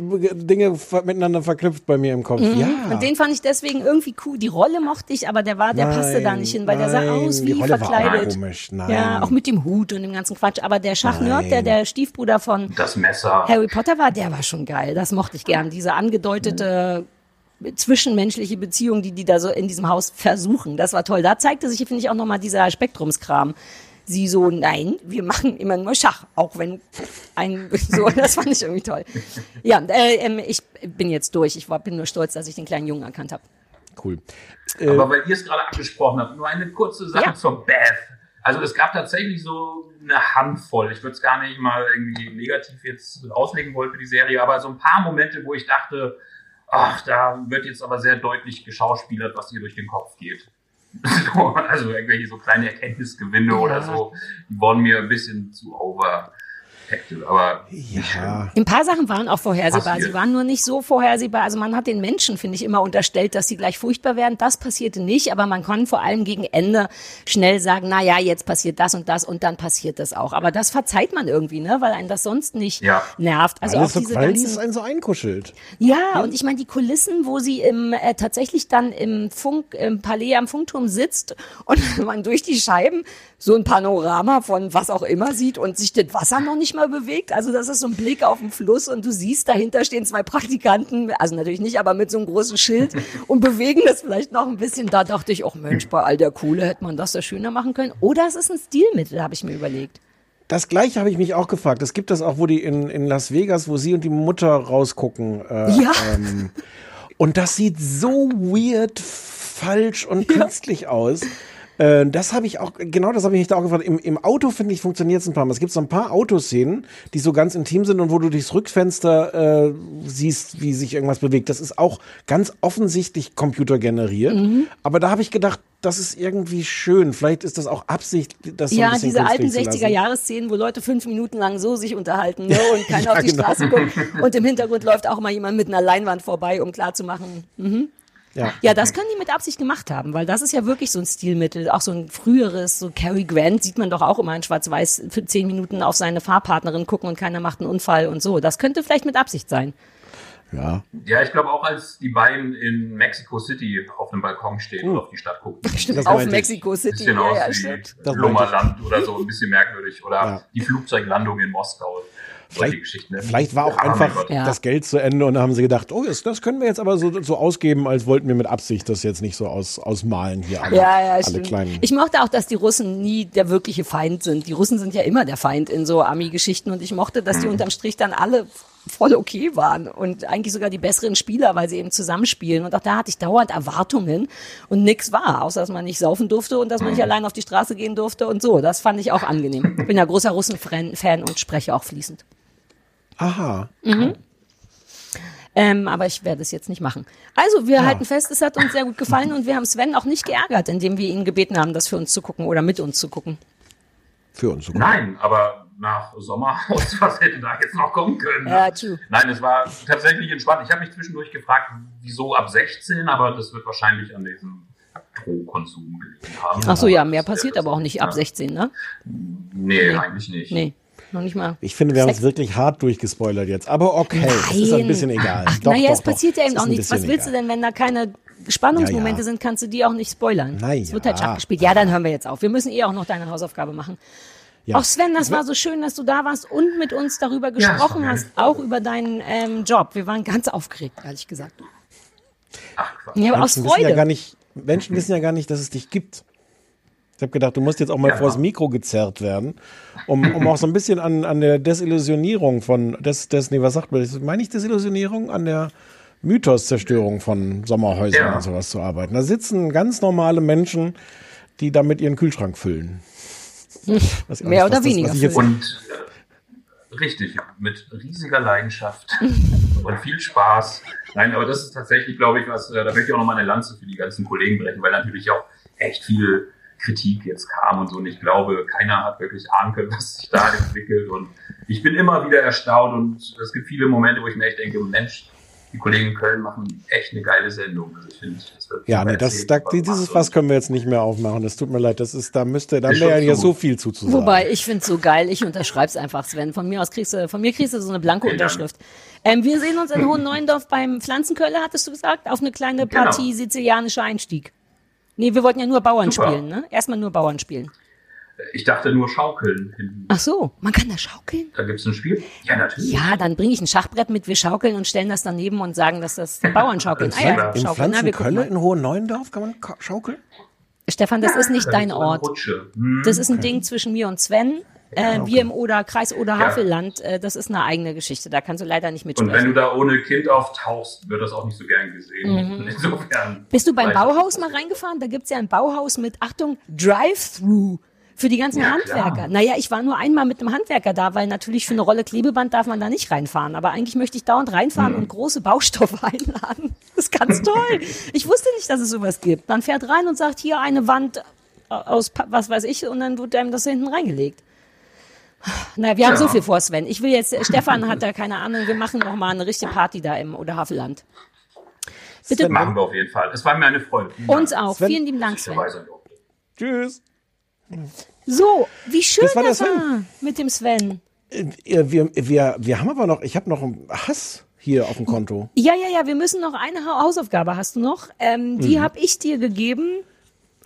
miteinander verknüpft bei mir im Kopf. Ja. Mhm. Und den fand ich deswegen irgendwie cool. Die Rolle mochte ich, aber der war, der passte da nicht hin, weil der sah nein, aus die wie auch verkleidet. komisch, nein. Ja, auch mit dem Hut und dem ganzen Quatsch. Aber der Schachnerd, der Nein. der Stiefbruder von Das Messer. Harry Potter war, der war schon geil. Das mochte ich gern. Diese angedeutete zwischenmenschliche Beziehung, die die da so in diesem Haus versuchen. Das war toll. Da zeigte sich, finde ich, auch nochmal dieser Spektrumskram. Sie so, nein, wir machen immer nur Schach, auch wenn ein, *laughs* so, das fand ich irgendwie toll. Ja, äh, ähm, ich bin jetzt durch. Ich war, bin nur stolz, dass ich den kleinen Jungen erkannt habe. Cool. Aber weil ihr es gerade angesprochen habt, nur eine kurze Sache Ja. zur Beth. Also es gab tatsächlich so eine Handvoll. Ich würde es gar nicht mal irgendwie negativ jetzt auslegen wollen für die Serie, aber so ein paar Momente, wo ich dachte, ach, da wird jetzt aber sehr deutlich geschauspielert, was ihr durch den Kopf geht. So, *laughs* also irgendwelche so kleine Erkenntnisgewinne oder so, die wurden mir ein bisschen zu over Spektakel, aber nicht Ja. Ein paar Sachen waren auch vorhersehbar. Passiert. Sie waren nur nicht so vorhersehbar. Also man hat den Menschen, finde ich, immer unterstellt, dass sie gleich furchtbar werden. Das passierte nicht, aber man kann vor allem gegen Ende schnell sagen, na ja, jetzt passiert das und das und dann passiert das auch. Aber das verzeiht man irgendwie, ne, weil einen das sonst nicht Ja. nervt. Also Alles auch so, diese weil es ganzen einen so einkuschelt. Ja, und ich meine, die Kulissen, wo sie im, äh, tatsächlich dann im Funk, im Palais am Funkturm sitzt und *laughs* man durch die Scheiben so ein Panorama von was auch immer sieht und sich das Wasser noch nicht mal bewegt. Also das ist so ein Blick auf den Fluss und du siehst, dahinter stehen zwei Praktikanten, also natürlich nicht, aber mit so einem großen Schild *laughs* und bewegen das vielleicht noch ein bisschen. Da dachte ich, auch Mensch, bei all der Kohle hätte man das da schöner machen können. Oder es ist ein Stilmittel, habe ich mir überlegt. Das gleiche habe ich mich auch gefragt. Es gibt das auch, wo die in, in Las Vegas, wo sie und die Mutter rausgucken. Äh, Ja. Ähm, und das sieht so weird, falsch und künstlich aus. Äh, Das habe ich auch, genau das habe ich mich da auch gefragt. Im, im Auto, finde ich, funktioniert es ein paar Mal. Es gibt so ein paar Autoszenen, die so ganz intim sind und wo du durchs Rückfenster äh, siehst, wie sich irgendwas bewegt. Das ist auch ganz offensichtlich computergeneriert. Mhm. Aber da habe ich gedacht, das ist irgendwie schön. Vielleicht ist das auch Absicht, das so Ja, diese alten künstlich zu lassen. 60er-Jahre-Szenen, wo Leute fünf Minuten lang so sich unterhalten ne, *laughs* und keiner Ja, auf die genau. Straße guckt. Und im Hintergrund läuft auch mal jemand mit einer Leinwand vorbei, um klarzumachen. Mhm. Ja. Ja, das können die mit Absicht gemacht haben, weil das ist ja wirklich so ein Stilmittel, auch so ein früheres, so Cary Grant sieht man doch auch immer in Schwarz-Weiß für zehn Minuten auf seine Fahrpartnerin gucken und keiner macht einen Unfall und so. Das könnte vielleicht mit Absicht sein. Ja. Ja, ich glaube auch, als die beiden in Mexico City auf dem Balkon stehen und auf die Stadt gucken. *laughs* Stimmt, Das auf. Mexico City. bisschen Ja, aus ja, wie Lummerland oder so, ein bisschen merkwürdig. Oder Ja. die Flugzeuglandung in Moskau. Geschichten. ne? Vielleicht war auch Ja, mein einfach. Ja. das Geld zu Ende und dann haben sie gedacht, oh, das, das können wir jetzt aber so, so ausgeben, als wollten wir mit Absicht das jetzt nicht so aus, ausmalen hier alle, Ja, ja, alle stimmt. kleinen. Ich mochte auch, dass die Russen nie der wirkliche Feind sind. Die Russen sind ja immer der Feind in so Ami-Geschichten und ich mochte, dass die Mhm. unterm Strich dann alle voll okay waren und eigentlich sogar die besseren Spieler, weil sie eben zusammenspielen. Und auch da hatte ich dauernd Erwartungen und nix war, außer dass man nicht saufen durfte und dass man Mhm. nicht allein auf die Straße gehen durfte und so. Das fand ich auch angenehm. Ich bin ja großer Russen-Fan und spreche auch fließend. Aha. Ähm, aber ich werde es jetzt nicht machen. Also, wir halten fest, es hat uns sehr gut gefallen und wir haben Sven auch nicht geärgert, indem wir ihn gebeten haben, das für uns zu gucken oder mit uns zu gucken. Für uns. sogar. Nein, aber nach Sommerhaus, *laughs* was hätte da jetzt noch kommen können? ne? Ja, true. Nein, es war tatsächlich entspannt. Ich habe mich zwischendurch gefragt, wieso ab 16, aber das wird wahrscheinlich an diesem Drohkonsum gelegen haben. Ach so, ja, mehr passiert aber auch nicht ab ja. 16, ne? Nee, eigentlich nicht. Nee, noch nicht mal. Ich finde, wir haben uns wirklich hart durchgespoilert jetzt. Aber okay, es ist ein bisschen egal. Ach, Doch, naja, doch, es passiert doch. ja Es eben auch nichts. Was willst du egal. denn, wenn da keine Spannungsmomente Ja, ja. sind, kannst du die auch nicht spoilern. Na Es wird halt ja. abgespielt. Ja, dann hören wir jetzt auf. Wir müssen eh auch noch deine Hausaufgabe machen. Ja. Auch Sven, das war so schön, dass du da warst und mit uns darüber gesprochen hast, auch über deinen ähm, Job. Wir waren ganz aufgeregt, ehrlich gesagt. Ach. Ja, aber aus wissen ja gar Freude. nicht, Menschen wissen ja gar nicht, dass es dich gibt. Ich habe gedacht, du musst jetzt auch mal Ja. vors Mikro gezerrt werden, um, um auch so ein bisschen an, an der Desillusionierung von, des, des, nee, was sagt man, das? meine ich Desillusionierung? An der Mythoszerstörung von Sommerhäusern Ja. und sowas zu arbeiten. Da sitzen ganz normale Menschen, die damit ihren Kühlschrank füllen. Auch Mehr nicht, oder was das- weniger was ich jetzt- füllen. Und äh, richtig, mit riesiger Leidenschaft *laughs* und viel Spaß. Nein, aber das ist tatsächlich, glaube ich, was, äh, da möchte ich auch noch mal eine Lanze für die ganzen Kollegen brechen, weil natürlich auch echt viel Kritik jetzt kam und so. Und ich glaube, keiner hat wirklich Ahnung, können, was sich da entwickelt. Und ich bin immer wieder erstaunt und es gibt viele Momente, wo ich mir echt denke, Mensch, die Kollegen in Köln machen echt eine geile Sendung. Also ich finde, das wird Ja, nee, das, da, dieses Fass können wir jetzt nicht mehr aufmachen. Das tut mir leid. Das ist, da müsste, da wäre ja zu. so viel zuzusagen. Wobei, ich find's so geil, ich unterschreib's einfach, Sven. Von mir aus kriegst du, von mir kriegst du so eine blanke Dank. Unterschrift. Ähm, wir sehen uns in Hohen Neuendorf beim Pflanzenköller, hattest du gesagt, auf eine kleine Genau. Partie sizilianischer Einstieg. Nee, wir wollten ja nur Bauern Super. spielen, ne? Erstmal nur Bauern spielen. Ich dachte nur Schaukeln. hinten. Ach so, man kann da schaukeln? Da gibt's ein Spiel? Ja, natürlich. Ja, dann bringe ich ein Schachbrett mit, wir schaukeln und stellen das daneben und sagen, dass das Bauernschaukeln. *laughs* Ah, ja, Im schaukeln. Na, wir mal. in Hohen Neuendorf kann man schaukeln? Stefan, das ist nicht dein eine Ort. Rutsche. Hm. Das ist ein Ding zwischen mir und Sven. Äh, Wir im Oder, Kreis Oder Havelland, äh, das ist eine eigene Geschichte. Da kannst du leider nicht Und wenn mitsprechen. du da ohne Kind auftauchst, wird das auch nicht so gern gesehen. *laughs* Insofern. Mhm. Bist du beim Bauhaus mal reingefahren? Da gibt's ja ein Bauhaus mit, Achtung, Drive-Thru. Für die ganzen Ja, Handwerker. klar. Naja, ich war nur einmal mit einem Handwerker da, weil natürlich für eine Rolle Klebeband darf man da nicht reinfahren. Aber eigentlich möchte ich dauernd reinfahren und große Baustoffe *laughs* einladen. Das ist ganz toll. Ich wusste nicht, dass es sowas gibt. Man fährt rein und sagt, hier eine Wand aus, Pa- was weiß ich, und dann wird einem das hinten reingelegt. Na, wir haben Ja. so viel vor, Sven. Ich will jetzt, *laughs* Stefan hat da keine Ahnung, wir machen noch mal eine richtige Party da im Oderhavelland. Bitte. Sven, Machen wir auf jeden Fall. Es war mir eine Freude. Vielen Uns Dank, auch. Sven? Vielen lieben Dank, Sven. Tschüss. So, wie schön Das war das war, Sven. mit dem Sven. Äh, Wir, wir, wir haben aber noch, ich habe noch einen Hass hier auf dem Konto. Ja, ja, ja, wir müssen noch eine Ha- Hausaufgabe hast du noch. Ähm, die Mhm. habe ich dir gegeben,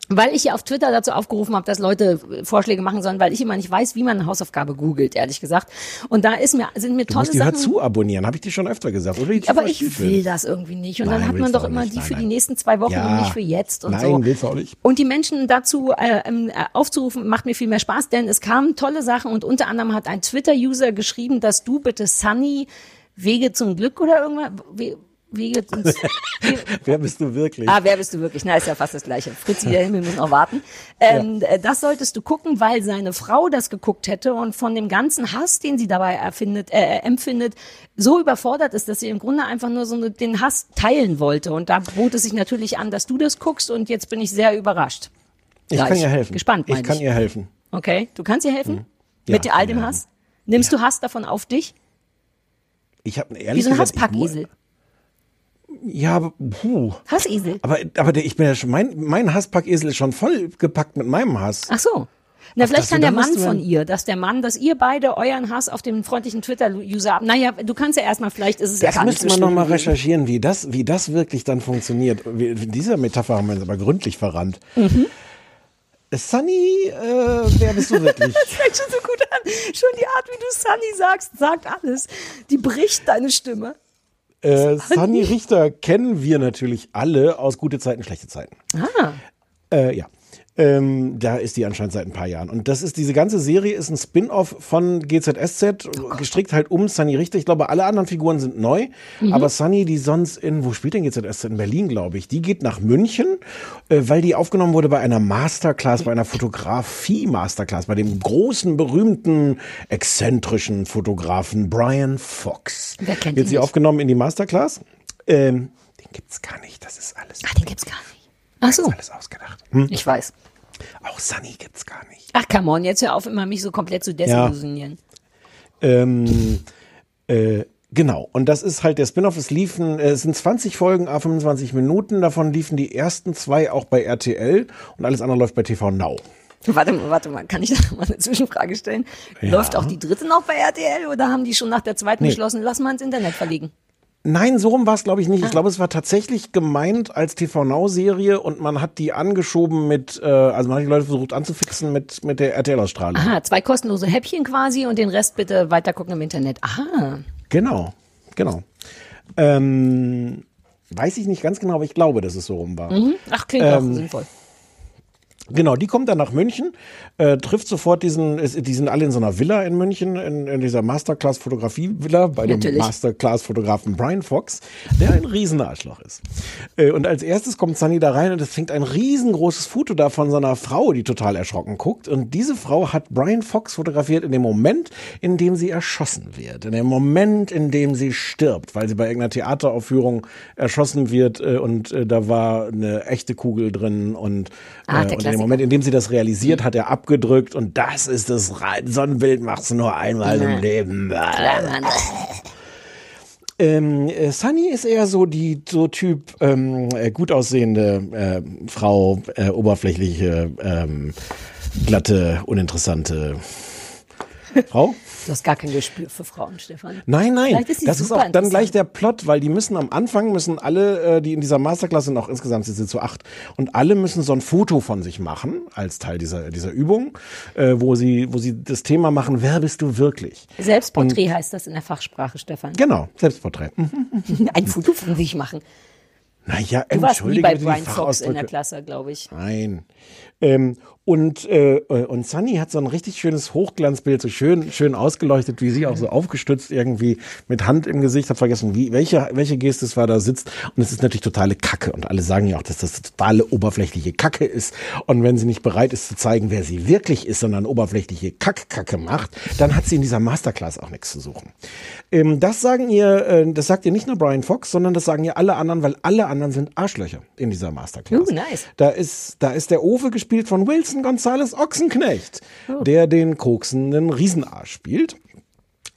weil ich ja auf Twitter dazu aufgerufen habe, dass Leute Vorschläge machen sollen, weil ich immer nicht weiß, wie man eine Hausaufgabe googelt, ehrlich gesagt. Und da ist mir, sind mir Du tolle musst die Sachen. Zu abonnieren, habe ich dir schon öfter gesagt. Die aber ich will das irgendwie nicht. Und Nein, dann hat man doch du immer nicht. die Nein, für die nein. nächsten zwei Wochen Ja. und nicht für jetzt und Nein, so. willst du auch nicht. Und die Menschen dazu äh, äh, aufzurufen, macht mir viel mehr Spaß, denn es kamen tolle Sachen und unter anderem hat ein Twitter-User geschrieben, dass du bitte Sunny Wege zum Glück oder irgendwas, Wege ins, *laughs* We Wer bist du wirklich? Ah, wer bist du wirklich? Na, ist ja fast das Gleiche. Fritzi, der Himmel muss noch warten. Ähm, äh, Das solltest du gucken, weil seine Frau das geguckt hätte und von dem ganzen Hass, den sie dabei erfindet, äh, empfindet, so überfordert ist, dass sie im Grunde einfach nur so den Hass teilen wollte. Und da bot es sich natürlich an, dass du das guckst und jetzt bin ich sehr überrascht. ich kann ihr helfen. Gespannt, Ich kann ich. ihr helfen. Okay, du kannst ihr helfen? Ja, Mit all dem Hass? Nimmst du Hass davon auf dich? Ich habe Wie ehrlich so ein Hasspackesel. Ja, puh. Hassesel. aber aber der, ich bin ja schon mein mein Hasspackesel ist schon voll gepackt mit meinem Hass. Ach so. Na, Auf vielleicht das kann der Mann von ihr, dass der Mann, dass ihr beide euren Hass auf den freundlichen Twitter-User habt. Naja, du kannst ja erstmal, vielleicht ist es ja Das gar nicht müsste so man noch schlimm mal gewesen. recherchieren, wie das wie das wirklich dann funktioniert. Wir, in dieser Metapher haben wir uns aber gründlich verrannt. Mhm. Sunny, äh, wer bist du wirklich? *laughs* Das fängt schon so gut an. Schon die Art, wie du Sunny sagst, sagt alles. Die bricht deine Stimme. Äh, Sunny Richter kennen wir natürlich alle aus gute Zeiten, schlechte Zeiten. Ah. Äh, ja. Ähm, da ist die anscheinend seit ein paar Jahren. Und das ist, diese ganze Serie ist ein Spin-off von GZSZ, gestrickt halt um Sunny Richter. Ich glaube, alle anderen Figuren sind neu. Aber Sunny, die sonst in, wo spielt denn GZSZ? In Berlin, glaube ich. Die geht nach München, äh, weil die aufgenommen wurde bei einer Masterclass, bei einer Fotografie-Masterclass, bei dem großen, berühmten, exzentrischen Fotografen Brian Fox. Wer kennt Wird sie nicht? aufgenommen in die Masterclass. Ähm, den gibt's gar nicht. Das ist alles, Ah, den gibt's gar nicht. Ach so. alles ausgedacht. Hm? Ich weiß. Auch Sunny gibt's gar nicht. Ach, come on, jetzt hör auf, immer mich so komplett zu desillusionieren. Ähm, äh, genau. Und das ist halt der Spin-off. Es liefen, äh, es sind 20 Folgen, a 25 Minuten. Davon liefen die ersten zwei auch bei RTL und alles andere läuft bei TV Now. Warte mal, warte mal, kann ich da mal eine Zwischenfrage stellen? Läuft auch die dritte noch bei RTL oder haben die schon nach der zweiten Nee. beschlossen, lass mal ins Internet verlegen? Nein, so rum war es, glaube ich, nicht. Ich glaube, es war tatsächlich gemeint als TV Now-Serie und man hat die angeschoben mit, äh, also man hat die Leute versucht anzufixen mit, mit der RTL-Ausstrahlung. Aha, zwei kostenlose Häppchen quasi und den Rest bitte weitergucken im Internet. Aha. Genau, genau. Ähm, weiß ich nicht ganz genau, aber ich glaube, dass es so rum war. Mhm. Ach, klingt Ähm, auch sinnvoll. Genau, die kommt dann nach München, äh, trifft sofort diesen, es- die sind alle in so einer Villa in München, in, in dieser Masterclass-Fotografie-Villa bei dem Natürlich. Masterclass-Fotografen Brian Fox, der ein riesen Arschloch ist. Äh, und als erstes kommt Sunny da rein und es fängt ein riesengroßes Foto da von seiner Frau, die total erschrocken guckt. Und diese Frau hat Brian Fox fotografiert in dem Moment, in dem sie erschossen wird. In dem Moment, in dem sie stirbt, weil sie bei irgendeiner Theateraufführung erschossen wird äh, und äh, da war eine echte Kugel drin und, Ah, der und in dem. Moment, in dem sie das realisiert, hat er abgedrückt und das ist das Re- so ein Bild machst du nur einmal im Leben. Ähm, äh, Sunny ist eher so die so Typ ähm, äh, gut aussehende äh, Frau, äh, oberflächliche, ähm, glatte, uninteressante Frau. Du hast gar kein Gespür für Frauen, Stefan. Nein, nein, ist das ist auch dann gleich der Plot, weil die müssen am Anfang, müssen alle, äh, die in dieser Masterclass sind, auch insgesamt sind sie zu acht, und alle müssen so ein Foto von sich machen, als Teil dieser, dieser Übung, äh, wo sie, wo sie das Thema machen, wer bist du wirklich? Selbstporträt heißt das in der Fachsprache, Stefan. Genau, Selbstporträt. Mhm. *laughs* Ein Foto von sich machen. Naja, Du warst nie entschuldige bei Brian Fox in der. Klasse, glaube ich. Nein. Ähm, und, äh, äh, und Sunny hat so ein richtig schönes Hochglanzbild, so schön, schön ausgeleuchtet, wie sie auch so aufgestützt irgendwie mit Hand im Gesicht. Hab vergessen, wie, welche, welche Geste es war, da sitzt. Und es ist natürlich totale Kacke. Und alle sagen ja auch, dass das totale oberflächliche Kacke ist. Und wenn sie nicht bereit ist zu zeigen, wer sie wirklich ist, sondern oberflächliche Kackkacke macht, dann hat sie in dieser Masterclass auch nichts zu suchen. Ähm, das sagen ihr, äh, das sagt ihr nicht nur Brian Fox, sondern das sagen ihr alle anderen, weil alle anderen sind Arschlöcher in dieser Masterclass. Uh, nice. Da ist, da ist der Owe gespielt von. Nelson Gonzalez Ochsenknecht, der den koksenden Riesenarsch spielt.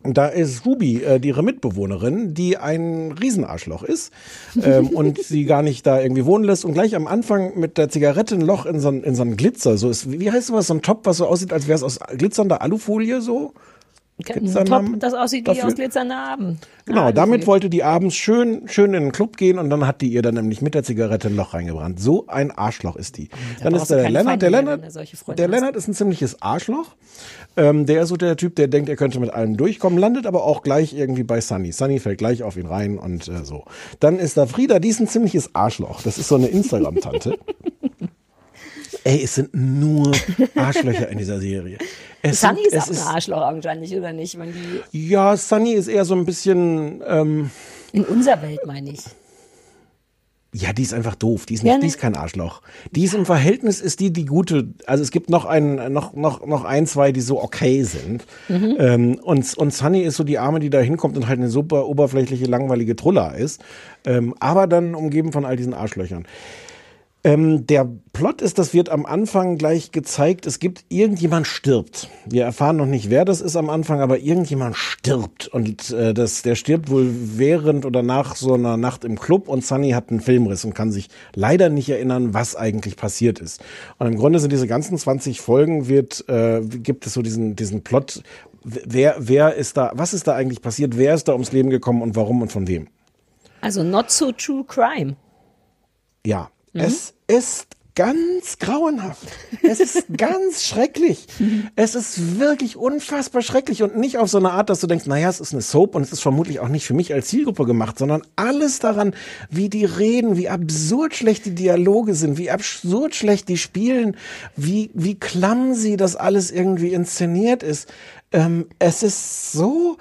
Und da ist Ruby, äh, ihre Mitbewohnerin, die ein Riesenarschloch ist ähm, *laughs* und sie gar nicht da irgendwie wohnen lässt und gleich am Anfang mit der Zigarette ein Loch in so in so ein Glitzer, so ist, wie heißt sowas, so ein Top, was so aussieht, als wäre es aus glitzernder Alufolie so? Da einen Top, das aussieht wie aus glitzernder Abend. Genau, Ah, damit wollte die abends schön, schön in den Club gehen und dann hat die ihr dann nämlich mit der Zigarette ein Loch reingebrannt. So ein Arschloch ist die. dann brauchst ist der Lennart, der Lennart, der. Lennart ist ein ziemliches Arschloch. Ähm, der ist so der Typ, der denkt, er könnte mit allem durchkommen, landet aber auch gleich irgendwie bei Sunny. Sunny fällt gleich auf ihn rein und äh, so. Dann ist da Frieda, die ist ein ziemliches Arschloch. Das ist so eine Instagram-Tante. *laughs* Ey, es sind nur *laughs* Arschlöcher in dieser Serie. Es Sunny sind, ist auch ein Arschloch wahrscheinlich, oder nicht? Ja, Sunny ist eher so ein bisschen, ähm, in unserer Welt, meine ich. ja, die ist einfach doof. Die ist, nicht, Ja, ne? die ist kein Arschloch. Die ist im Verhältnis, ist die die gute. Also es gibt noch ein, noch, noch, noch ein, zwei, die so okay sind. Mhm. Ähm, und, und Sunny ist so die Arme, die da hinkommt und halt eine super oberflächliche, langweilige Trulla ist. Ähm, aber dann umgeben von all diesen Arschlöchern. Ähm, der Plot ist, das wird am Anfang gleich gezeigt, es gibt, irgendjemand stirbt. Wir erfahren noch nicht, wer das ist am Anfang, aber irgendjemand stirbt. Und äh, das, der stirbt wohl während oder nach so einer Nacht im Club und Sunny hat einen Filmriss und kann sich leider nicht erinnern, was eigentlich passiert ist. Und im Grunde sind diese ganzen 20 Folgen, wird, äh, gibt es so diesen, diesen Plot, wer, wer ist da, was ist da eigentlich passiert, wer ist da ums Leben gekommen und warum und von wem. Also not so true crime. Ja, es ist ganz grauenhaft. Es ist *laughs* ganz schrecklich. Es ist wirklich unfassbar schrecklich und nicht auf so eine Art, dass du denkst, naja, es ist eine Soap und es ist vermutlich auch nicht für mich als Zielgruppe gemacht, sondern alles daran, wie die reden, wie absurd schlecht die Dialoge sind, wie absurd schlecht die spielen, wie, wie clumsy das alles irgendwie inszeniert ist. Ähm, es ist so,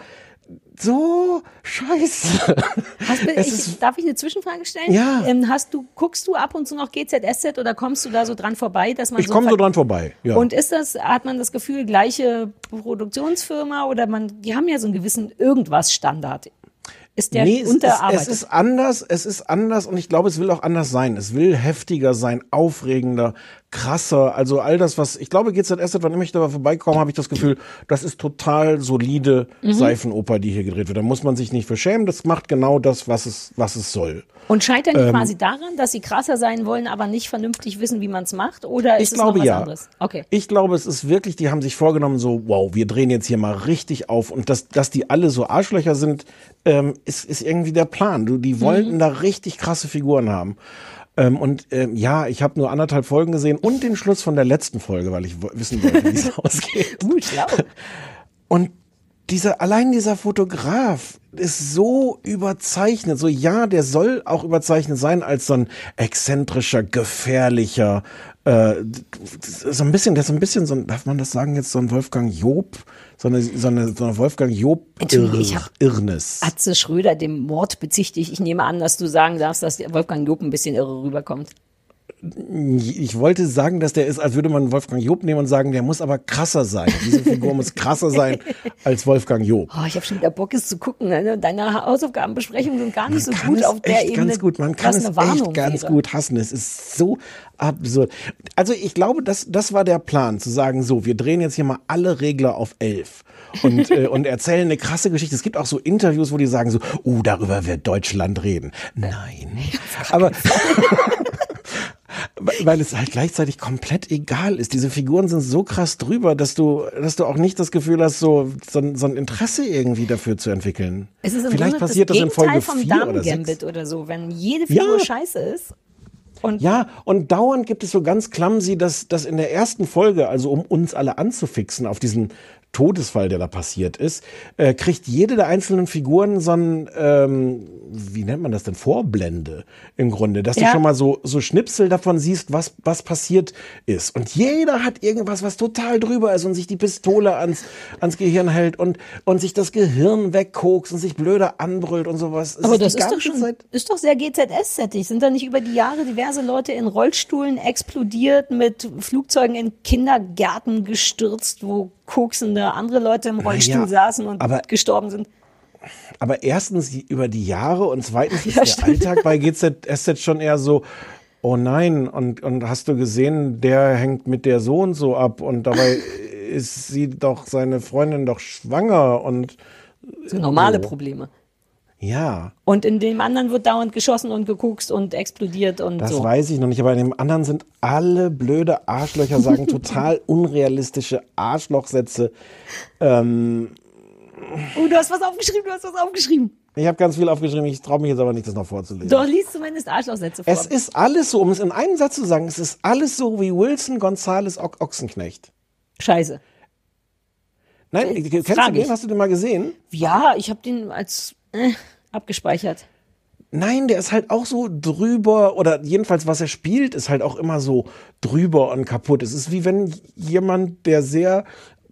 so scheiße. Du- Es ich, darf ich eine Zwischenfrage stellen? Ja. Ähm, hast du, guckst du ab und zu noch GZSZ oder kommst du da so dran vorbei, dass man Ich so komme so dran vorbei. Ja. Und ist das, hat man das Gefühl, gleiche Produktionsfirma oder man, die haben ja so einen gewissen Irgendwas-Standard. Ist der nee, es unterarbeitet? es ist anders, es ist anders und ich glaube, es will auch anders sein. Es will heftiger sein, aufregender, krasser. Also all das, was ich glaube, GZSZ, wann immer ich da vorbeikomme, habe ich das Gefühl, das ist total solide Mhm. Seifenoper, die hier gedreht wird. Da muss man sich nicht für schämen. Das macht genau das, was es, was es soll. Und scheitern Ähm, die quasi daran, dass sie krasser sein wollen, aber nicht vernünftig wissen, wie man es macht? Oder ist Ich es glaube noch was ja. anderes? Okay. Ich glaube, es ist wirklich, die haben sich vorgenommen, so, wow, wir drehen jetzt hier mal richtig auf. Und dass, dass die alle so Arschlöcher sind, ähm, ist, ist irgendwie der Plan. Du, die wollten Mhm. da richtig krasse Figuren haben. Ähm, und ähm, ja, ich habe nur anderthalb Folgen gesehen und den Schluss von der letzten Folge, weil ich wissen wollte, wie es *laughs* ausgeht. Gut, schlau. Und dieser, allein dieser Fotograf ist so überzeichnet. So, ja, der soll auch überzeichnet sein als so ein exzentrischer, gefährlicher, äh, so ein bisschen, der ist so ein bisschen so ein, darf man das sagen jetzt, so ein Wolfgang Job, so eine, so eine, so eine Wolfgang Job Entschuldige, ich Irrnis. Atze Schröder dem Mord bezichtigt. Ich nehme an, dass du sagen darfst, dass Wolfgang Job ein bisschen irre rüberkommt. Ich wollte sagen, dass der ist, als würde man Wolfgang Job nehmen und sagen, der muss aber krasser sein. Diese Figur muss krasser sein *laughs* als Wolfgang Job. Oh, ich habe schon wieder Bock, es zu gucken. Ne? Deine Hausaufgabenbesprechungen sind gar nicht so kann gut auf der echt Ebene. ganz gut. Man kann es Warnung echt ganz wäre. gut hassen. Es ist so absurd. Also ich glaube, das, das war der Plan, zu sagen, so, wir drehen jetzt hier mal alle Regler auf elf. Und, *laughs* äh, und erzählen eine krasse Geschichte. Es gibt auch so Interviews, wo die sagen so, oh, darüber wird Deutschland reden. Nein. Aber *laughs* Weil- es halt gleichzeitig komplett egal ist. Diese Figuren sind so krass drüber, dass du, dass du auch nicht das Gefühl hast, so, so, ein- so ein Interesse irgendwie dafür zu entwickeln. Es ist im Vielleicht passiert das das in Folge vom 4 oder Damen-Gambit 6. oder so. Wenn jede Figur Ja. scheiße ist und Ja, und dauernd gibt es so ganz clumsy, dass, dass in der ersten Folge, also um uns alle anzufixen auf diesen Todesfall, der da passiert ist, äh, kriegt jede der einzelnen Figuren so ein, ähm, wie nennt man das denn, Vorblende im Grunde, dass Ja. du schon mal so, so Schnipsel davon siehst, was, was passiert ist. Und jeder hat irgendwas, was total drüber ist und sich die Pistole ans, ans Gehirn hält und, und sich das Gehirn wegkokst und sich blöder anbrüllt und sowas. Aber das die ist doch schon, Zeit- ist doch sehr GZS-sättig. Sind da nicht über die Jahre diverse Leute in Rollstuhlen explodiert, mit Flugzeugen in Kindergärten gestürzt, wo koksende andere Leute im Rollstuhl ja, saßen und aber- gestorben sind? Aber erstens über die Jahre und zweitens ist Ja, der stimmt. Alltag bei GZSZ schon eher so, oh nein, und, und hast du gesehen, der hängt mit der so und so ab und dabei *laughs* ist sie doch, seine Freundin doch schwanger und So normale So. Probleme. Ja, Und in dem anderen wird dauernd geschossen und geguckt und explodiert und das so. weiß ich noch nicht, aber in dem anderen sind alle blöde Arschlöcher, sagen *laughs* total unrealistische Arschlochsätze. Ähm, Oh, du hast was aufgeschrieben, du hast was aufgeschrieben. ich habe ganz viel aufgeschrieben, ich traue mich jetzt aber nicht, das noch vorzulesen. Doch, liest zumindest Arschlochsätze vor. Es ist alles so, um es in einem Satz zu sagen, es ist alles so wie Wilson Gonzales o Ochsenknecht. Scheiße. Nein, Äh, kennst du den? ich. Hast du den mal gesehen? Ja, ich habe den als äh, abgespeichert. Nein, der ist halt auch so drüber oder jedenfalls was er spielt, ist halt auch immer so drüber und kaputt. Es ist wie wenn jemand, der sehr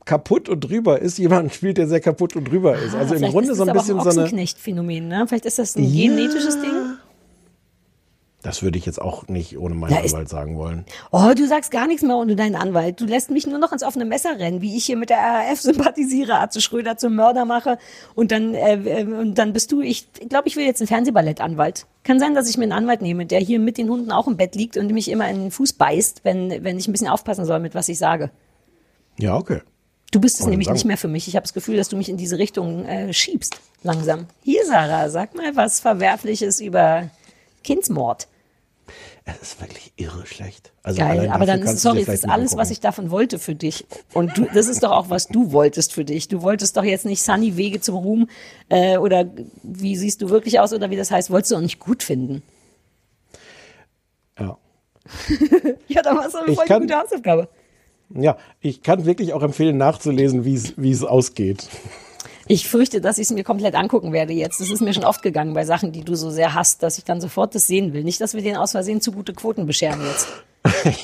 kaputt und drüber ist, jemanden spielt, der sehr kaputt und drüber ist. Also Ah, im vielleicht Grunde ist so ein das bisschen so auch ein eine. Ochsenknecht-Phänomen, ne? Vielleicht ist das ein Ja. genetisches Ding. Das würde ich jetzt auch nicht ohne meinen Ja, Anwalt sagen wollen. Oh, du sagst gar nichts mehr ohne deinen Anwalt. Du lässt mich nur noch ins offene Messer rennen, wie ich hier mit der RAF sympathisiere, Atze Schröder zum Mörder mache. Und dann, äh, und dann bist du, ich glaube, ich will jetzt einen Fernsehballettanwalt. Kann sein, dass ich mir einen Anwalt nehme, der hier mit den Hunden auch im Bett liegt und mich immer in den Fuß beißt, wenn, wenn ich ein bisschen aufpassen soll mit was ich sage. Ja, okay. Du bist es nämlich sagen. nicht mehr für mich. Ich habe das Gefühl, dass du mich in diese Richtung äh, schiebst. Langsam. Hier, Sarah, sag mal was Verwerfliches über Kindsmord. Es ist wirklich irre schlecht. Also Geil, aber dann sorry, vielleicht ist alles, was ich davon wollte für dich. Und du, das ist doch auch, was du wolltest für dich. Du wolltest doch jetzt nicht Sunny Wege zum Ruhm äh, oder wie siehst du wirklich aus oder wie das heißt, wolltest du auch nicht gut finden. Ja. *laughs* Ja, dann war es eine voll kann- gute Hausaufgabe. Ja, ich kann wirklich auch empfehlen, nachzulesen, wie es wie es ausgeht. Ich fürchte, dass ich es mir komplett angucken werde jetzt. Das ist mir schon oft gegangen bei Sachen, die du so sehr hast, dass ich dann sofort das sehen will. Nicht, dass wir denen aus Versehen zu gute Quoten bescheren jetzt.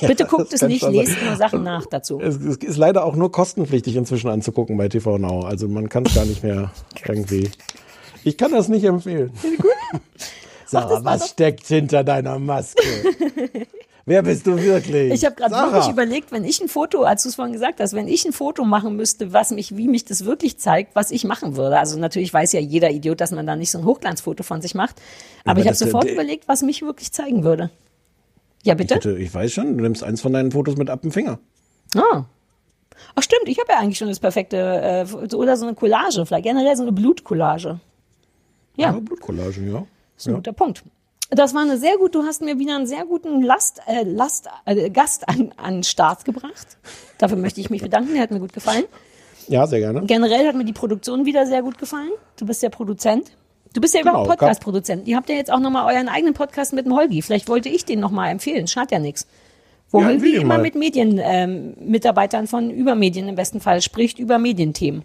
*laughs* Bitte guckt es nicht, lest nur Sachen nach dazu. Es, es ist leider auch nur kostenpflichtig inzwischen anzugucken bei TV Now. Also man kann es gar nicht mehr *laughs* irgendwie. Ich kann das nicht empfehlen. *laughs* Sarah, was steckt hinter deiner Maske? Wer bist du wirklich? Ich habe gerade wirklich überlegt, wenn ich ein Foto, als du es vorhin gesagt hast, wenn ich ein Foto machen müsste, was mich, wie mich das wirklich zeigt, was ich machen würde. Also natürlich weiß ja jeder Idiot, dass man da nicht so ein Hochglanzfoto von sich macht. Aber aber ich habe sofort überlegt, was mich wirklich zeigen würde. Ja, bitte? Bitte, ich weiß schon, du nimmst eins von deinen Fotos mit ab dem Finger. Ah. Ach stimmt, ich habe ja eigentlich schon das perfekte, äh, oder so eine Collage, vielleicht generell so eine Blutcollage. Ja. Ja, Blutcollagen, ja. Das ist ein guter Punkt. Das war eine sehr gut, du hast mir wieder einen sehr guten Last, äh, Last, äh, Gast an, an den Start gebracht. Dafür möchte ich mich bedanken, der hat mir gut gefallen. Ja, sehr gerne. Generell hat mir die Produktion wieder sehr gut gefallen. Du bist ja Produzent. Du bist ja überhaupt Genau, Podcast-Produzent. Ihr habt ja jetzt auch nochmal euren eigenen Podcast mit dem Holgi. Vielleicht wollte ich den nochmal empfehlen. Schadet ja nichts. Wo Ja, Holgi immer mal. mit Medien, ähm, Mitarbeitern von Übermedien im besten Fall spricht, über Medienthemen.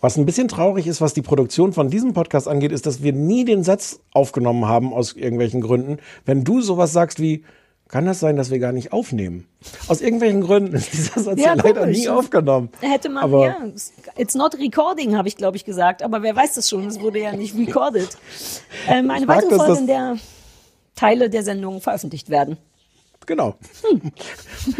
Was ein bisschen traurig ist, was die Produktion von diesem Podcast angeht, ist, dass wir nie den Satz aufgenommen haben aus irgendwelchen Gründen. Wenn du sowas sagst wie, kann das sein, dass wir gar nicht aufnehmen? Aus irgendwelchen Gründen ist dieser Satz ja, Ja, leider komisch. nie aufgenommen. Hätte man, Aber ja, it's not recording, habe ich, glaube ich, gesagt. Aber wer weiß das schon, es wurde ja nicht recorded. *laughs* Ähm, eine weitere Folge, in der Teile der Sendung veröffentlicht werden. Genau.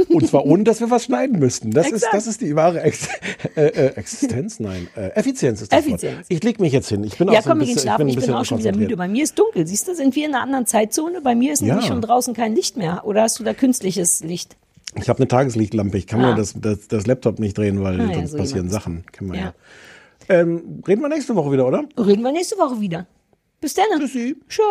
Und zwar ohne, dass wir was schneiden müssten. Das, ist, das ist die wahre Ex äh, äh, Existenz. Nein, äh, Effizienz ist das Wort. Effizienz. Ich leg mich jetzt hin. Ich bin Ja, auch so komm, ein bisschen, schlafen. ein Ich bin bisschen auch schon wieder müde. Bei mir ist dunkel. Siehst du, sind wir in einer anderen Zeitzone? Bei mir ist nämlich Ja. schon draußen kein Licht mehr. Oder hast du da künstliches Licht? Ich habe eine Tageslichtlampe. Ich kann Ah. mir das, das, das Laptop nicht drehen, weil Ah, ja, sonst so passieren. Sachen. Kennen wir ja. Ja. Ähm, reden wir nächste Woche wieder, oder? Reden wir nächste Woche wieder. Bis dann. Tschüssi. Tschö.